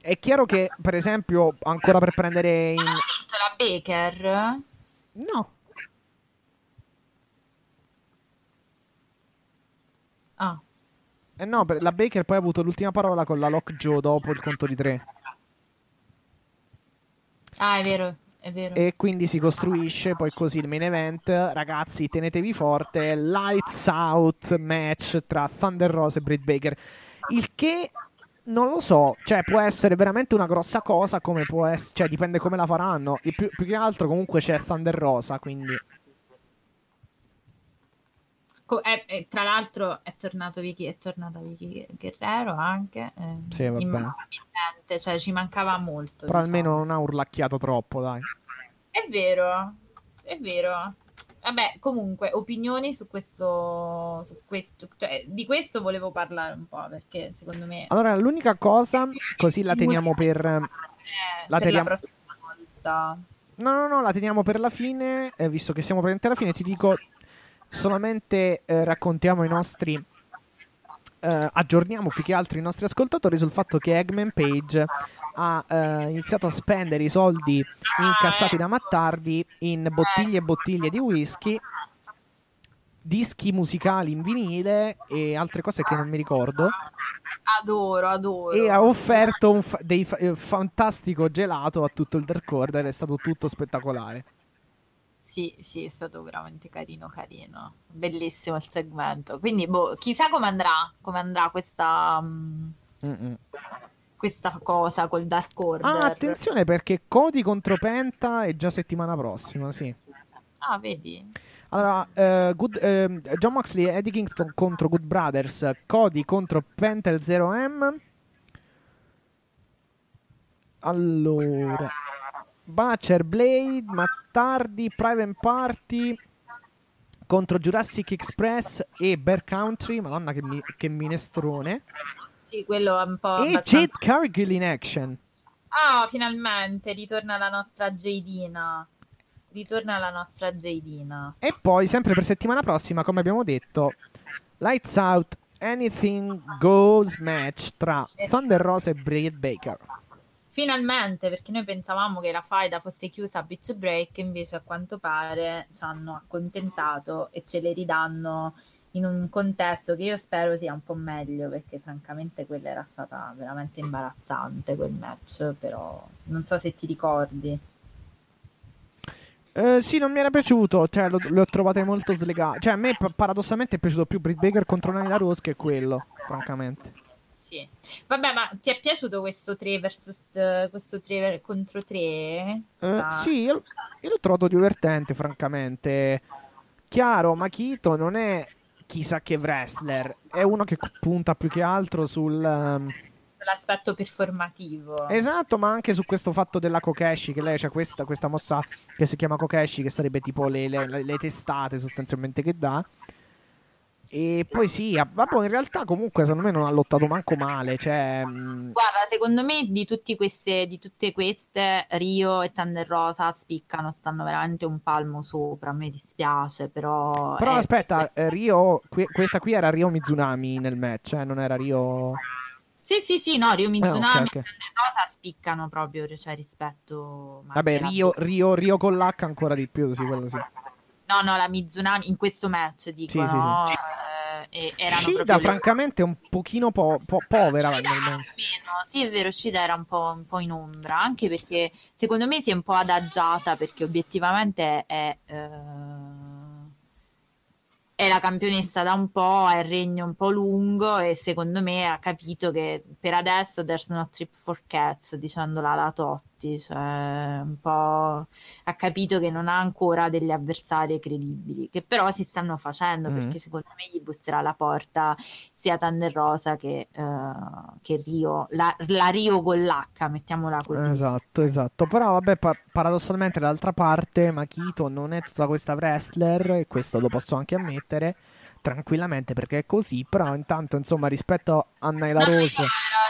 è chiaro che, per esempio, ancora per prendere in... la Baker? No. Ah. Eh no, la Baker poi ha avuto l'ultima parola con la Lockjaw dopo il conto di tre. Ah, è vero. E quindi si costruisce poi così il main event. Ragazzi, tenetevi forte. Lights out match tra Thunder Rose e Britt Baker. Il che non lo so, cioè può essere veramente una grossa cosa, come può essere, cioè dipende come la faranno. Più, più che altro comunque c'è Thunder Rosa, quindi... è, è, tra l'altro è tornato Vicky, è tornata Vicky Guerrero anche. Eh, sì, vabbè. Cioè ci mancava molto. Però diciamo. almeno non ha urlacchiato troppo, dai. È vero, è vero. Vabbè, comunque, opinioni su questo, su questo, cioè di questo volevo parlare un po' perché secondo me. Allora, l'unica cosa, così la teniamo per. Eh, la per teniamo... la prossima volta. No, no, no, la teniamo per la fine, eh, visto che siamo presenti alla fine, ti dico solamente eh, raccontiamo i nostri Uh, aggiorniamo più che altro i nostri ascoltatori sul fatto che Eggman Page ha uh, iniziato a spendere i soldi incassati da Mattardi in bottiglie e bottiglie di whisky, dischi musicali in vinile e altre cose che non mi ricordo. Adoro, adoro. E ha offerto un fa- dei fa- fantastico gelato a tutto il Dark Order, è stato tutto spettacolare. Sì, sì, è stato veramente carino, carino. Bellissimo il segmento. Quindi, boh, chissà come andrà, come andrà questa, um, questa cosa col Dark Order. Ah, attenzione perché Cody contro Penta è già settimana prossima, sì. Ah, vedi? Allora, uh, good, uh, John Moxley e Eddie Kingston contro Good Brothers, Cody contro Pentel 0M. Allora, Butcher, Blade, Mattardi, Private Party contro Jurassic Express e Bear Country. Madonna, che, mi- che minestrone. Sì, quello è un po'. E abbastanza... Jade Cargill in action. Ah, oh, finalmente ritorna la nostra Jadina. Ritorna la nostra Jadina. E poi, sempre per settimana prossima, come abbiamo detto, Lights Out Anything Goes match tra Thunder Rose e Britt Baker. Finalmente, perché noi pensavamo che la faida fosse chiusa a Beach Break, invece a quanto pare ci hanno accontentato e ce le ridanno in un contesto che io spero sia un po' meglio, perché francamente quella era stata veramente imbarazzante quel match, però non so se ti ricordi. Eh, sì, non mi era piaciuto, cioè lo, lo trovate molto slegato. Cioè a me paradossalmente è piaciuto più Britt Baker contro Nani Rose che quello, francamente. Sì. Vabbè, ma ti è piaciuto questo 3 versus questo 3 contro 3? Eh, Ah. sì, io, io l'ho trovato divertente, francamente. Chiaro, Makito non è chissà che wrestler, è uno che punta più che altro sul... ehm, L'aspetto performativo. Esatto, ma anche su questo fatto della Kokeshi, che lei c'ha questa, questa mossa che si chiama Kokeshi, che sarebbe tipo le, le- le testate sostanzialmente che dà. E poi sì, ah, vabbè, in realtà comunque secondo me non ha lottato manco male, cioè... Guarda, secondo me di, tutti queste, di tutte queste, Rio e Thunder Rosa spiccano, stanno veramente un palmo sopra. Me dispiace, però. Però è- aspetta, eh, Rio, qui- questa qui era Rio Mizunami nel match, eh, non era Rio... Sì, sì, sì, no, Rio Mizunami ok, ok. e Thunder Rosa spiccano proprio, cioè rispetto. Vabbè, Rio, Rio, Rio con l'H ancora di più, sì, quello sì. No, no, la Mizunami in questo match dico, Sì, sì, no? Eh, erano Shida, francamente, è un pochino po- po- povera. Sì, è vero, Shida era un po', un po' in ombra, anche perché secondo me si è un po' adagiata perché obiettivamente è, eh, è la campionessa da un po', ha il regno un po' lungo e secondo me ha capito che per adesso there's no trip for cats, dicendola la Totti, cioè un po' ha capito che non ha ancora delle avversarie credibili, che però si stanno facendo Mm. perché secondo me gli busserà alla porta sia Thunder Rosa che, eh, che Rio, la, la Rio con l'H, mettiamola così. Esatto, esatto. Però, vabbè, pa- paradossalmente, dall'altra parte, Makito non è tutta questa wrestler, e questo lo posso anche ammettere tranquillamente perché è così. Però, intanto, insomma, rispetto a Naila Rose. no,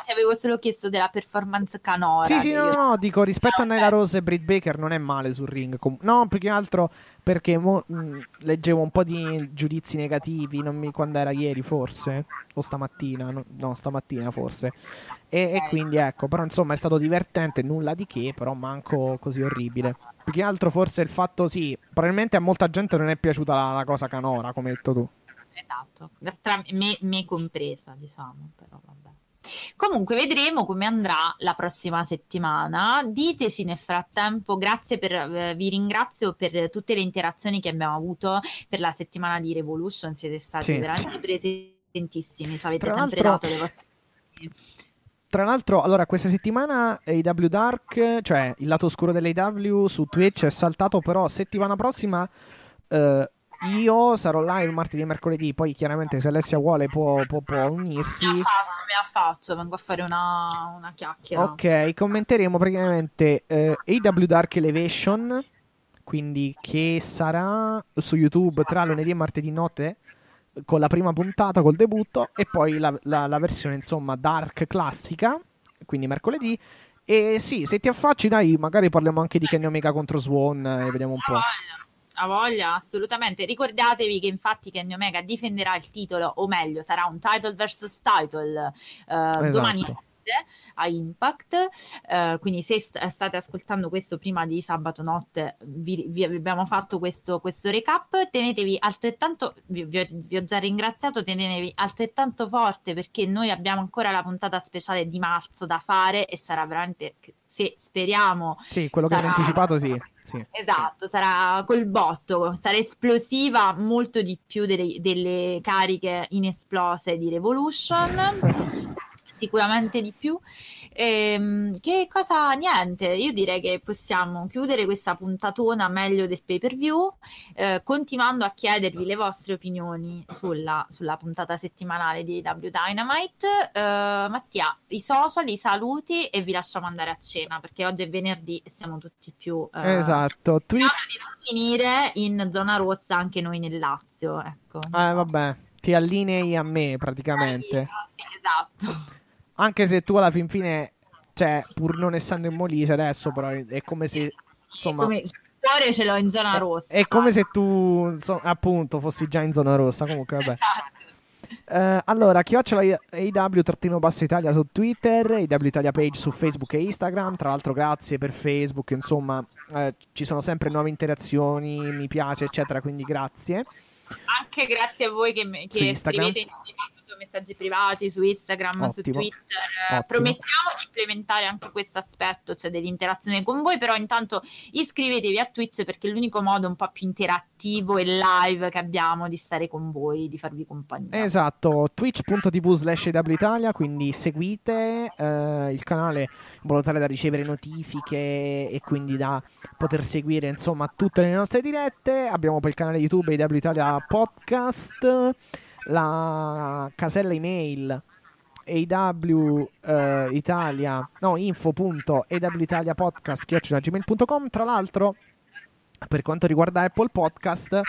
ti avevo solo chiesto della performance canora. Sì, sì, no, no, dico rispetto a Naila Rose e Britt Baker non è male sul ring. Com- no, più che altro perché mo- mh, leggevo un po' di giudizi negativi. Non mi quando era ieri, forse, o stamattina. No, no, stamattina forse. E, e quindi ecco, però insomma è stato divertente, nulla di che, però manco così orribile. Più che altro forse il fatto, sì, probabilmente a molta gente non è piaciuta la, la cosa canora, come hai detto tu. Esatto, tra me, me compresa, diciamo, però vabbè. Comunque vedremo come andrà la prossima settimana. Diteci nel frattempo, grazie per, eh, vi ringrazio per tutte le interazioni che abbiamo avuto per la settimana di Revolution, siete stati Sì. veramente presentissimi, ci avete Tra sempre dato le vostre... Tra l'altro, allora, questa settimana AW Dark, cioè il lato oscuro dell'AW su Twitch è saltato, però settimana prossima eh, io sarò live martedì e mercoledì, poi chiaramente se Alessia vuole può, può- può unirsi. Mi affaccio, mi affaccio, vengo a fare una, una chiacchiera. Ok, commenteremo praticamente eh, AW Dark Elevation, quindi che sarà su YouTube tra lunedì e martedì notte con la prima puntata, col debutto, e poi la, la- la versione insomma Dark classica, quindi mercoledì. E sì, se ti affacci, dai, magari parliamo anche di Kenny Omega contro Swan e vediamo un po'. Voglia, ha voglia, assolutamente. Ricordatevi che infatti Kenny Omega difenderà il titolo, o meglio, sarà un title versus title domani Esatto. notte a Impact. Eh, quindi se st- state ascoltando questo prima di sabato notte, vi, vi abbiamo fatto questo, questo recap. Tenetevi altrettanto, vi, vi ho, vi ho già ringraziato, tenetevi altrettanto forte perché noi abbiamo ancora la puntata speciale di marzo da fare e sarà veramente, se speriamo, Sì, quello che Sarà- hai anticipato, sì. sì. Esatto, sarà col botto, sarà esplosiva molto di più delle, delle cariche inesplose di Revolution, sicuramente di più. Ehm, che cosa? Niente, io direi che possiamo chiudere questa puntatona meglio del pay per view, eh, continuando a chiedervi le vostre opinioni sulla, sulla puntata settimanale di AW Dynamite. Eh, Mattia, i social, i saluti e vi lasciamo andare a cena perché oggi è venerdì e siamo tutti più... eh, Esatto. Speriamo di non finire in zona rossa anche noi nel Lazio, ecco. Eh, vabbè, ti allinei a me praticamente. Sì, esatto. Anche se tu alla fin fine, cioè, pur non essendo in Molise adesso, però è come se, insomma, Come il cuore ce l'ho in zona rossa. è come se tu, inso- appunto, fossi già in zona rossa. Comunque, vabbè. Eh, allora, chiocciola AW Italia su Twitter, AW Italia page su Facebook e Instagram. Tra l'altro, grazie per Facebook, insomma, eh, ci sono sempre nuove interazioni, mi piace, eccetera. Quindi, grazie. Anche grazie a voi che, Su che scrivete in messaggi privati su Instagram, Ottimo. su Twitter. Eh, Ottimo. Promettiamo di implementare anche questo aspetto, cioè dell'interazione con voi, però intanto iscrivetevi a Twitch perché è l'unico modo un po' più interattivo e live che abbiamo di stare con voi, di farvi compagnia. Esatto, twitch.tv slash Italia, quindi seguite eh, il canale in modo tale da ricevere notifiche e quindi da poter seguire insomma tutte le nostre dirette. Abbiamo poi il canale YouTube EW Italia Podcast, la casella email EW eh, no, info.ewitaliapodcast.gmail.com Tra l'altro, per quanto riguarda Apple Podcast,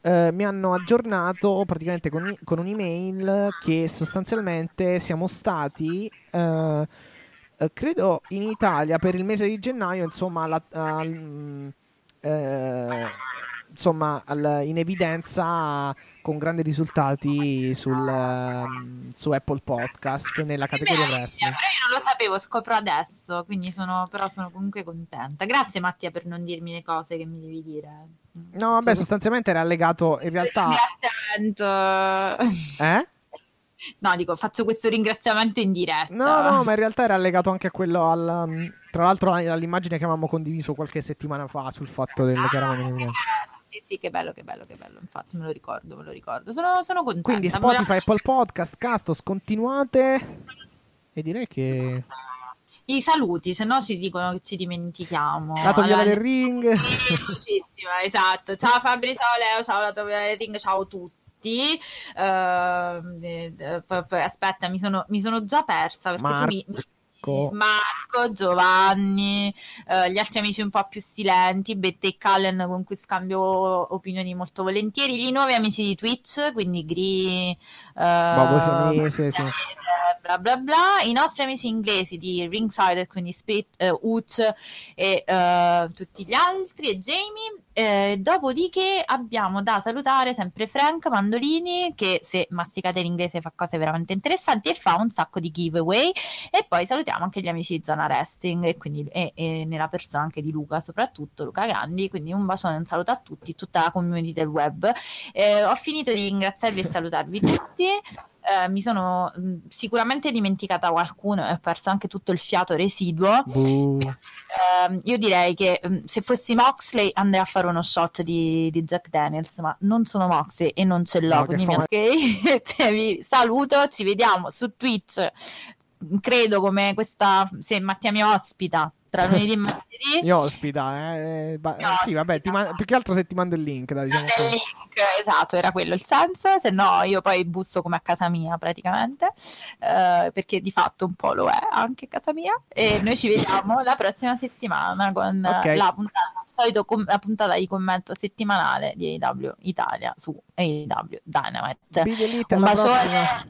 eh, mi hanno aggiornato praticamente con, con un'email che sostanzialmente siamo stati, eh, eh, credo in Italia per il mese di gennaio, insomma, al- mm, eh, insomma al- in evidenza con grandi risultati sul, ehm, su Apple Podcast nella categoria wrestling. però io non lo sapevo, scopro adesso, quindi sono, però sono comunque contenta. Grazie Mattia per non dirmi le cose che mi devi dire. No, vabbè, sostanzialmente era allegato in realtà... Ringraziamento. Eh? No, dico, faccio questo ringraziamento in diretta. No, no, ma in realtà era legato anche a quello al. Tra l'altro all'immagine che avevamo condiviso qualche settimana fa sul fatto del che eravamo in. Sì, sì, che bello, che bello, che bello. Infatti, me lo ricordo, me lo ricordo. Sono, sono contenta. Quindi Me la- Spotify, Apple Podcast, Castos, continuate. E direi che. I saluti, se no ci dicono che ci dimentichiamo. La toviola Allora, del ring. Esatto. Ciao Fabri, ciao Leo, ciao la toviola del ring, ciao a tutti. Poi aspetta, mi sono, mi sono già persa perché tu mi, mi- Marco. Marco, Giovanni, eh, gli altri amici un po' più silenti, Bette e Callen con cui scambio opinioni molto volentieri, i nuovi amici di Twitch, quindi Gri, eh, Bobo sì. bla bla bla, i nostri amici inglesi di Ringside, quindi Spit, eh, Uch e eh, tutti gli altri e Jamie. Eh, dopodiché abbiamo da salutare sempre Frank Mandolini che se masticate l'inglese fa cose veramente interessanti e fa un sacco di giveaway. E poi salutiamo anche gli amici di Zona Wrestling e quindi e, e nella persona anche di Luca soprattutto Luca Grandi. Quindi un bacione un saluto a tutti tutta la community del web. Eh, ho finito di ringraziarvi e salutarvi tutti. Eh, mi sono mh, sicuramente dimenticata qualcuno e ho perso anche tutto il fiato residuo. Buh. Ehm, io direi che mh, se fossi Moxley andrei a fare uno shot di, di Jack Daniels, ma non sono Moxley e non ce l'ho, No, quindi mi- ok? Cioè, vi saluto, ci vediamo su Twitch, credo come questa, se Mattia mi ospita tra lunedì e martedì. Mi ospita, eh. eh, ba- Mi sì, vabbè, ospita. ti man- più che altro se ti mando il link, dai, diciamo così. link, esatto, era quello il senso, se no io poi busso come a casa mia praticamente, eh, perché di fatto un po' lo è anche casa mia e noi ci vediamo la prossima settimana con eh, Ok. la, puntata, il solito com- la puntata di commento settimanale di AEW Italia su AEW Dynamite. Un bacione, prossima.